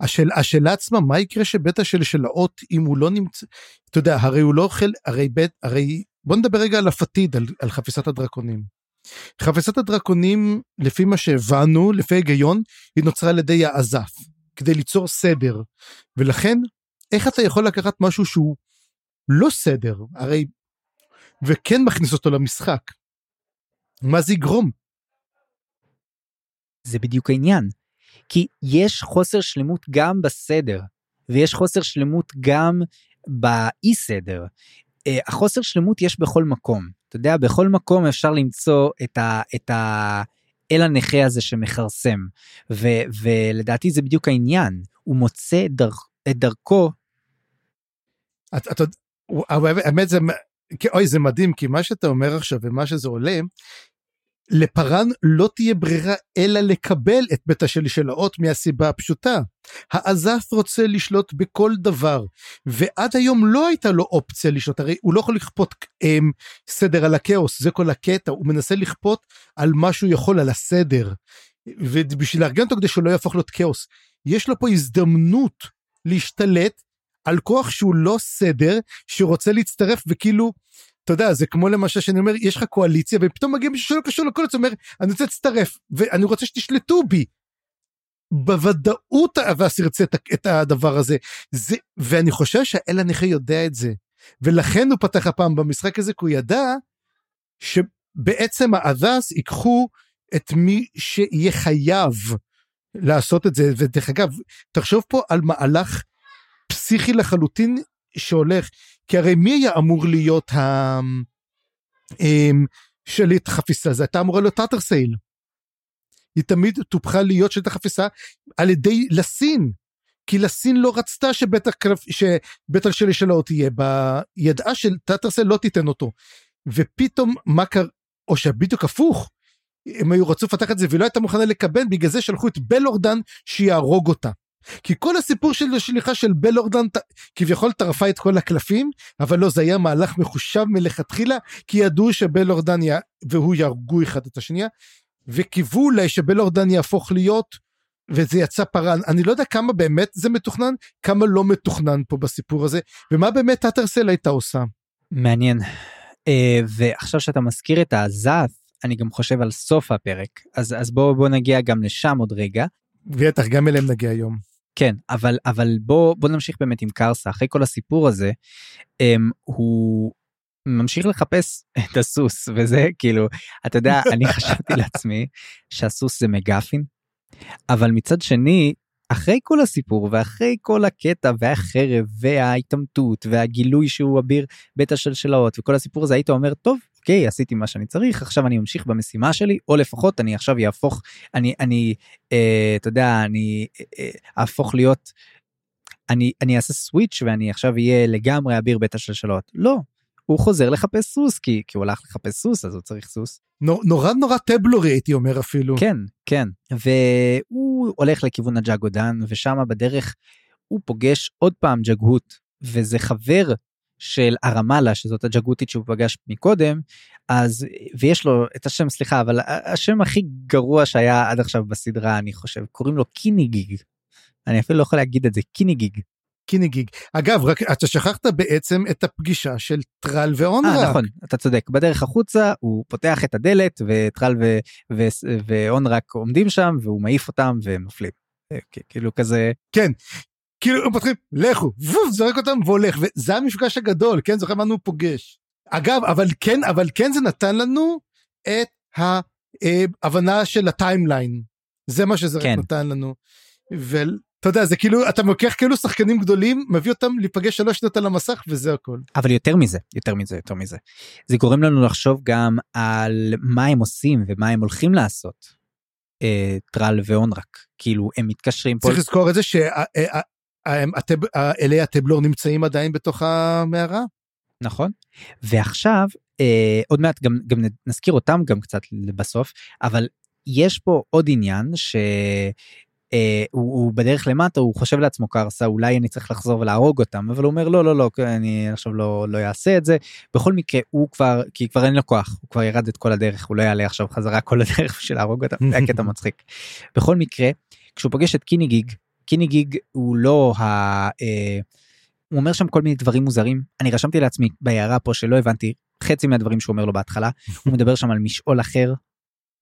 השאל, השאלה עצמה מה יקרה שבית השלשלאות אם הוא לא נמצא אתה יודע הרי הוא לא אוכל הרי בית הרי בוא נדבר רגע על הפתיד על, על חפיסת הדרקונים. חפיסת הדרקונים לפי מה שהבנו לפי היגיון היא נוצרה על ידי האזף כדי ליצור סדר ולכן איך אתה יכול לקחת משהו שהוא לא סדר, הרי, וכן מכניס אותו למשחק. מה זה יגרום? זה בדיוק העניין. כי יש חוסר שלמות גם בסדר, ויש חוסר שלמות גם באי סדר. Uh, החוסר שלמות יש בכל מקום. אתה יודע, בכל מקום אפשר למצוא את ה... את ה... אל הנכה הזה שמכרסם, ו- ולדעתי זה בדיוק העניין, הוא מוצא דרכ- את דרכו. אתה, אתה, האמת זה אוי זה מדהים כי מה שאתה אומר עכשיו ומה שזה עולה לפרן לא תהיה ברירה אלא לקבל את בית השלשלאות מהסיבה הפשוטה. האזף רוצה לשלוט בכל דבר ועד היום לא הייתה לו אופציה לשלוט הרי הוא לא יכול לכפות הם, סדר על הכאוס זה כל הקטע הוא מנסה לכפות על מה שהוא יכול על הסדר ובשביל לארגן אותו כדי שהוא לא יהפוך להיות כאוס יש לו פה הזדמנות להשתלט על כוח שהוא לא סדר שרוצה להצטרף וכאילו אתה יודע זה כמו למשל שאני אומר יש לך קואליציה ופתאום מגיע מישהו שלא קשור לקואליציה אומר אני רוצה להצטרף ואני רוצה שתשלטו בי. בוודאות אבס ירצה את הדבר הזה. זה ואני חושב שהאל הנכה יודע את זה. ולכן הוא פתח הפעם במשחק הזה כי הוא ידע שבעצם האבס ייקחו את מי שיהיה חייב לעשות את זה. ודרך אגב תחשוב פה על מהלך פסיכי לחלוטין שהולך, כי הרי מי היה אמור להיות ה... אמ, שליט החפיסה? זה הייתה אמורה להיות טאטרסייל. היא תמיד טופחה להיות שליט החפיסה על ידי לסין. כי לסין לא רצתה שבית, הקלף, שבית השלי שלה עוד תהיה, בה, ידעה שטאטרסל לא תיתן אותו. ופתאום מה קרה, או שבדיוק הפוך, הם היו רצו לפתח את זה והיא לא הייתה מוכנה לקבל, בגלל זה שלחו את בלורדן שיהרוג אותה. כי כל הסיפור של השליחה של בלורדן כביכול טרפה את כל הקלפים, אבל לא, זה היה מהלך מחושב מלכתחילה, כי ידעו שבלורדן י... והוא יהרגו אחד את השנייה, וקיוו אולי שבלורדן יהפוך להיות, וזה יצא פרן. אני לא יודע כמה באמת זה מתוכנן, כמה לא מתוכנן פה בסיפור הזה, ומה באמת אטרסל הייתה עושה. מעניין. Uh, ועכשיו שאתה מזכיר את הזף, אני גם חושב על סוף הפרק, אז, אז בואו בוא נגיע גם לשם עוד רגע. בטח, גם אליהם נגיע היום. כן אבל אבל בוא בוא נמשיך באמת עם קרסה אחרי כל הסיפור הזה הם, הוא ממשיך לחפש את הסוס וזה כאילו אתה יודע אני חשבתי לעצמי שהסוס זה מגפין אבל מצד שני אחרי כל הסיפור ואחרי כל הקטע והחרב וההתעמתות והגילוי שהוא אביר בית השלשלאות וכל הסיפור הזה היית אומר טוב אוקיי עשיתי מה שאני צריך עכשיו אני ממשיך במשימה שלי או לפחות אני עכשיו יהפוך אני אני אה, אתה יודע אני אה, אהפוך להיות אני אני אעשה סוויץ' ואני עכשיו אהיה לגמרי אביר בית השלשלות לא הוא חוזר לחפש סוס כי, כי הוא הלך לחפש סוס אז הוא צריך סוס. נור, נורא נורא טבלורי הייתי אומר אפילו. כן כן והוא הולך לכיוון הג'אגודן ושם בדרך הוא פוגש עוד פעם ג'גהות וזה חבר של הרמאלה שזאת הג'גותית שהוא פגש מקודם אז ויש לו את השם סליחה אבל השם הכי גרוע שהיה עד עכשיו בסדרה אני חושב קוראים לו קיניגיג. אני אפילו לא יכול להגיד את זה קיניגיג. קיניגיג. אגב, רק אתה שכחת בעצם את הפגישה של טרל ואונרק. אה, נכון, אתה צודק. בדרך החוצה הוא פותח את הדלת וטרל ו- ו- ואונרק עומדים שם והוא מעיף אותם והם נופלים. אה, כאילו כזה. כן. כאילו הם פותחים לכו ווף זורק אותם והולך וזה המפגש הגדול כן זוכר מה הוא פוגש. אגב אבל כן אבל כן זה נתן לנו את ההבנה של הטיימליין זה מה שזה כן. נתן לנו. אתה יודע זה כאילו אתה לוקח כאילו שחקנים גדולים מביא אותם להיפגש שלוש שניות על המסך וזה הכל. אבל יותר מזה יותר מזה יותר מזה זה גורם לנו לחשוב גם על מה הם עושים ומה הם הולכים לעשות. אה, טרל ואונרק כאילו הם מתקשרים פה. צריך לזכור את זה שאלי הטבלור נמצאים עדיין בתוך המערה. נכון ועכשיו אה, עוד מעט גם גם נזכיר אותם גם קצת בסוף אבל יש פה עוד עניין ש... אה, הוא, הוא בדרך למטה הוא חושב לעצמו קרסה אולי אני צריך לחזור ולהרוג אותם אבל הוא אומר לא לא לא אני עכשיו לא לא יעשה את זה בכל מקרה הוא כבר כי כבר אין לו כוח הוא כבר ירד את כל הדרך הוא לא יעלה עכשיו חזרה כל הדרך בשביל להרוג אותם זה היה קטע מצחיק. בכל מקרה כשהוא פוגש את קיניגיג קיניגיג הוא לא ה... אה, הוא אומר שם כל מיני דברים מוזרים. אני רשמתי לעצמי בהערה פה שלא הבנתי חצי מהדברים שהוא אומר לו בהתחלה. הוא מדבר שם על משעול אחר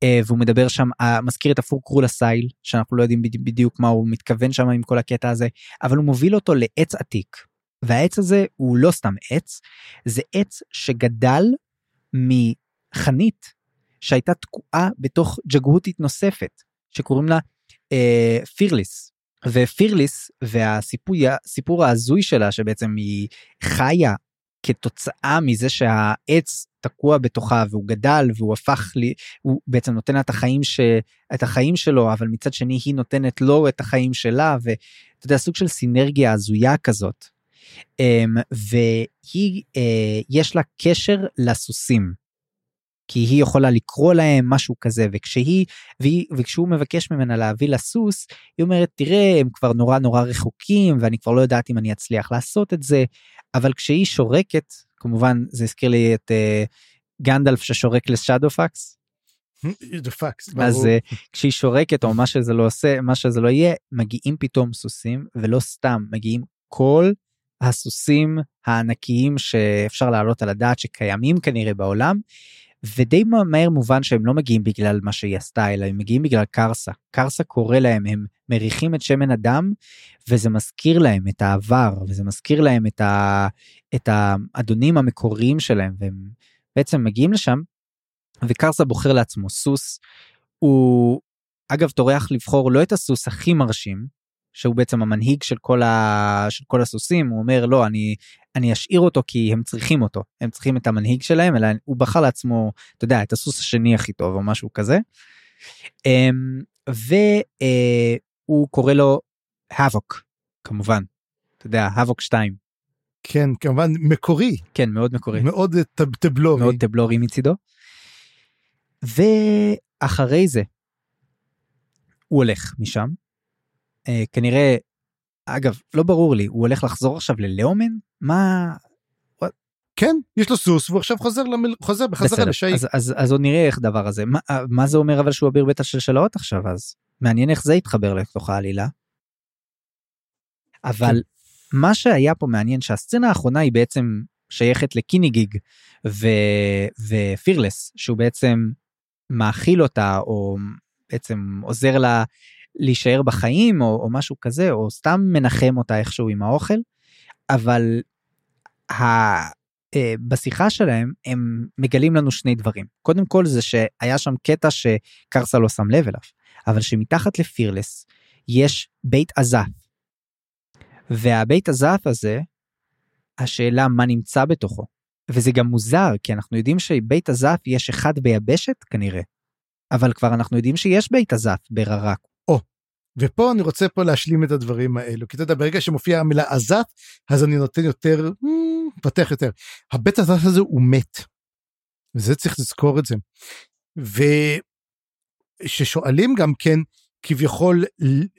Uh, והוא מדבר שם מזכיר את הפורקרול הסייל שאנחנו לא יודעים בדיוק מה הוא מתכוון שם עם כל הקטע הזה אבל הוא מוביל אותו לעץ עתיק. והעץ הזה הוא לא סתם עץ זה עץ שגדל מחנית שהייתה תקועה בתוך ג'גהותית נוספת שקוראים לה uh, פירליס ופירליס והסיפור ההזוי שלה שבעצם היא חיה כתוצאה מזה שהעץ תקוע בתוכה והוא גדל והוא הפך לי הוא בעצם נותן את החיים ש... את החיים שלו אבל מצד שני היא נותנת לו את החיים שלה ואתה יודע סוג של סינרגיה הזויה כזאת. אמ, והיא אה, יש לה קשר לסוסים. כי היא יכולה לקרוא להם משהו כזה וכשהיא והיא, וכשהוא מבקש ממנה להביא לסוס היא אומרת תראה הם כבר נורא נורא רחוקים ואני כבר לא יודעת אם אני אצליח לעשות את זה אבל כשהיא שורקת כמובן זה הזכיר לי את אה, גנדלף ששורק ל Shadowfax. אז אה, כשהיא שורקת או מה שזה לא עושה מה שזה לא יהיה מגיעים פתאום סוסים ולא סתם מגיעים כל הסוסים הענקיים שאפשר להעלות על הדעת שקיימים כנראה בעולם ודי מהר מובן שהם לא מגיעים בגלל מה שהיא עשתה אלא הם מגיעים בגלל קרסה. קרסה קורא להם הם מריחים את שמן הדם וזה מזכיר להם את העבר וזה מזכיר להם את, ה, את האדונים המקוריים שלהם והם בעצם מגיעים לשם וקרסה בוחר לעצמו סוס. הוא אגב טורח לבחור לא את הסוס הכי מרשים שהוא בעצם המנהיג של כל, ה... של כל הסוסים הוא אומר לא אני אני אשאיר אותו כי הם צריכים אותו הם צריכים את המנהיג שלהם אלא הוא בחר לעצמו אתה יודע את הסוס השני הכי טוב או משהו כזה. אמ, והוא אה, קורא לו האבוק כמובן אתה יודע האבוק 2. כן כמובן מקורי כן מאוד מקורי מאוד טבלורי מאוד טבלורי מצידו. ואחרי זה הוא הולך משם אה, כנראה, אגב, לא ברור לי, הוא הולך לחזור עכשיו ללאומן? מה... כן, יש לו סוס והוא עכשיו חוזר, למל... חוזר בחזרה לשאי. אז, אז, אז עוד נראה איך דבר הזה. מה, מה זה אומר אבל שהוא אביר בית השלשלאות עכשיו אז? מעניין איך זה יתחבר לתוך העלילה. אבל כן. מה שהיה פה מעניין שהסצנה האחרונה היא בעצם שייכת לקיניגיג ו... ופירלס שהוא בעצם מאכיל אותה או בעצם עוזר לה להישאר בחיים או, או משהו כזה או סתם מנחם אותה איכשהו עם האוכל אבל ה... אה, בשיחה שלהם הם מגלים לנו שני דברים קודם כל זה שהיה שם קטע שקרסה לא שם לב אליו אבל שמתחת לפירלס יש בית עזת. והבית עזת הזה, השאלה מה נמצא בתוכו. וזה גם מוזר, כי אנחנו יודעים שבית עזת יש אחד ביבשת כנראה. אבל כבר אנחנו יודעים שיש בית עזת בררק. ופה אני רוצה פה להשלים את הדברים האלו, כי אתה יודע, ברגע שמופיעה המילה עזת, אז אני נותן יותר, מפתח יותר. הבית עזת הזה הוא מת. וזה צריך לזכור את זה. וששואלים גם כן, כביכול,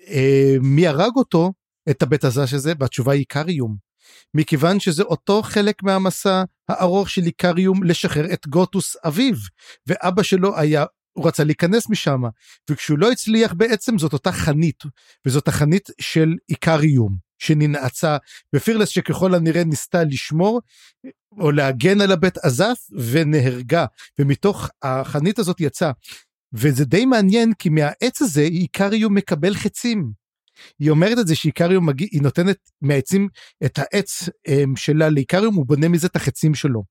אה, מי הרג אותו, את הבית עזת הזה, והתשובה היא קריום. מכיוון שזה אותו חלק מהמסע הארוך של איקריום לשחרר את גוטוס אביו, ואבא שלו היה הוא רצה להיכנס משם, וכשהוא לא הצליח בעצם זאת אותה חנית, וזאת החנית של איקריום, שננעצה בפירלס שככל הנראה ניסתה לשמור או להגן על הבית עזף ונהרגה, ומתוך החנית הזאת יצא. וזה די מעניין כי מהעץ הזה איקריום מקבל חצים. היא אומרת את זה שאיקריום מגיע, היא נותנת מהעצים את העץ um, שלה לאיקריום, הוא בונה מזה את החצים שלו.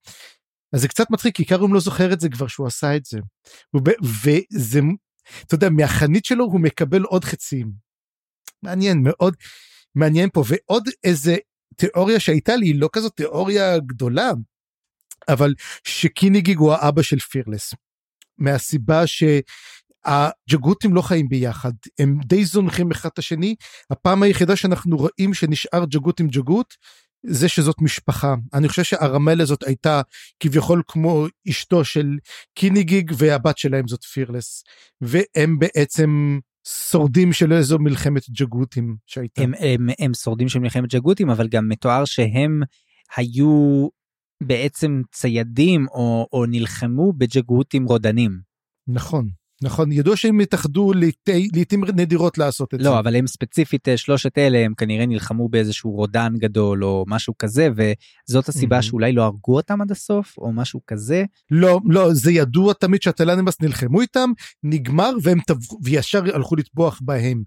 אז זה קצת מצחיק כי קארום לא זוכר את זה כבר שהוא עשה את זה. וזה, אתה יודע, מהחנית שלו הוא מקבל עוד חצים. מעניין מאוד, מעניין פה. ועוד איזה תיאוריה שהייתה לי, לא כזאת תיאוריה גדולה, אבל שקיניגיג הוא האבא של פירלס. מהסיבה שהג'גותים לא חיים ביחד, הם די זונחים אחד את השני. הפעם היחידה שאנחנו רואים שנשאר ג'גות עם ג'גות, זה שזאת משפחה. אני חושב שהרמל הזאת הייתה כביכול כמו אשתו של קיניגיג והבת שלהם זאת פירלס. והם בעצם שורדים של איזו מלחמת ג'גותים שהייתה. הם, הם, הם שורדים של מלחמת ג'גותים אבל גם מתואר שהם היו בעצם ציידים או, או נלחמו בג'גותים רודנים. נכון. נכון, ידוע שהם התאחדו לעיתים נדירות לעשות את לא, זה. לא, אבל הם ספציפית, אה, שלושת אלה, הם כנראה נלחמו באיזשהו רודן גדול או משהו כזה, וזאת הסיבה mm-hmm. שאולי לא הרגו אותם עד הסוף, או משהו כזה. לא, לא, זה ידוע תמיד שהטלנמאס נלחמו איתם, נגמר, והם תב... וישר הלכו לטבוח בהם.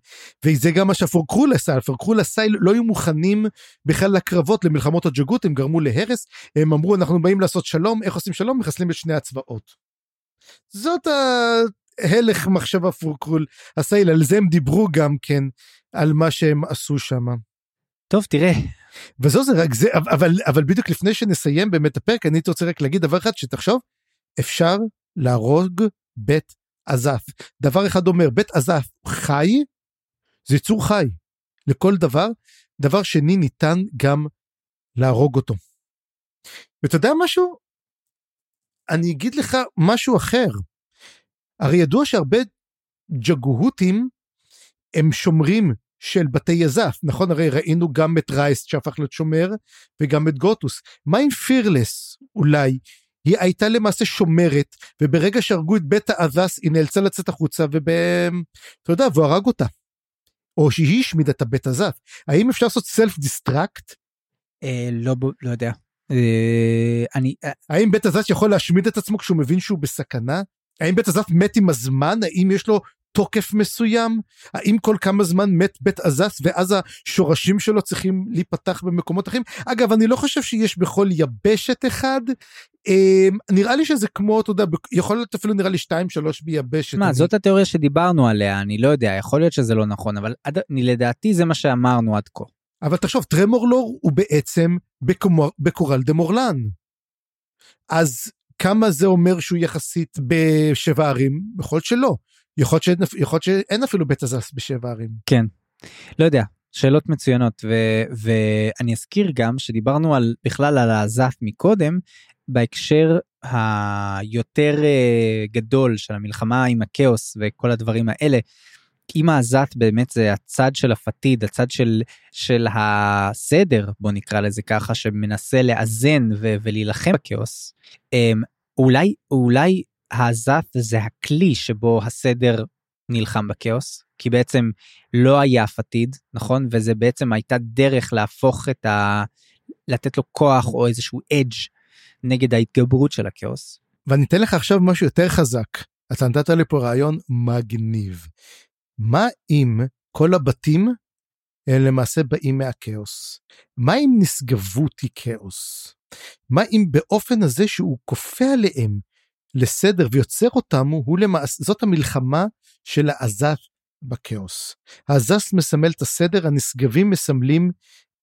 וזה גם מה שהפורקרול עשה, הפורקרול עשה, לא היו מוכנים בכלל לקרבות, למלחמות הג'גות, הם גרמו להרס, הם אמרו, אנחנו באים לעשות שלום, איך עושים שלום? מחסלים את שני הצבאות. זאת הלך מחשבה פורקרול הסייל, על זה הם דיברו גם כן, על מה שהם עשו שם. טוב, תראה. וזו זה רק זה, אבל, אבל בדיוק לפני שנסיים באמת הפרק, אני רוצה רק להגיד דבר אחד, שתחשוב, אפשר להרוג בית עזף. דבר אחד אומר, בית עזף חי, זה יצור חי. לכל דבר. דבר שני, ניתן גם להרוג אותו. ואתה יודע משהו? אני אגיד לך משהו אחר. הרי ידוע שהרבה ג'גוהותים הם שומרים של בתי יזף, נכון? הרי ראינו גם את רייסט שהפך להיות שומר וגם את גוטוס. מה עם פירלס אולי? היא הייתה למעשה שומרת, וברגע שהרגו את בית האזס היא נאלצה לצאת החוצה וב... אתה יודע, והוא הרג אותה. או שהיא השמידה את הבית אזאת'. האם אפשר לעשות self destruct? אה, לא, לא יודע. אה, אני... אה, האם בית אזאת' יכול להשמיד את עצמו כשהוא מבין שהוא בסכנה? האם בית אזאת' מת עם הזמן? האם יש לו תוקף מסוים? האם כל כמה זמן מת בית אזאת' ואז השורשים שלו צריכים להיפתח במקומות אחרים? אגב, אני לא חושב שיש בכל יבשת אחד. אה, נראה לי שזה כמו, אתה יודע, יכול להיות אפילו נראה לי 2-3 ביבשת. מה, אני... זאת התיאוריה שדיברנו עליה, אני לא יודע, יכול להיות שזה לא נכון, אבל עד, לדעתי זה מה שאמרנו עד כה. אבל תחשוב, טרמורלור הוא בעצם בקומור, בקורל דה מורלן. אז כמה זה אומר שהוא יחסית בשבע ערים? יכול שלא. יכול שאין, יכול להיות שאין אפילו בית הזס בשבע ערים. כן. לא יודע, שאלות מצוינות ו, ואני אזכיר גם שדיברנו על בכלל על הזף מקודם בהקשר היותר אה, גדול של המלחמה עם הכאוס וכל הדברים האלה. אם העזת באמת זה הצד של הפתיד הצד של של הסדר בוא נקרא לזה ככה שמנסה לאזן ו- ולהילחם בכאוס אמ, אולי אולי העזת זה הכלי שבו הסדר נלחם בכאוס כי בעצם לא היה פתיד נכון וזה בעצם הייתה דרך להפוך את ה... לתת לו כוח או איזשהו אדג' נגד ההתגברות של הכאוס. ואני אתן לך עכשיו משהו יותר חזק. אתה נתת לי פה רעיון מגניב. מה אם כל הבתים הם למעשה באים מהכאוס? מה אם נשגבות היא כאוס? מה אם באופן הזה שהוא כופה עליהם לסדר ויוצר אותם, הוא למעשה, זאת המלחמה של העזת בכאוס. הזס מסמל את הסדר, הנשגבים מסמלים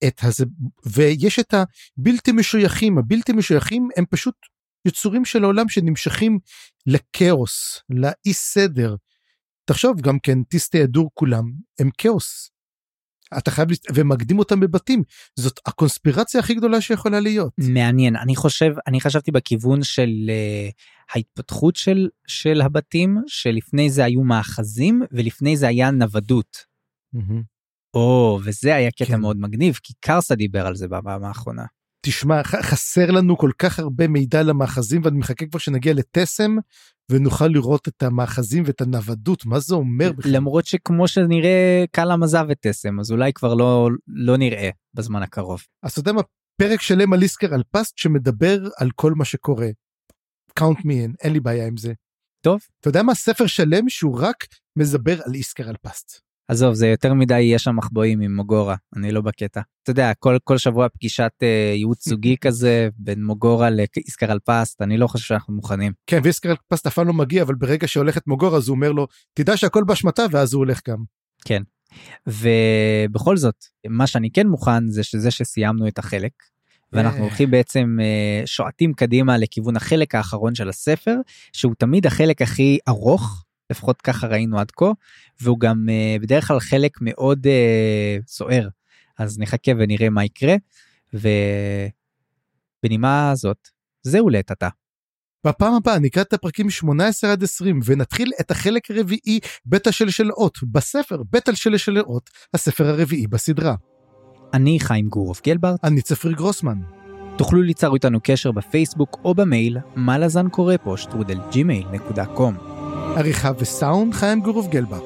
את הזה, ויש את הבלתי משויכים, הבלתי משויכים הם פשוט יצורים של העולם שנמשכים לכאוס, לאי סדר. תחשוב גם כן, טיסטי הדור כולם הם כאוס. אתה חייב, ומקדים אותם בבתים, זאת הקונספירציה הכי גדולה שיכולה להיות. מעניין, אני חושב, אני חשבתי בכיוון של uh, ההתפתחות של, של הבתים, שלפני זה היו מאחזים ולפני זה היה נוודות. Mm-hmm. או, וזה היה קטע כן. מאוד מגניב, כי קרסה דיבר על זה בפעם האחרונה. תשמע, חסר לנו כל כך הרבה מידע למאחזים ואני מחכה כבר שנגיע לטסם ונוכל לראות את המאחזים ואת הנוודות, מה זה אומר בכלל? למרות שכמו שנראה קלאם עזב את טסם, אז אולי כבר לא, לא נראה בזמן הקרוב. אז אתה יודע מה, פרק שלם על איסקר על פסט שמדבר על כל מה שקורה. count me in, אין לי בעיה עם זה. טוב. אתה יודע מה, ספר שלם שהוא רק מדבר על איסקר על פסט. עזוב זה יותר מדי יש שם מחבואים עם מוגורה אני לא בקטע אתה יודע כל כל שבוע פגישת אה, ייעוץ זוגי כזה בין מוגורה לאיסקר אלפסט אני לא חושב שאנחנו מוכנים. כן ואיסקר אלפסט אף פעם לא מגיע אבל ברגע שהולכת מוגורה אז הוא אומר לו תדע שהכל באשמתה ואז הוא הולך גם. כן ובכל זאת מה שאני כן מוכן זה שזה שסיימנו את החלק ואנחנו הולכים בעצם אה, שועטים קדימה לכיוון החלק האחרון של הספר שהוא תמיד החלק הכי ארוך לפחות ככה ראינו עד כה והוא גם uh, בדרך כלל חלק מאוד uh, סוער אז נחכה ונראה מה יקרה ובנימה הזאת זהו לעת עתה. בפעם הבאה נקרא את הפרקים 18 עד 20 ונתחיל את החלק הרביעי בית השלשלאות בספר בית השלשלאות הספר הרביעי בסדרה. אני חיים גורוב גלברט. אני צפריר גרוסמן. תוכלו ליצור איתנו קשר בפייסבוק או במייל מה לזן קורא פה שטרודל ג'ימייל נקודה קום. עריכה וסאונד חיים גורוב גלברט.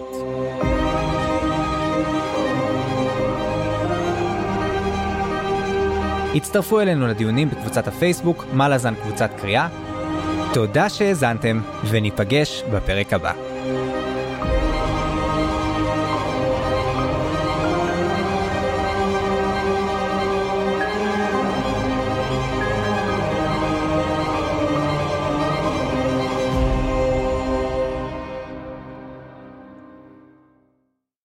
הצטרפו אלינו לדיונים בקבוצת הפייסבוק, מה לזן קבוצת קריאה. תודה שהאזנתם, וניפגש בפרק הבא.